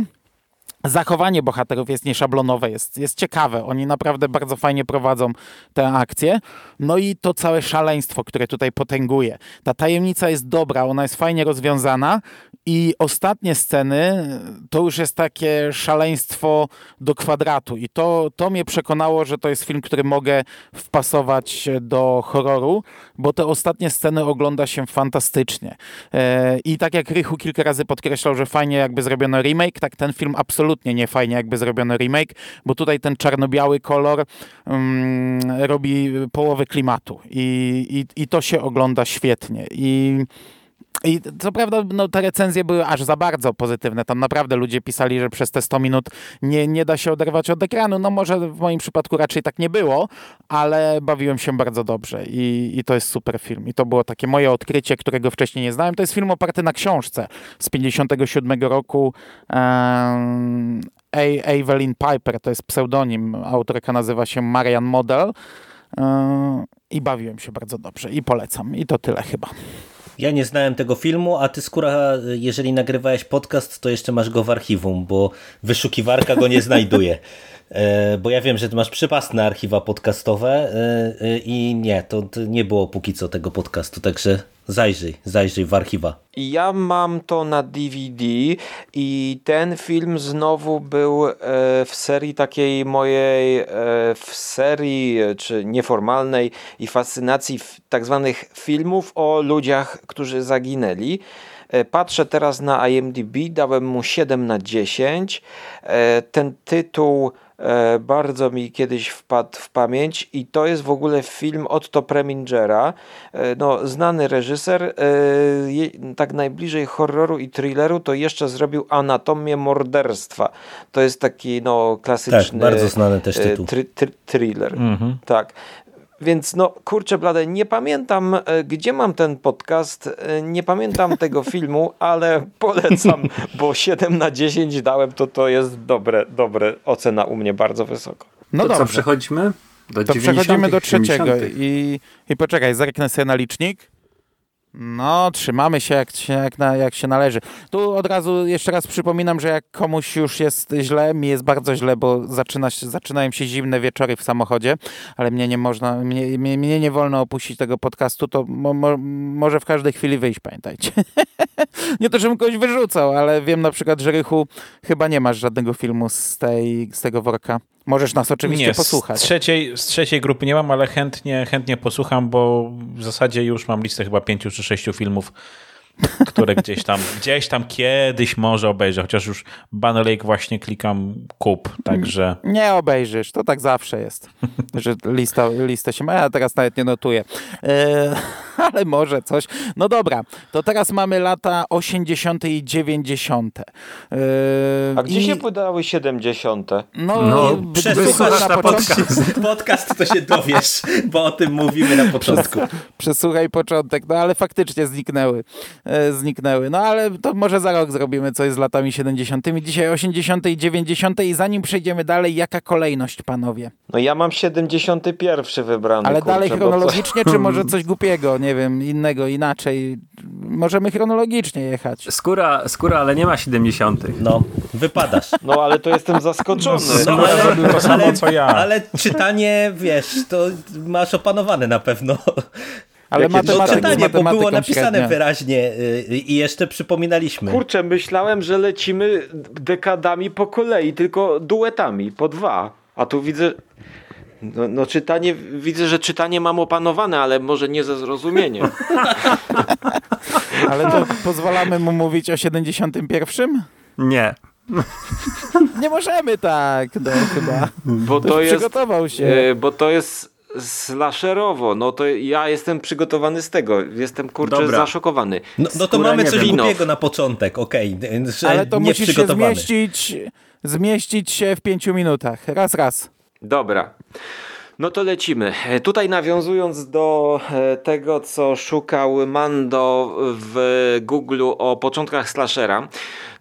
Zachowanie bohaterów jest nieszablonowe, jest, jest ciekawe. Oni naprawdę bardzo fajnie prowadzą tę akcję. No i to całe szaleństwo, które tutaj potęguje. Ta tajemnica jest dobra, ona jest fajnie rozwiązana i ostatnie sceny to już jest takie szaleństwo do kwadratu. I to, to mnie przekonało, że to jest film, który mogę wpasować do horroru, bo te ostatnie sceny ogląda się fantastycznie. E, I tak jak Rychu kilka razy podkreślał, że fajnie jakby zrobiono remake, tak ten film absolutnie nie fajnie jakby zrobiono remake, bo tutaj ten czarno-biały kolor um, robi połowę klimatu i, i, i to się ogląda świetnie. I i co prawda no, te recenzje były aż za bardzo pozytywne. Tam naprawdę ludzie pisali, że przez te 100 minut nie, nie da się oderwać od ekranu. No może w moim przypadku raczej tak nie było, ale bawiłem się bardzo dobrze i, i to jest super film. I to było takie moje odkrycie, którego wcześniej nie znałem. To jest film oparty na książce z 57 roku. Um, Evelyn Piper, to jest pseudonim. Autorka nazywa się Marian Model. Um, I bawiłem się bardzo dobrze i polecam. I to tyle chyba. Ja nie znałem tego filmu, a ty skóra, jeżeli nagrywałeś podcast, to jeszcze masz go w archiwum, bo wyszukiwarka go nie znajduje. E, bo ja wiem, że ty masz przypasne archiwa podcastowe e, e, i nie, to nie było póki co tego podcastu, także zajrzyj, zajrzyj w archiwa. Ja mam to na DVD i ten film znowu był w serii takiej mojej, w serii czy nieformalnej i fascynacji tak zwanych filmów o ludziach, którzy zaginęli. Patrzę teraz na IMDb, dałem mu 7 na 10. Ten tytuł bardzo mi kiedyś wpadł w pamięć i to jest w ogóle film Otto Premingera, e, no, znany reżyser, e, tak najbliżej horroru i thrilleru to jeszcze zrobił Anatomię morderstwa. To jest taki no, klasyczny tak, bardzo znany też tytuł. thriller. Mhm. Tak. Więc no, kurczę blade, nie pamiętam, e, gdzie mam ten podcast, e, nie pamiętam tego filmu, ale polecam, bo 7 na 10 dałem, to to jest dobre, dobre ocena u mnie, bardzo wysoko. No to dobrze. co, przechodzimy do To przechodzimy do trzeciego i, i poczekaj, zerknę sobie na licznik. No, trzymamy się jak, jak, na, jak się należy. Tu od razu jeszcze raz przypominam, że jak komuś już jest źle, mi jest bardzo źle, bo zaczyna, zaczynają się zimne wieczory w samochodzie, ale mnie nie można, mnie, mnie, mnie nie wolno opuścić tego podcastu, to mo, mo, może w każdej chwili wyjść, pamiętajcie. nie to, żebym kogoś wyrzucał, ale wiem na przykład, że Rychu chyba nie masz żadnego filmu z, tej, z tego worka. Możesz nas oczywiście nie, posłuchać. Z trzeciej, z trzeciej grupy nie mam, ale chętnie, chętnie posłucham, bo w zasadzie już mam listę chyba pięciu czy sześciu filmów, które gdzieś tam, gdzieś tam kiedyś może obejrzę, chociaż już Banner Lake właśnie klikam kup, także... Nie obejrzysz, to tak zawsze jest, że lista, lista się ma, ja teraz nawet nie notuję. E, ale może coś. No dobra, to teraz mamy lata 80. i 90. E, A gdzie i... się podały 70? No, no przesłuchasz na podcast. podcast, to się dowiesz, bo o tym mówimy na początku. Przesłuchaj początek, no ale faktycznie zniknęły. E, zniknęły. No ale to może za rok zrobimy coś z latami 70. Dzisiaj 80. i 90. i zanim przejdziemy dalej, jaka kolejność, panowie? No ja mam 71 wybrany. Ale kurczę, dalej chronologicznie, czy może coś głupiego, nie wiem, innego, inaczej? Możemy chronologicznie jechać. Skóra, skóra ale nie ma 70. No, wypadasz. No ale to jestem zaskoczony. No, no, ale, to samo, co ja. Ale czytanie, wiesz, to masz opanowane na pewno. Ale matematyka, czytanie, bo było napisane średnia. wyraźnie y, i jeszcze przypominaliśmy. Kurczę, myślałem, że lecimy dekadami po kolei, tylko duetami, po dwa. A tu widzę, no, no, czytanie, widzę, że czytanie mam opanowane, ale może nie ze zrozumieniem. ale to pozwalamy mu mówić o 71? Nie. Nie możemy tak, no chyba. Bo to, to jest, przygotował się. Yy, bo to jest slasherowo, no to ja jestem przygotowany z tego. Jestem kurczę Dobra. zaszokowany. No, no to mamy coś głupiego na początek, okej. Okay. Ale to musisz się zmieścić, zmieścić się w pięciu minutach. Raz, raz. Dobra. No to lecimy. E, tutaj nawiązując do e, tego, co szukał Mando w Google o początkach slashera,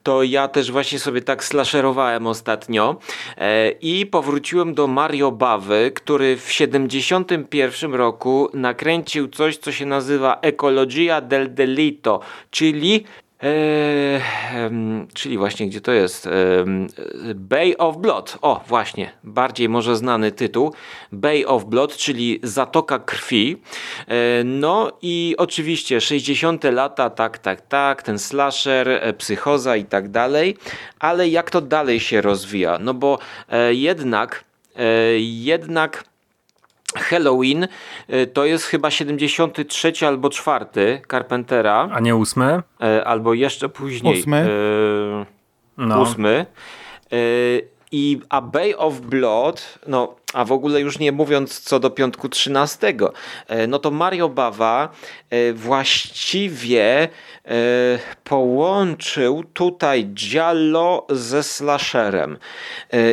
to ja też właśnie sobie tak slasherowałem ostatnio e, i powróciłem do Mario Bawy, który w 71 roku nakręcił coś, co się nazywa Ecologia del Delito, czyli Eee, czyli właśnie gdzie to jest? Eee, Bay of Blood. O, właśnie, bardziej może znany tytuł. Bay of Blood, czyli Zatoka Krwi. Eee, no i oczywiście 60. lata, tak, tak, tak, ten slasher, e, psychoza i tak dalej. Ale jak to dalej się rozwija? No bo e, jednak, e, jednak Halloween y, to jest chyba 73 albo 4 Carpentera. A nie 8? Y, albo jeszcze później. 8. Y, no. 8. I A Bay of Blood, no a w ogóle już nie mówiąc co do piątku 13, no to Mario Bawa właściwie połączył tutaj Giallo ze slasherem.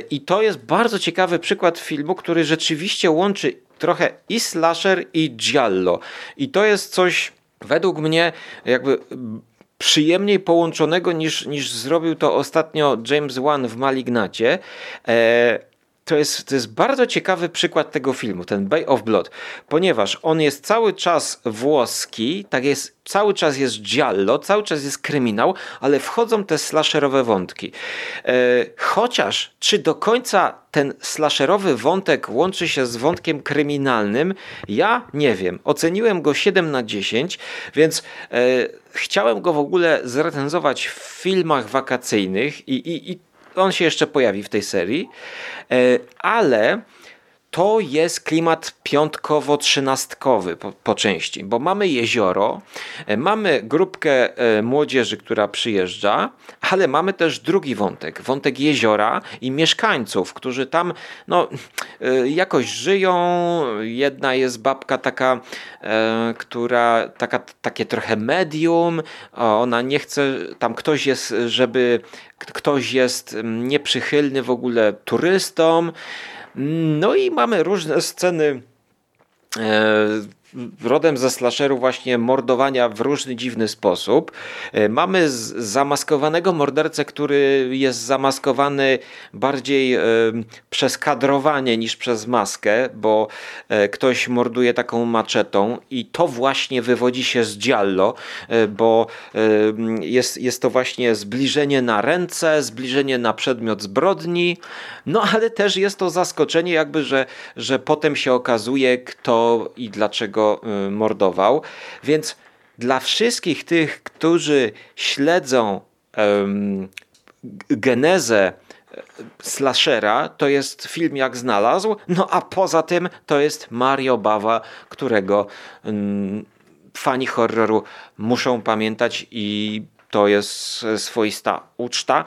I to jest bardzo ciekawy przykład filmu, który rzeczywiście łączy trochę i slasher i giallo. I to jest coś według mnie jakby przyjemniej połączonego niż, niż zrobił to ostatnio James Wan w Malignacie. E, to jest, to jest bardzo ciekawy przykład tego filmu, ten Bay of Blood, ponieważ on jest cały czas włoski, tak jest, cały czas jest giallo, cały czas jest kryminał, ale wchodzą te slasherowe wątki. E, chociaż czy do końca ten slasherowy wątek łączy się z wątkiem kryminalnym, ja nie wiem. Oceniłem go 7 na 10, więc e, chciałem go w ogóle zrecenzować w filmach wakacyjnych i, i, i on się jeszcze pojawi w tej serii, e, ale to jest klimat piątkowo-trzynastkowy po, po, części, bo mamy jezioro, e, mamy grupkę e, młodzieży, która przyjeżdża, ale mamy też drugi wątek, wątek jeziora i mieszkańców, którzy tam no, jakoś żyją. Jedna jest babka taka, która taka, takie trochę medium, ona nie chce, tam ktoś jest, żeby ktoś jest mm, nieprzychylny w ogóle turystom. No i mamy różne sceny e, rodem ze slasheru właśnie mordowania w różny dziwny sposób. E, mamy zamaskowanego mordercę, który jest zamaskowany bardziej e, przez kadrowanie niż przez maskę, bo e, ktoś morduje taką maczetą i to właśnie wywodzi się z Giallo, bo jest, jest to właśnie zbliżenie na ręce, zbliżenie na przedmiot zbrodni, no ale też jest to zaskoczenie jakby, że, że potem się okazuje kto i dlaczego Y, mordował. Więc dla wszystkich tych, którzy śledzą um, genezę e, slashera, to jest film jak znalazł, no a poza tym to jest Mario Bawa, którego um, fani horroru muszą pamiętać i to jest swoista uczta.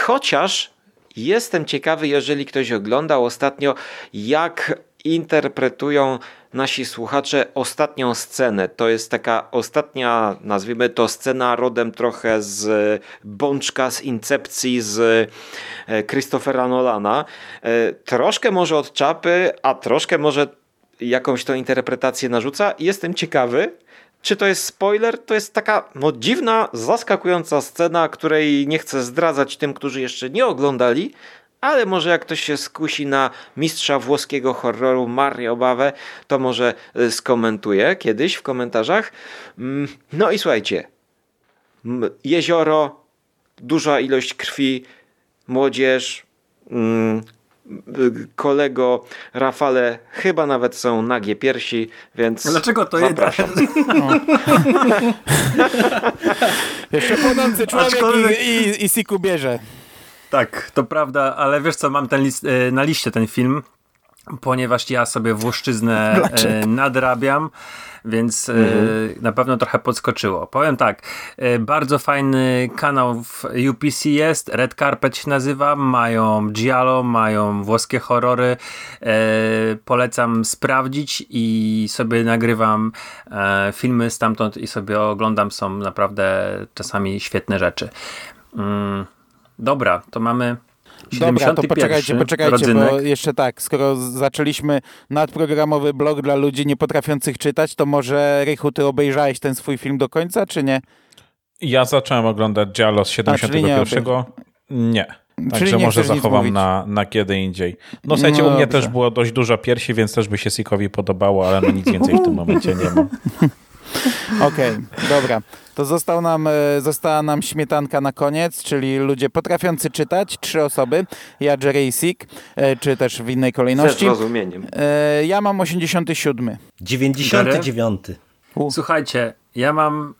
Chociaż jestem ciekawy, jeżeli ktoś oglądał ostatnio, jak interpretują nasi słuchacze ostatnią scenę. To jest taka ostatnia, nazwijmy to scena rodem trochę z bączka, z incepcji z e, Christophera Nolana. E, troszkę może od czapy, a troszkę może jakąś tą interpretację narzuca. Jestem ciekawy, czy to jest spoiler? To jest taka no, dziwna, zaskakująca scena, której nie chcę zdradzać tym, którzy jeszcze nie oglądali, ale może jak ktoś się skusi na mistrza włoskiego horroru Mario Bawę, to może y, skomentuje kiedyś w komentarzach. Mm, no i słuchajcie, jezioro, duża ilość krwi, młodzież, mm, kolego Rafale chyba nawet są nagie piersi, więc Dlaczego to zapraszam. No. Jeszcze płonący człowiek Aczkolwiek... i, i, i Siku bierze. Tak, to prawda, ale wiesz co, mam ten list, e, na liście ten film, ponieważ ja sobie Włoszczyznę e, nadrabiam, więc e, mhm. na pewno trochę podskoczyło. Powiem tak, bardzo fajny kanał w UPC jest, Red Carpet się nazywa, mają giallo, mają włoskie horrory, polecam sprawdzić i sobie nagrywam filmy stamtąd i sobie oglądam, są naprawdę czasami świetne rzeczy. Mm. Dobra, to mamy Dobra, to poczekajcie, poczekajcie, rodzynek. bo jeszcze tak, skoro zaczęliśmy nadprogramowy blog dla ludzi nie potrafiących czytać, to może Rychu, ty obejrzałeś ten swój film do końca, czy nie? Ja zacząłem oglądać Giallo z 71. A, nie. nie. Także nie może zachowam na, na kiedy indziej. No słuchajcie, no, u mnie dobrze. też było dość dużo piersi, więc też by się Sikowi podobało, ale no nic więcej w tym momencie nie ma. Okej, okay, dobra. To został nam, e, została nam śmietanka na koniec, czyli ludzie potrafiący czytać, trzy osoby. Ja, Jerry i Sik, e, czy też w innej kolejności. Z zrozumieniem. E, ja mam 87. 99. Słuchajcie, ja mam,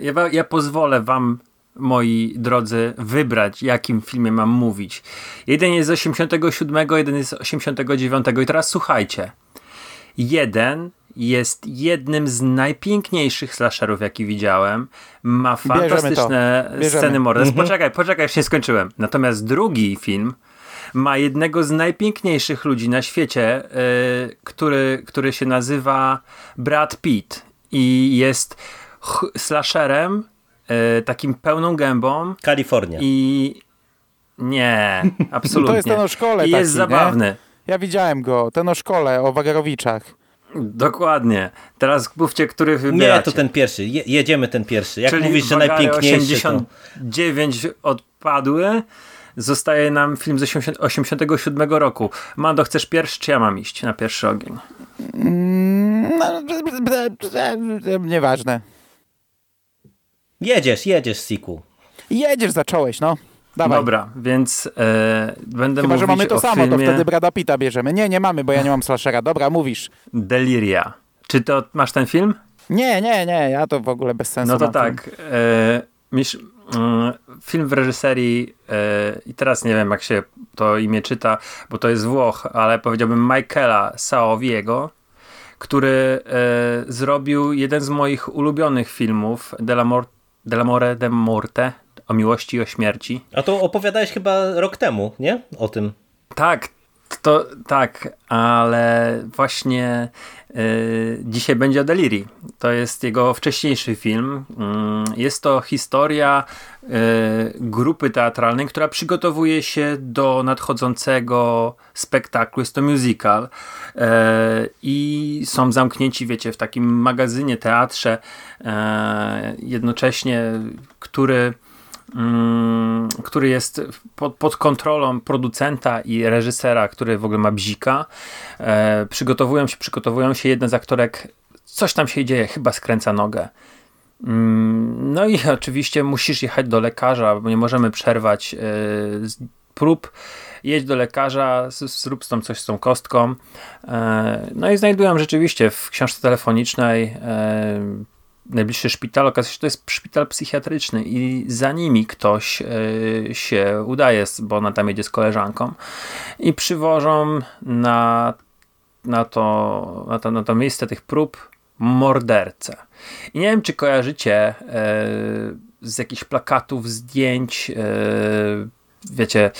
ja, ja pozwolę wam moi drodzy, wybrać, jakim filmie mam mówić. Jeden jest z 87, jeden jest z 89 i teraz słuchajcie. Jeden jest jednym z najpiękniejszych slasherów, jaki widziałem. Ma fantastyczne sceny morderstw. Mhm. Poczekaj, poczekaj, już nie skończyłem. Natomiast drugi film ma jednego z najpiękniejszych ludzi na świecie, yy, który, który się nazywa Brad Pitt i jest slasherem, yy, takim pełną gębą. Kalifornia. I nie, absolutnie. to jest ten o szkole I taki, jest zabawny. Nie? Ja widziałem go, ten o szkole, o Wagerowiczach. Dokładnie. Teraz mówcie, który wybieracie. Nie, to ten pierwszy. Je jedziemy ten pierwszy. Jak Czyli mówisz, że najpiękniejszy 89 to... odpadły. Zostaje nam film z 87 roku. Mando, chcesz pierwszy, czy ja mam iść na pierwszy ogień? Mm, no, nieważne. Jedziesz, jedziesz, Siku. Jedziesz, zacząłeś, no. Dawaj. Dobra, więc e, będę Chyba, mówić że mamy to samo, filmie... to wtedy Brada Pita bierzemy. Nie, nie mamy, bo ja nie mam slashera. Dobra, mówisz. Deliria. Czy to masz ten film? Nie, nie, nie, ja to w ogóle bez sensu. No to tak. E, misz, mm, film w reżyserii e, i teraz nie wiem jak się to imię czyta, bo to jest Włoch, ale powiedziałbym Michaela Saoviego, który e, zrobił jeden z moich ulubionych filmów Delamore de Morte o miłości i o śmierci. A to opowiadałeś chyba rok temu, nie? O tym. Tak, to tak, ale właśnie y, dzisiaj będzie o Delirii. To jest jego wcześniejszy film. Y, jest to historia y, grupy teatralnej, która przygotowuje się do nadchodzącego spektaklu. Jest to musical y, i są zamknięci, wiecie, w takim magazynie, teatrze, y, jednocześnie, który Mm, który jest pod, pod, kontrolą producenta i reżysera, który w ogóle ma bzika. E, przygotowują się, przygotowują się. Jedna z aktorek, coś tam się dzieje, chyba skręca nogę. Mm, no i oczywiście musisz jechać do lekarza, bo nie możemy przerwać e, prób. Jedź do lekarza, zrób z tą coś z tą kostką. E, no i znajdują rzeczywiście w książce telefonicznej e, najbliższy szpital, okazuje się, że to jest szpital psychiatryczny i za nimi ktoś y, się udaje, bo ona tam jedzie z koleżanką i przywożą na, na, to, na, to, na to miejsce tych prób mordercę. I nie wiem, czy kojarzycie e, z jakichś plakatów, zdjęć, e, wiecie,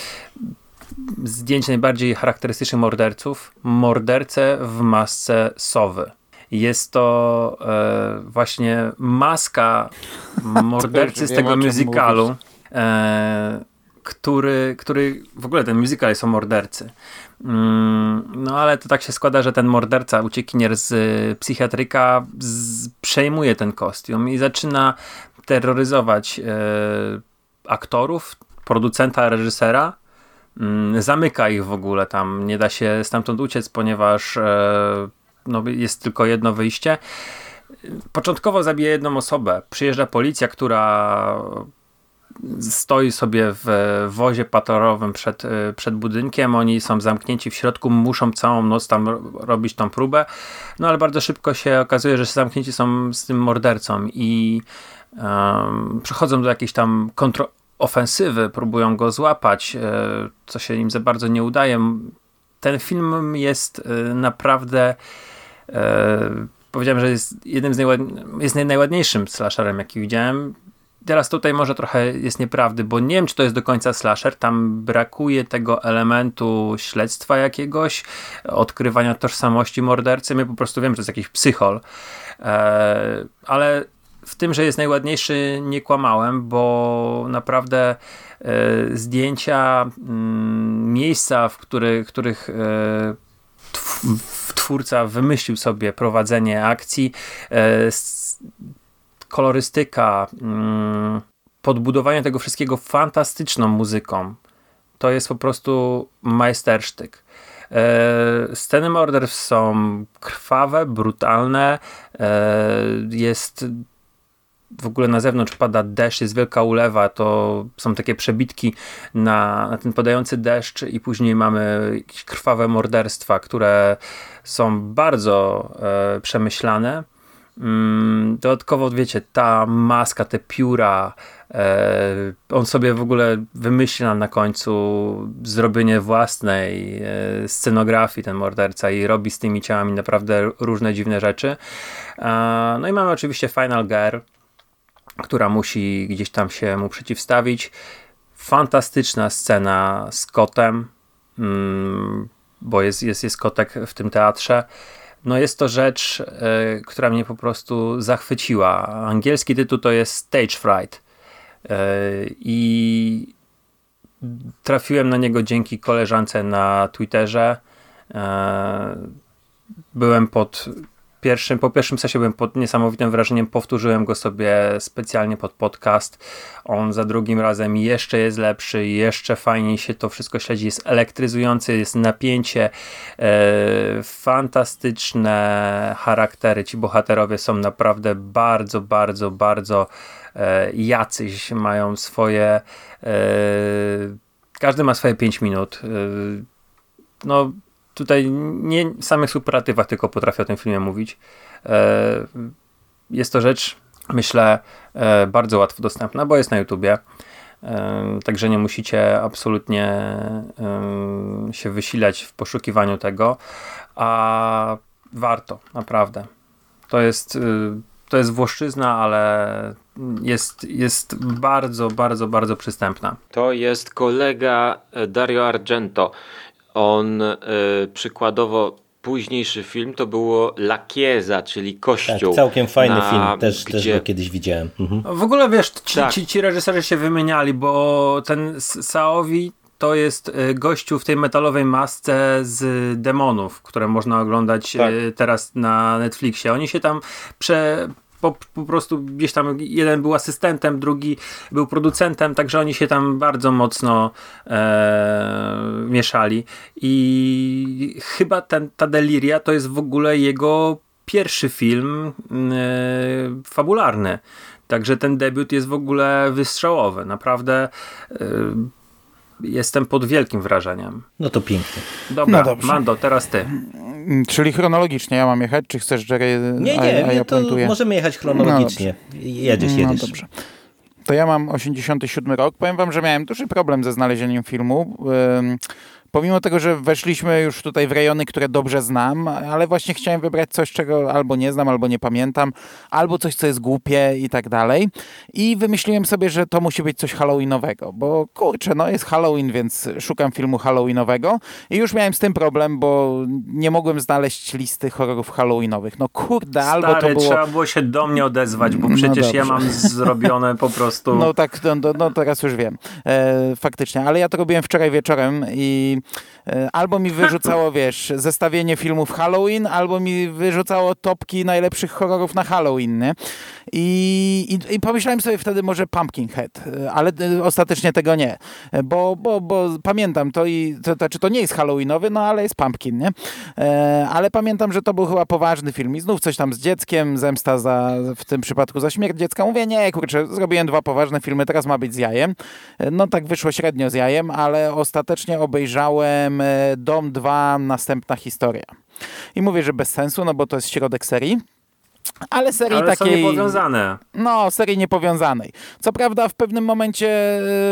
zdjęć najbardziej charakterystycznych morderców, mordercę w masce sowy. Jest to e, właśnie maska mordercy z tego musicalu, e, który, który w ogóle ten musical jest o mordercy. Mm, no ale to tak się składa, że ten morderca, uciekinier z psychiatryka z, przejmuje ten kostium i zaczyna terroryzować e, aktorów, producenta, reżysera. Mm, zamyka ich w ogóle tam, nie da się stamtąd uciec, ponieważ e, no, jest tylko jedno wyjście. Początkowo zabija jedną osobę. Przyjeżdża policja, która stoi sobie w wozie patorowym przed, przed budynkiem, oni są zamknięci w środku, muszą całą noc tam robić tą próbę, no ale bardzo szybko się okazuje, że zamknięci są z tym mordercą i um, przechodzą do jakiejś tam kontrofensywy, próbują go złapać, e, co się im za bardzo nie udaje. Ten film jest e, naprawdę powiedziałem, że jest jednym z jest najładniejszym slasherem, jaki widziałem teraz tutaj może trochę jest nieprawdy, bo nie wiem, czy to jest do końca slasher. Tam brakuje tego elementu śledztwa jakiegoś, odkrywania tożsamości mordercy. My po prostu wiem, że to jest jakiś psychol. E, ale w tym, że jest najładniejszy, nie kłamałem, bo naprawdę e, zdjęcia, mm, miejsca, w który, których e, twórca wymyślił sobie prowadzenie akcji, e, kolorystyka, mm, podbudowanie tego wszystkiego fantastyczną muzyką, to jest po prostu majstersztyk. E, sceny morderstw są krwawe, brutalne. E, jest w ogóle na zewnątrz pada deszcz, jest wielka ulewa, to są takie przebitki na, na ten padający deszcz i później mamy jakieś krwawe morderstwa, które są bardzo e, przemyślane. Mm, dodatkowo, wiecie, ta maska, te pióra, e, on sobie w ogóle wymyśla na końcu zrobienie własnej e, scenografii, ten morderca, i robi z tymi ciałami naprawdę różne dziwne rzeczy. E, no i mamy oczywiście Final Girl, która musi gdzieś tam się mu przeciwstawić. Fantastyczna scena z kotem, mm, bo jest, jest, jest kotek w tym teatrze no jest to rzecz, e, która mnie po prostu zachwyciła. Angielski tytuł to jest Stage Fright. E, I trafiłem na niego dzięki koleżance na Twitterze. E, byłem pod pierwszym, po pierwszym sesie byłem pod niesamowitym wrażeniem, powtórzyłem go sobie specjalnie pod podcast. On za drugim razem jeszcze jest lepszy, jeszcze fajniej się to wszystko śledzi, jest elektryzujący, jest napięcie, e, fantastyczne charaktery. Ci bohaterowie są naprawdę bardzo, bardzo, bardzo e, jacyś, mają swoje e, każdy ma swoje 5 minut. No, tutaj nie samych superatywach tylko potrafię o tym filmie mówić. E, jest to rzecz, myślę, e, bardzo łatwo dostępna, bo jest na YouTubie. E, także nie musicie absolutnie się wysilać w poszukiwaniu tego, a warto, naprawdę. To jest, to jest włoszczyzna, ale jest, jest bardzo, bardzo, bardzo przystępna. To jest kolega Dario Argento. On y, przykładowo późniejszy film to było La Chiesa, czyli Kościół. Tak, całkiem fajny na, film, też, gdzie... też go kiedyś widziałem. Mhm. W ogóle wiesz, ci, tak. ci, ci reżyserzy się wymieniali, bo ten Saowi to jest e, gościu w tej metalowej masce z demonów, które można oglądać tak. teraz na Netflixie. Oni się tam prze, po, po prostu gdzieś tam jeden był asystentem, drugi był producentem, także oni się tam bardzo mocno e, mieszali i chyba ten, ta Deliria to jest w ogóle jego pierwszy film e, fabularny. Także ten debiut jest w ogóle wystrzałowy. Naprawdę e, jestem pod wielkim wrażeniem. No to pięknie. Dobra, no Mando, teraz ty. Czyli chronologicznie ja mam jechać, czy chcesz, Jerry? Nie, nie, a, a ja to możemy jechać chronologicznie. No jedziesz, no jedziesz. No dobrze. To ja mam 87 rok. Powiem wam, że miałem duży problem ze znalezieniem filmu pomimo tego, że weszliśmy już tutaj w rejony, które dobrze znam, ale właśnie chciałem wybrać coś, czego albo nie znam, albo nie pamiętam, albo coś, co jest głupie i tak dalej. I wymyśliłem sobie, że to musi być coś halloweenowego, bo kurczę, no jest Halloween, więc szukam filmu halloweenowego i już miałem z tym problem, bo nie mogłem znaleźć listy horrorów halloweenowych. No kurde, Stary, albo to było... trzeba było się do mnie odezwać, bo no przecież no ja mam zrobione po prostu... No tak, no, no, no teraz już wiem. E, faktycznie, ale ja to robiłem wczoraj wieczorem i albo mi wyrzucało, wiesz, zestawienie filmów Halloween, albo mi wyrzucało topki najlepszych horrorów na Halloween, nie? I, i, I, pomyślałem sobie wtedy może Pumpkinhead, ale e, ostatecznie tego nie, bo, bo, bo pamiętam to i to, to, czy to nie jest Halloweenowy, no ale jest Pumpkin, nie? E, ale pamiętam, że to był chyba poważny film i znów coś tam z dzieckiem, zemsta za, w tym przypadku za śmierć dziecka. Mówię, nie, kurczę, zrobiłem dwa poważne filmy, teraz ma być z jajem. E, no tak wyszło średnio z jajem, ale ostatecznie obejrzałem e, Dom 2, następna historia. I mówię, że bez sensu, no bo to jest środek serii. Ale serii Ale takiej. Są niepowiązane. No, serii niepowiązanej. Co prawda, w pewnym momencie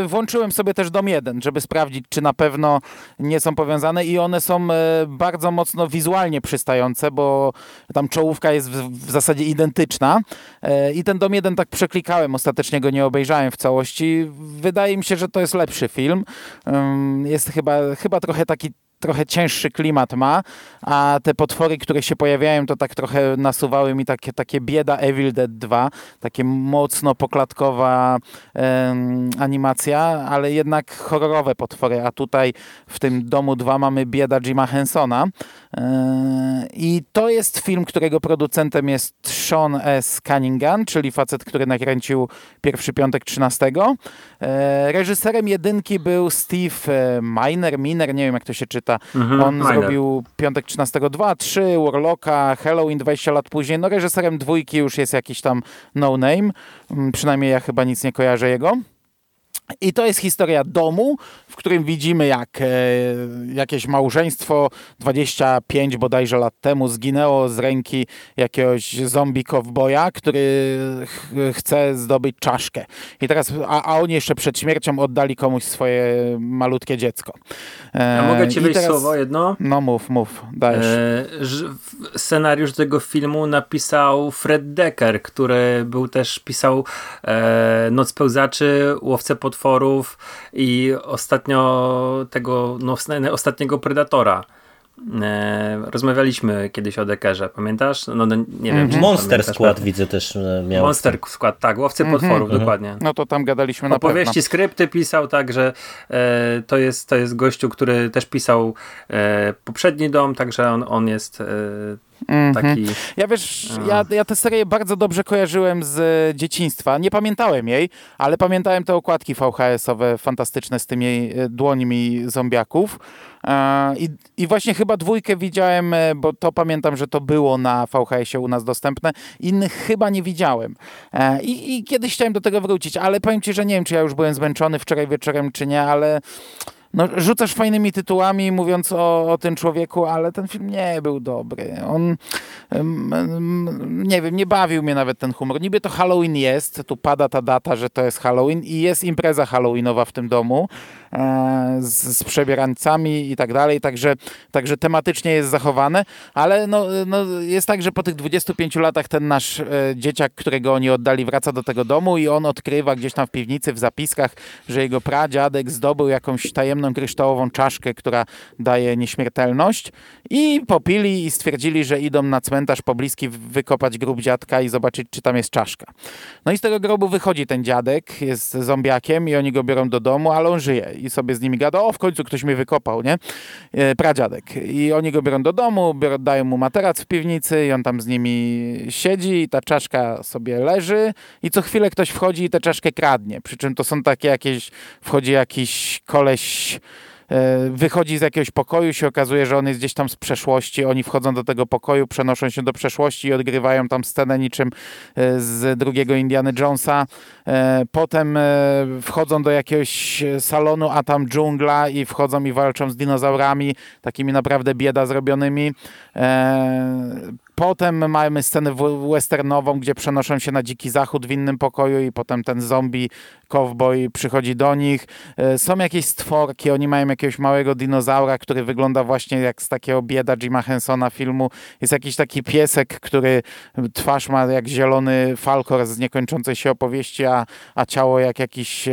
e, włączyłem sobie też dom 1, żeby sprawdzić, czy na pewno nie są powiązane, i one są e, bardzo mocno wizualnie przystające, bo tam czołówka jest w, w zasadzie identyczna. E, I ten dom 1 tak przeklikałem, ostatecznie go nie obejrzałem w całości. Wydaje mi się, że to jest lepszy film. Jest chyba, chyba trochę taki trochę cięższy klimat ma, a te potwory, które się pojawiają, to tak trochę nasuwały mi takie, takie bieda Evil Dead 2, takie mocno poklatkowa animacja, ale jednak horrorowe potwory, a tutaj w tym domu 2 mamy bieda Jima Hensona e, i to jest film, którego producentem jest Sean S. Cunningham, czyli facet, który nakręcił pierwszy piątek 13. E, reżyserem jedynki był Steve e, Miner, Miner, nie wiem jak to się czyta, Mhm, On zrobił Piątek 13 2, 3, Warlocka, Halloween 20 lat później. No reżyserem dwójki już jest jakiś tam no name. Mm, przynajmniej ja chyba nic nie kojarzę jego. I to jest historia domu, w którym widzimy, jak e, jakieś małżeństwo 25 bodajże lat temu zginęło z ręki jakiegoś zombie kowboja, który ch chce zdobyć czaszkę. I teraz, a, a, oni jeszcze przed śmiercią oddali komuś swoje malutkie dziecko. E, a mogę ci wejść teraz, słowo jedno? No mów, mów, dajesz. E, scenariusz tego filmu napisał Fred Decker, który był też, pisał e, Noc Pełzaczy, Łowcę Potworów i ostatnio tego, no, ostatniego Predatora. E, rozmawialiśmy kiedyś o Dekerze, pamiętasz? No, no nie wiem. Mm Monster Squad widzę też e, miał. Monster Squad, tak, Łowcy mm -hmm. Potworów, mm -hmm. dokładnie. No to tam gadaliśmy na Opowieści, skrypty pisał, także e, to, jest, to jest gościu, który też pisał e, poprzedni dom, także on, on jest e, Mm -hmm. Taki... Ja wiesz, ja, ja tę serię bardzo dobrze kojarzyłem z dzieciństwa. Nie pamiętałem jej, ale pamiętałem te okładki VHS-owe fantastyczne z tymi dłońmi zombiaków. I, I właśnie chyba dwójkę widziałem, e, bo to pamiętam, że to było na VHS-ie u nas dostępne. Innych chyba nie widziałem. E, I, I kiedyś chciałem do tego wrócić, ale powiem ci, że nie wiem, czy ja już byłem zmęczony wczoraj wieczorem, czy nie, ale no, rzucasz fajnymi tytułami, mówiąc o, o tym człowieku, ale ten film nie był dobry. On, nie wiem, nie bawił mnie nawet ten humor. Niby to Halloween jest, tu pada ta data, że to jest Halloween i jest impreza halloweenowa w tym domu z, z przebierancami i tak dalej, także, także tematycznie jest zachowane, ale no, no, jest tak, że po tych 25 latach ten nasz e, dzieciak, którego oni oddali, wraca do tego domu i on odkrywa gdzieś tam w piwnicy, w zapiskach, że jego pradziadek zdobył jakąś tajemną kryształową czaszkę, która daje nieśmiertelność i popili i stwierdzili, że idą na cmentarz pobliski wykopać grób dziadka i zobaczyć, czy tam jest czaszka. No i z tego grobu wychodzi ten dziadek, jest zombiakiem i oni go biorą do domu, ale on żyje i sobie z nimi gada, o w końcu ktoś mnie wykopał, nie? E, pradziadek. I oni go biorą do domu, biorą, dają mu materac w piwnicy i on tam z nimi siedzi i ta czaszka sobie leży i co chwilę ktoś wchodzi i tę czaszkę kradnie. Przy czym to są takie jakieś, wchodzi jakiś koleś wychodzi z jakiegoś pokoju, się okazuje, że on jest gdzieś tam z przeszłości, oni wchodzą do tego pokoju, przenoszą się do przeszłości i odgrywają tam scenę niczym e, z drugiego Indiana Jonesa. E, potem wchodzą do jakiegoś salonu, a tam dżungla i wchodzą i walczą z dinozaurami, takimi naprawdę bieda zrobionymi Potem mamy scenę westernową, gdzie przenoszą się na dziki zachód w innym pokoju i potem ten zombie cowboy przychodzi do nich. E, są jakieś stworki, oni mają jakiegoś małego dinozaura, który wygląda właśnie jak z takiego bieda Jima Hensona filmu. Jest jakiś taki piesek, który twarz ma jak zielony falkor z niekończącej się opowieści, a, a ciało jak jakiś, e,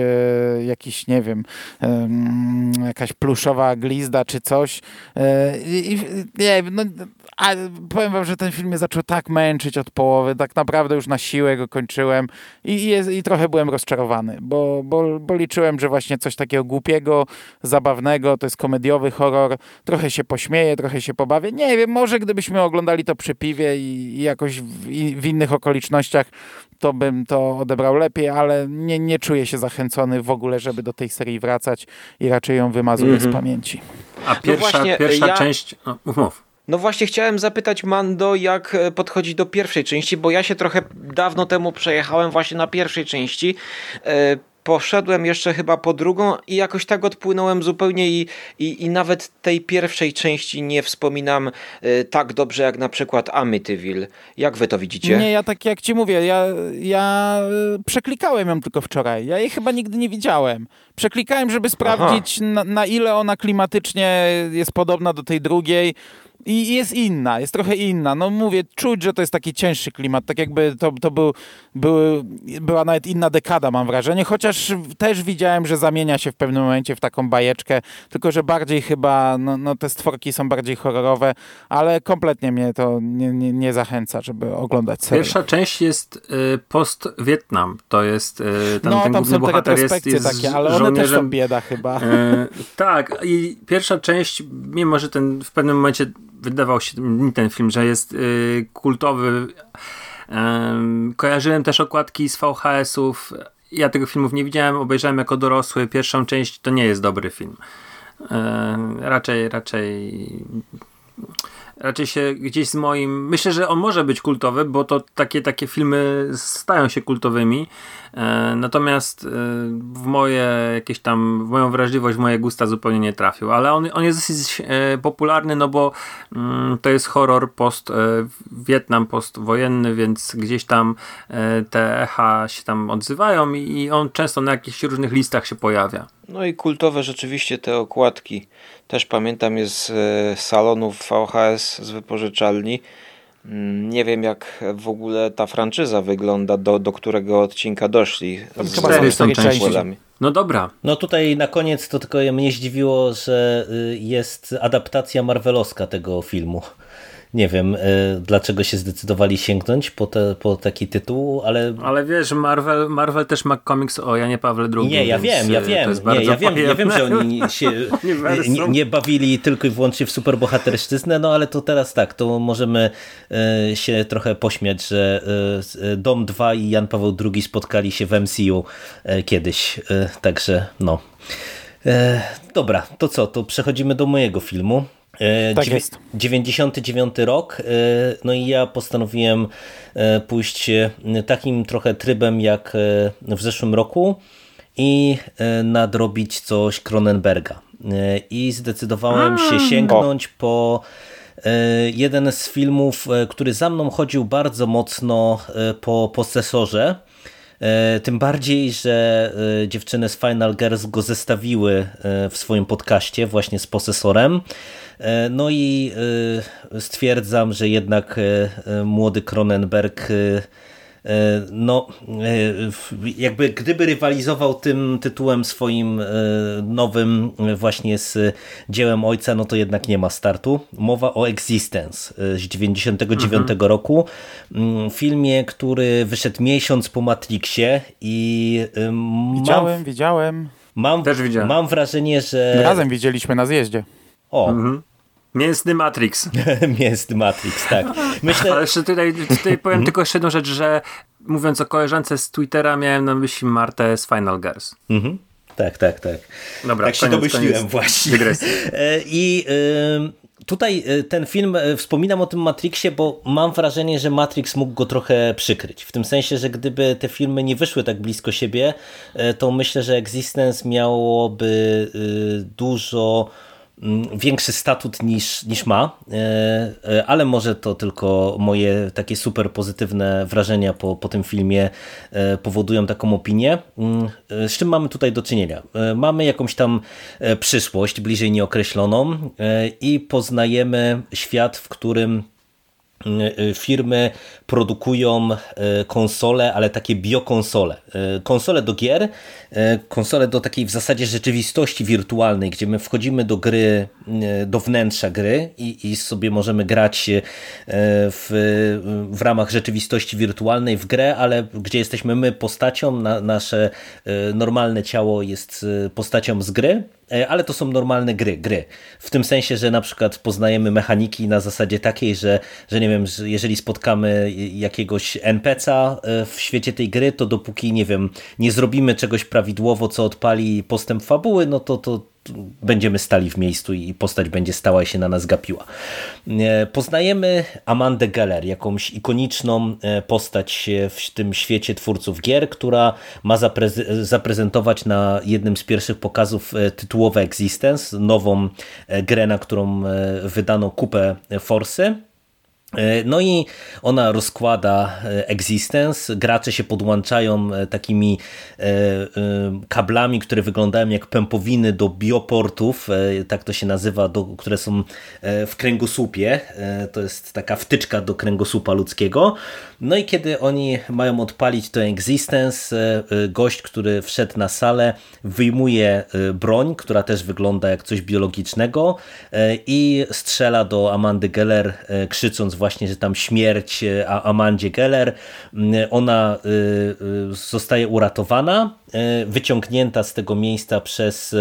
jakiś nie wiem, jakaś pluszowa glizda czy coś. E, I, nie no, a powiem wam, że ten film mnie zaczął tak męczyć od połowy, tak naprawdę już na siłę go kończyłem i, i, i trochę byłem rozczarowany, bo, bo, bo liczyłem, że właśnie coś takiego głupiego, zabawnego, to jest komediowy horror, trochę się pośmieję, trochę się pobawię. Nie wiem, może gdybyśmy oglądali to przy piwie i, i jakoś w, i w innych okolicznościach, to bym to odebrał lepiej, ale nie, nie czuję się zachęcony w ogóle, żeby do tej serii wracać i raczej ją wymazuję mm -hmm. z mhm. pamięci. A pierwsza, no właśnie, pierwsza ja... część... No, mów. No właśnie chciałem zapytać Mando, jak e, podchodzi do pierwszej części, bo ja się trochę dawno temu przejechałem właśnie na pierwszej części. E, poszedłem jeszcze chyba po drugą i jakoś tak odpłynąłem zupełnie i, i, i nawet tej pierwszej części nie wspominam y, tak dobrze jak na przykład Amityville. Jak wy to widzicie? Nie, ja tak jak ci mówię, ja, ja przeklikałem ją tylko wczoraj. Ja jej chyba nigdy nie widziałem. Przeklikałem, żeby sprawdzić na, na ile ona klimatycznie jest podobna do tej drugiej i jest inna, jest trochę inna. No mówię, czuć, że to jest taki cięższy klimat, tak jakby to, to był, był, była nawet inna dekada, mam wrażenie, chociaż też widziałem, że zamienia się w pewnym momencie w taką bajeczkę, tylko że bardziej chyba, no, no te stworki są bardziej horrorowe, ale kompletnie mnie to nie, nie, nie zachęca, żeby oglądać serial. Pierwsza część jest y, post-Wietnam, to jest y, ten, no, ten tam są te retrospekcje jest, jest takie, ale one też są bieda chyba. Y, tak, i pierwsza część, mimo że ten w pewnym momencie wydawał się ten film, że jest y, kultowy. kojarzyłem też okładki z VHS-ów. Ja tego filmów nie widziałem, obejrzałem jako dorosły. Pierwszą część to nie jest dobry film. raczej, raczej raczej się gdzieś z moim. Myślę, że on może być kultowy, bo to takie, takie filmy stają się kultowymi. E, natomiast e, w moje jakieś tam, w moją wrażliwość, w moje gusta zupełnie nie trafił. Ale on, on jest dosyć e, popularny, no bo mm, to jest horror post Wietnam, postwojenny, więc gdzieś tam te echa się tam odzywają i on często na jakichś różnych listach się pojawia. No i kultowe rzeczywiście te okładki. Też pamiętam je z salonów VHS z wypożyczalni. Mm, nie wiem, jak w ogóle ta franczyza wygląda, do, do którego odcinka doszli. Z Cztery są części. No dobra. No tutaj na koniec to tylko mnie zdziwiło, że y, jest adaptacja marvelowska tego filmu. Nie wiem, y, dlaczego się zdecydowali sięgnąć po, te, po taki tytuł, ale... Ale wiesz, Marvel, Marvel też ma komiks o Janie Pawle II. Nie, ja wiem, ja y, wiem. Nie, ja, wiem ja wiem, że oni się nie, nie, bawili tylko i wyłącznie w superbohaterszczyznę, no ale to teraz tak, to możemy się trochę pośmiać, że Dom 2 i Jan Paweł II spotkali się w MCU kiedyś, także no. Dobra, to co, to przechodzimy do mojego filmu. E, tak jest. 99 rok, e, no i ja postanowiłem e, pójść takim trochę trybem jak w zeszłym roku i nadrobić coś Cronenberga. I zdecydowałem się sięgnąć po jeden z filmów, który za mną chodził bardzo mocno po posesorze. Tym bardziej, że dziewczyny z Final Girls go zestawiły w swoim podcaście właśnie z posesorem. E, no i e, stwierdzam, że jednak e, młody Cronenberg no jakby gdyby rywalizował tym tytułem swoim nowym właśnie z dziełem ojca, no to jednak nie ma startu. Mowa o Existence z 99 mhm. roku. Mm, filmie, który wyszedł miesiąc po Matrixie i widziałem, mam, widziałem. Mam, Też widziałem. mam wrażenie, że... Razem widzieliśmy na zjeździe. O, mhm. Mięsny Matrix. Mięsny Matrix, tak. Myślę... Ale jeszcze tutaj, tutaj powiem mhm. tylko jeszcze jedną rzecz, że mówiąc o koleżance z Twittera, miałem na myśli Martę z Final Girls. Mhm. Tak, tak, tak. Dobra, tak się domyśliłem właśnie. E, I y, tutaj e, ten film, e, wspominam o tym Matrixie, bo mam wrażenie, że Matrix mógł go trochę przykryć. W tym sensie, że gdyby te filmy nie wyszły tak blisko siebie, to myślę, że Existence miałoby dużo mm, większy statut niż, niż ma, ale może to tylko moje takie super pozytywne wrażenia po, po tym filmie powodują taką opinię. Mm, z czym mamy tutaj do czynienia? Mamy jakąś tam przyszłość, bliżej nieokreśloną i poznajemy świat, w którym y, firmy produkują konsole, ale takie biokonsole. Konsole do gier, konsole do takiej w zasadzie rzeczywistości wirtualnej, gdzie my wchodzimy do gry, do wnętrza gry i, i sobie możemy grać w, w ramach rzeczywistości wirtualnej w grę, ale gdzie jesteśmy my postacią, na, nasze normalne ciało jest postacią z gry E, ale to są normalne gry, gry. W tym sensie, że na przykład poznajemy mechaniki na zasadzie takiej, że, że nie wiem, jeżeli spotkamy jakiegoś NPC'a e, w świecie tej gry, to dopóki, nie wiem, nie zrobimy czegoś prawidłowo, co odpali postęp fabuły, no to, to będziemy stali w miejscu i postać będzie stała i się na nas gapiła. E, poznajemy Amandę Geller, jakąś ikoniczną e, postać w tym świecie twórców gier, która ma zaprezentować na jednym z pierwszych pokazów e, tytułowe Existence, nową grę, na którą wydano kupę forsy E, no i ona rozkłada e, Existence, gracze się podłączają e, takimi kablami, które wyglądają jak pępowiny do bioportów, tak to się nazywa, do, które są w kręgosłupie, to jest taka wtyczka do kręgosłupa ludzkiego. No i kiedy oni mają odpalić to Existence, gość, który wszedł na salę, wyjmuje broń, która też wygląda jak coś biologicznego i strzela do Amandy Geller, krzycząc właśnie, że tam śmierć e, Amandzie Geller, mm, ona y, y, zostaje uratowana, wyciągnięta z tego miejsca przez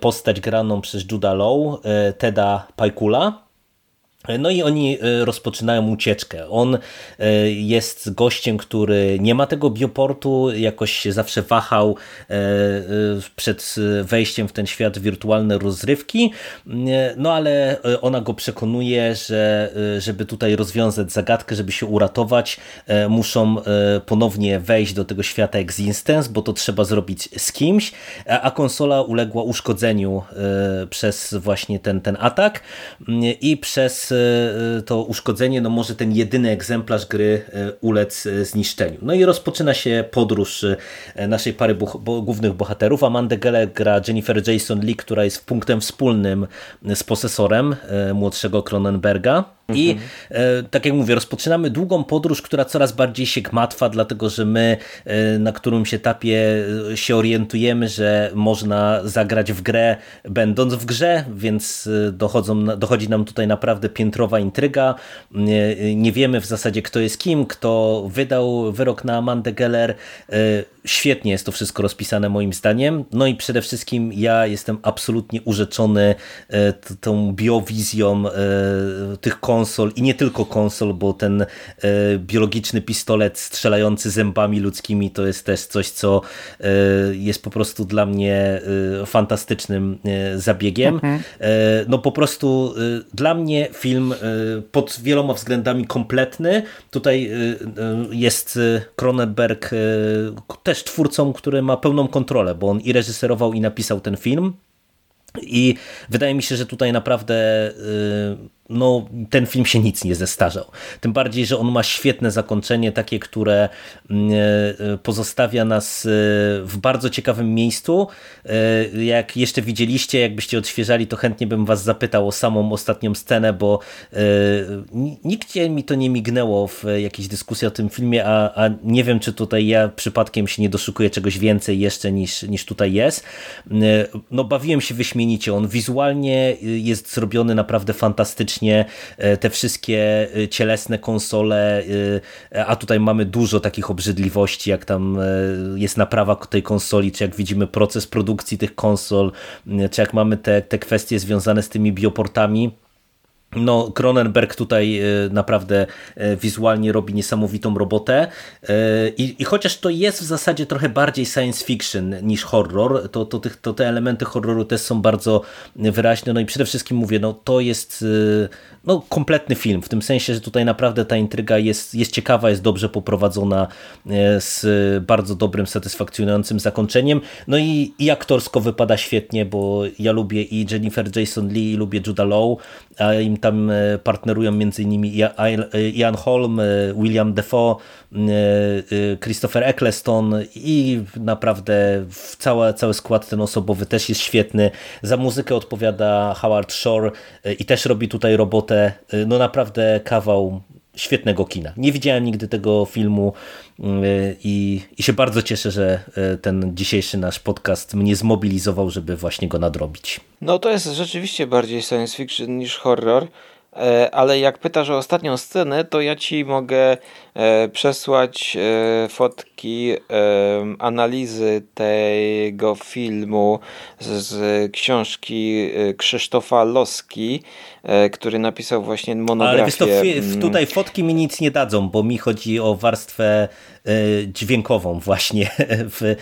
postać graną przez Juda Law, Teda Pajkula, no i oni e, rozpoczynają ucieczkę. On e, jest gościem, który nie ma tego bioportu, jakoś się zawsze wahał e, przed wejściem w ten świat wirtualne rozrywki, no ale ona go przekonuje, że żeby tutaj rozwiązać zagadkę, żeby się uratować, muszą ponownie wejść do tego świata Existence, bo to trzeba zrobić z kimś, a konsola uległa uszkodzeniu przez właśnie ten, ten atak i przez E, to uszkodzenie, no może ten jedyny egzemplarz gry e, ulec e, zniszczeniu. No i rozpoczyna się podróż naszej pary głównych bohaterów. Amanda Geller gra Jennifer Jason Lee, która jest punktem wspólnym z posesorem młodszego Cronenberga. I mhm. tak jak mówię, rozpoczynamy długą podróż, która coraz bardziej się gmatwa, dlatego że my na którymś etapie się orientujemy, że można zagrać w grę będąc w grze, więc dochodzą, dochodzi nam tutaj naprawdę piętrowa intryga. Nie, wiemy w zasadzie kto jest kim, kto wydał wyrok na Amandę Geller. Świetnie jest to wszystko rozpisane moim zdaniem. No i przede wszystkim ja jestem absolutnie urzeczony tą biowizją tych konsol, i nie tylko konsol, bo ten e, biologiczny pistolet strzelający zębami ludzkimi to jest też coś, co e, jest po prostu dla mnie e, fantastycznym zabiegiem. Mhm. No po prostu dla mnie film pod wieloma względami kompletny. Tutaj jest Cronenberg też twórcą, który ma pełną kontrolę, bo on i reżyserował i napisał ten film. I wydaje mi się, że tutaj naprawdę no, ten film się nic nie zestarzał. Tym bardziej, że on ma świetne zakończenie, takie, które mm, e, pozostawia nas e, w bardzo ciekawym miejscu. E, jak jeszcze widzieliście, jakbyście odświeżali, to chętnie bym was zapytał o samą ostatnią scenę, bo nigdzie mi to nie mignęło w jakiejś dyskusji o tym filmie, a, a nie wiem, czy tutaj ja przypadkiem się nie doszukuję czegoś więcej jeszcze niż, niż tutaj jest. No, bawiłem się wyśmienicie. On wizualnie jest zrobiony naprawdę fantastycznie faktycznie e, te wszystkie e, cielesne konsole, e, a tutaj mamy dużo takich obrzydliwości, jak tam jest naprawa tej konsoli, czy jak widzimy proces produkcji tych konsol, czy jak mamy te, te kwestie związane z tymi bioportami no, Cronenberg tutaj e, naprawdę e, wizualnie robi niesamowitą robotę. E, I, i chociaż to jest w zasadzie trochę bardziej science fiction niż horror, to, to, to te elementy horroru też są bardzo wyraźne, no i przede wszystkim mówię, no to jest no, kompletny film, w tym sensie, że tutaj naprawdę ta intryga jest, jest ciekawa, jest dobrze poprowadzona, z bardzo dobrym, satysfakcjonującym zakończeniem, no i, i aktorsko wypada świetnie, bo ja lubię i Jennifer Jason Lee, i lubię Judah Law, a im tam e, partnerują m.in. Ian Holm, e, William Defoe, e, Christopher Eccleston i naprawdę cały, cały skład ten osobowy też jest świetny. Za muzykę odpowiada Howard Shore i też robi tutaj robotę. No naprawdę kawał świetnego kina. Nie widziałem nigdy tego filmu i, i się bardzo cieszę, że ten dzisiejszy nasz podcast mnie zmobilizował, żeby właśnie go nadrobić. No to jest rzeczywiście bardziej science fiction niż horror. E, ale jak pytasz o ostatnią scenę, to ja ci mogę e, przesłać e, fotki analizy tego filmu z książki Krzysztofa Loski, który napisał właśnie monografię. Ale wiesz, to mm. tutaj fotki mi nic nie dadzą, bo mi chodzi o warstwę dźwiękową właśnie w,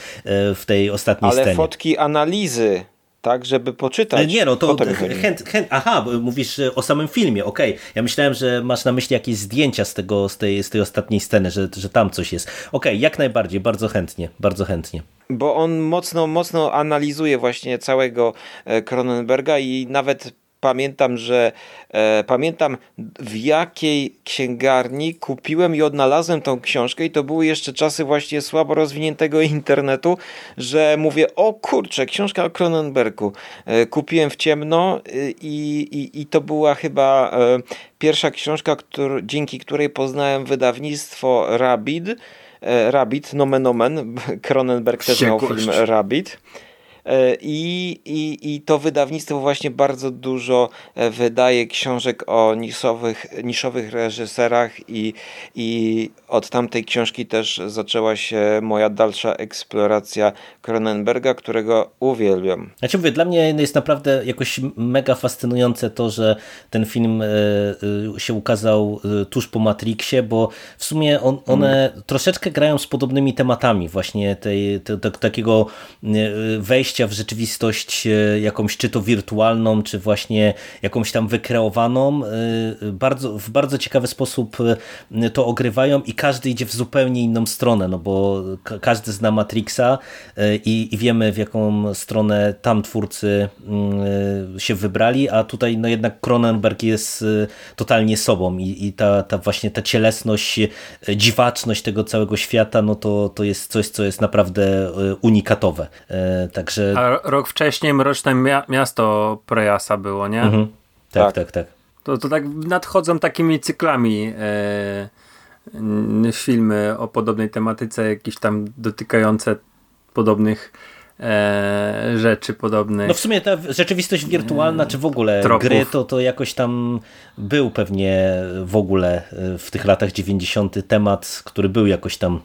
w tej ostatniej Ale scenie. Ale fotki analizy tak, żeby poczytać. Nie, no to chęt, chęt, aha, mówisz o samym filmie, okej. Okay. Ja myślałem, że masz na myśli jakieś zdjęcia z, tego, z, tej, z tej ostatniej sceny, że, że tam coś jest. Okej, okay, jak najbardziej, bardzo chętnie, bardzo chętnie. Bo on mocno, mocno analizuje właśnie całego e, Cronenberga i nawet pamiętam, że e, pamiętam w jakiej księgarni kupiłem i odnalazłem tą książkę i to były jeszcze czasy właśnie słabo rozwiniętego internetu, że mówię, o kurczę, książka o Cronenbergu. E, kupiłem w ciemno e, i, i, i to była chyba e, pierwsza książka, który, dzięki której poznałem wydawnictwo Rabbit, e, Rabbit, nomen omen, Cronenberg też miał film Rabbit. E, I, i, I to wydawnictwo właśnie bardzo dużo e, wydaje książek o niszowych, niszowych reżyserach i, i od tamtej książki też zaczęła się moja dalsza eksploracja Cronenberga, którego uwielbiam. Znaczy mówię, dla mnie jest naprawdę jakoś mega fascynujące to, że ten film e, się ukazał tuż po Matrixie, bo w sumie on, one hmm. troszeczkę grają z podobnymi tematami właśnie tej, te, te, takiego wejścia wejścia w rzeczywistość e, jakąś czy to wirtualną, czy właśnie jakąś tam wykreowaną. E, bardzo, w bardzo ciekawy sposób e, to ogrywają i każdy idzie w zupełnie inną stronę, no bo każdy zna Matrixa i, i wiemy w jaką stronę tam twórcy mm, się wybrali, a tutaj no jednak Cronenberg jest totalnie sobą i, i ta, ta właśnie ta cielesność, dziwaczność tego całego świata, no to, to jest coś, co jest naprawdę unikatowe. Także A rok wcześniej Mroczne Miasto Prejasa było, nie? Mhm. Tak, tak, tak, tak. To, to tak nadchodzą takimi cyklami e, filmy o podobnej tematyce, jakieś tam dotykające podobnych e, rzeczy podobnych. No w sumie ta rzeczywistość wirtualna, czy w ogóle tropów. gry, to, to jakoś tam był pewnie w ogóle e, w tych latach 90. temat, który był jakoś tam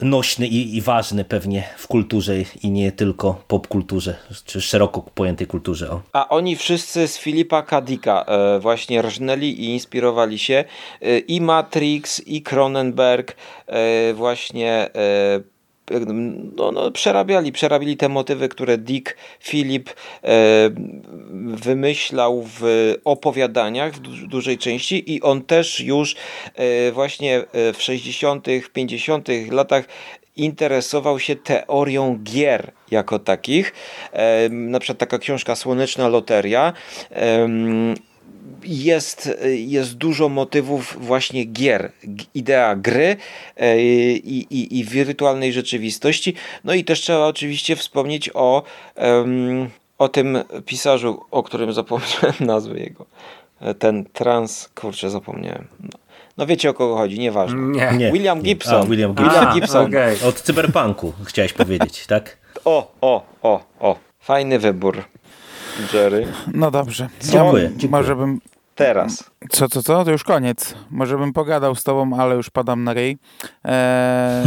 nośny i, i, ważny pewnie w kulturze i nie tylko popkulturze, czy szeroko pojętej kulturze. O. A oni wszyscy z Filipa Kadika e, właśnie rżnęli i inspirowali się e, i Matrix, i Cronenberg, e, właśnie no, no, przerabiali, przerabiali te motywy, które Dick Philip e, wymyślał w opowiadaniach w du dużej części i on też już e, właśnie e, w 60., 50. latach interesował się teorią gier jako takich. E, na przykład taka książka Słoneczna Loteria jest, jest dużo motywów właśnie gier, idea gry e, i, i, i wirtualnej rzeczywistości. No i też trzeba oczywiście wspomnieć o, o tym pisarzu, o którym zapomniałem nazwy jego. E, ten trans, kurczę, zapomniałem. No. No wiecie o kogo chodzi, nieważne. Nie. nie William Gibson. A, William Gibson. William Gibson. Okay. Od cyberpunku chciałeś powiedzieć, tak? O, o, o, o. Fajny wybór. Jerry. No dobrze. Dziękuję. dziękuję. Może bym Teraz. Co, co, co? To już koniec. Może bym pogadał z tobą, ale już padam na ryj. Eee,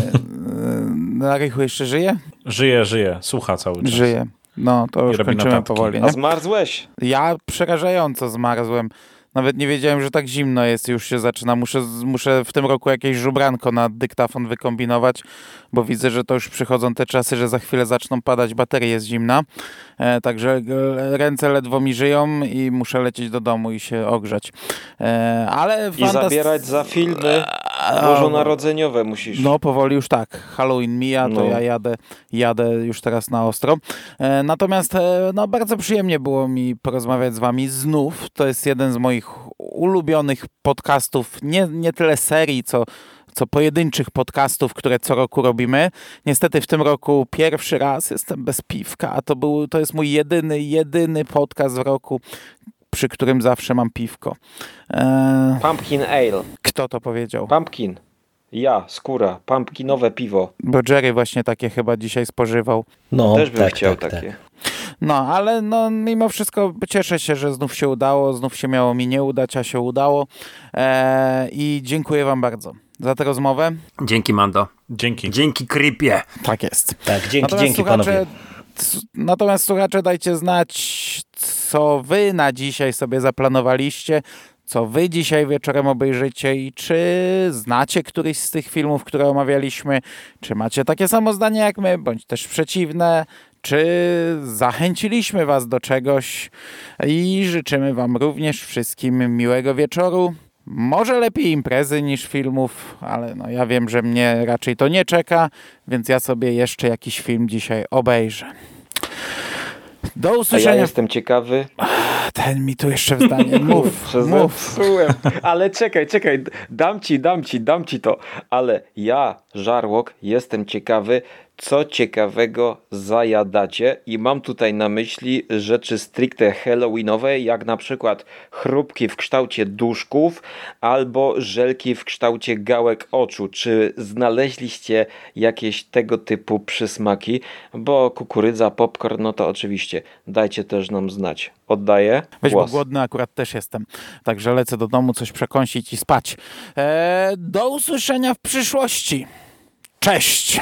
na rychu jeszcze żyje? Żyje, żyje. Słucha cały czas. Żyje. No, to już kończymy notatki. powoli. A Nie? zmarzłeś? Ja przerażająco zmarzłem. Nawet nie wiedziałem, że tak zimno jest już się zaczyna. Muszę, muszę w tym roku jakieś żubranko na dyktafon wykombinować, bo widzę, że to już przychodzą te czasy, że za chwilę zaczną padać baterie jest zimna. E, także ręce ledwo mi żyją i muszę lecieć do domu i się ogrzać. E, ale I zabierać za filmy bożonarodzeniowe musisz. No, powoli już tak. Halloween mija, to No. ja jadę, jadę już teraz na ostro. E, natomiast e, no, bardzo przyjemnie było mi porozmawiać z wami znów. To jest jeden z moich ulubionych podcastów, nie, nie tyle serii, co co pojedynczych podcastów, które co roku robimy. Niestety w tym roku pierwszy raz jestem bez piwka, a to, był, to jest mój jedyny, jedyny podcast w roku, przy którym zawsze mam piwko. E, Pumpkin Ale. kto to powiedział? Pumpkin. Ja, skóra. Pumpkinowe piwo. Bo Jerry właśnie takie chyba dzisiaj spożywał. No, Też bym tak, chciał tak, takie. tak. No, ale no, mimo wszystko cieszę się, że znów się udało, znów się miało mi nie udać, a się udało. Eee, I dziękuję wam bardzo za tę rozmowę. Dzięki, Mando. Dzięki. Dzięki, Creepie. Tak jest. Tak, dzięki, dzięki panowie. natomiast słuchacze, dajcie znać, co wy na dzisiaj sobie zaplanowaliście, co wy dzisiaj wieczorem obejrzycie i czy znacie któryś z tych filmów, które omawialiśmy, czy macie takie samo zdanie jak my, bądź też przeciwne, czy zachęciliśmy was do czegoś i życzymy wam również wszystkim miłego wieczoru. Może lepiej imprezy niż filmów, ale no ja wiem, że mnie raczej to nie czeka, więc ja sobie jeszcze jakiś film dzisiaj obejrzę. Do A ja usłyszenia. jestem ciekawy. Ten mi tu jeszcze w zdanie. Mów, mów. Ale czekaj, czekaj, dam ci, dam ci, dam ci to. Ale ja, Żarłok, jestem ciekawy, co ciekawego zajadacie i mam tutaj na myśli rzeczy stricte halloweenowe, jak na przykład chrupki w kształcie duszków albo żelki w kształcie gałek oczu. Czy znaleźliście jakieś tego typu przysmaki? Bo kukurydza, popcorn, no to oczywiście. Dajcie też nam znać. Oddaję Weź, bo głos. głodny akurat też jestem. Także lecę do domu coś przekąsić i spać. Eee, do usłyszenia w przyszłości. Cześć!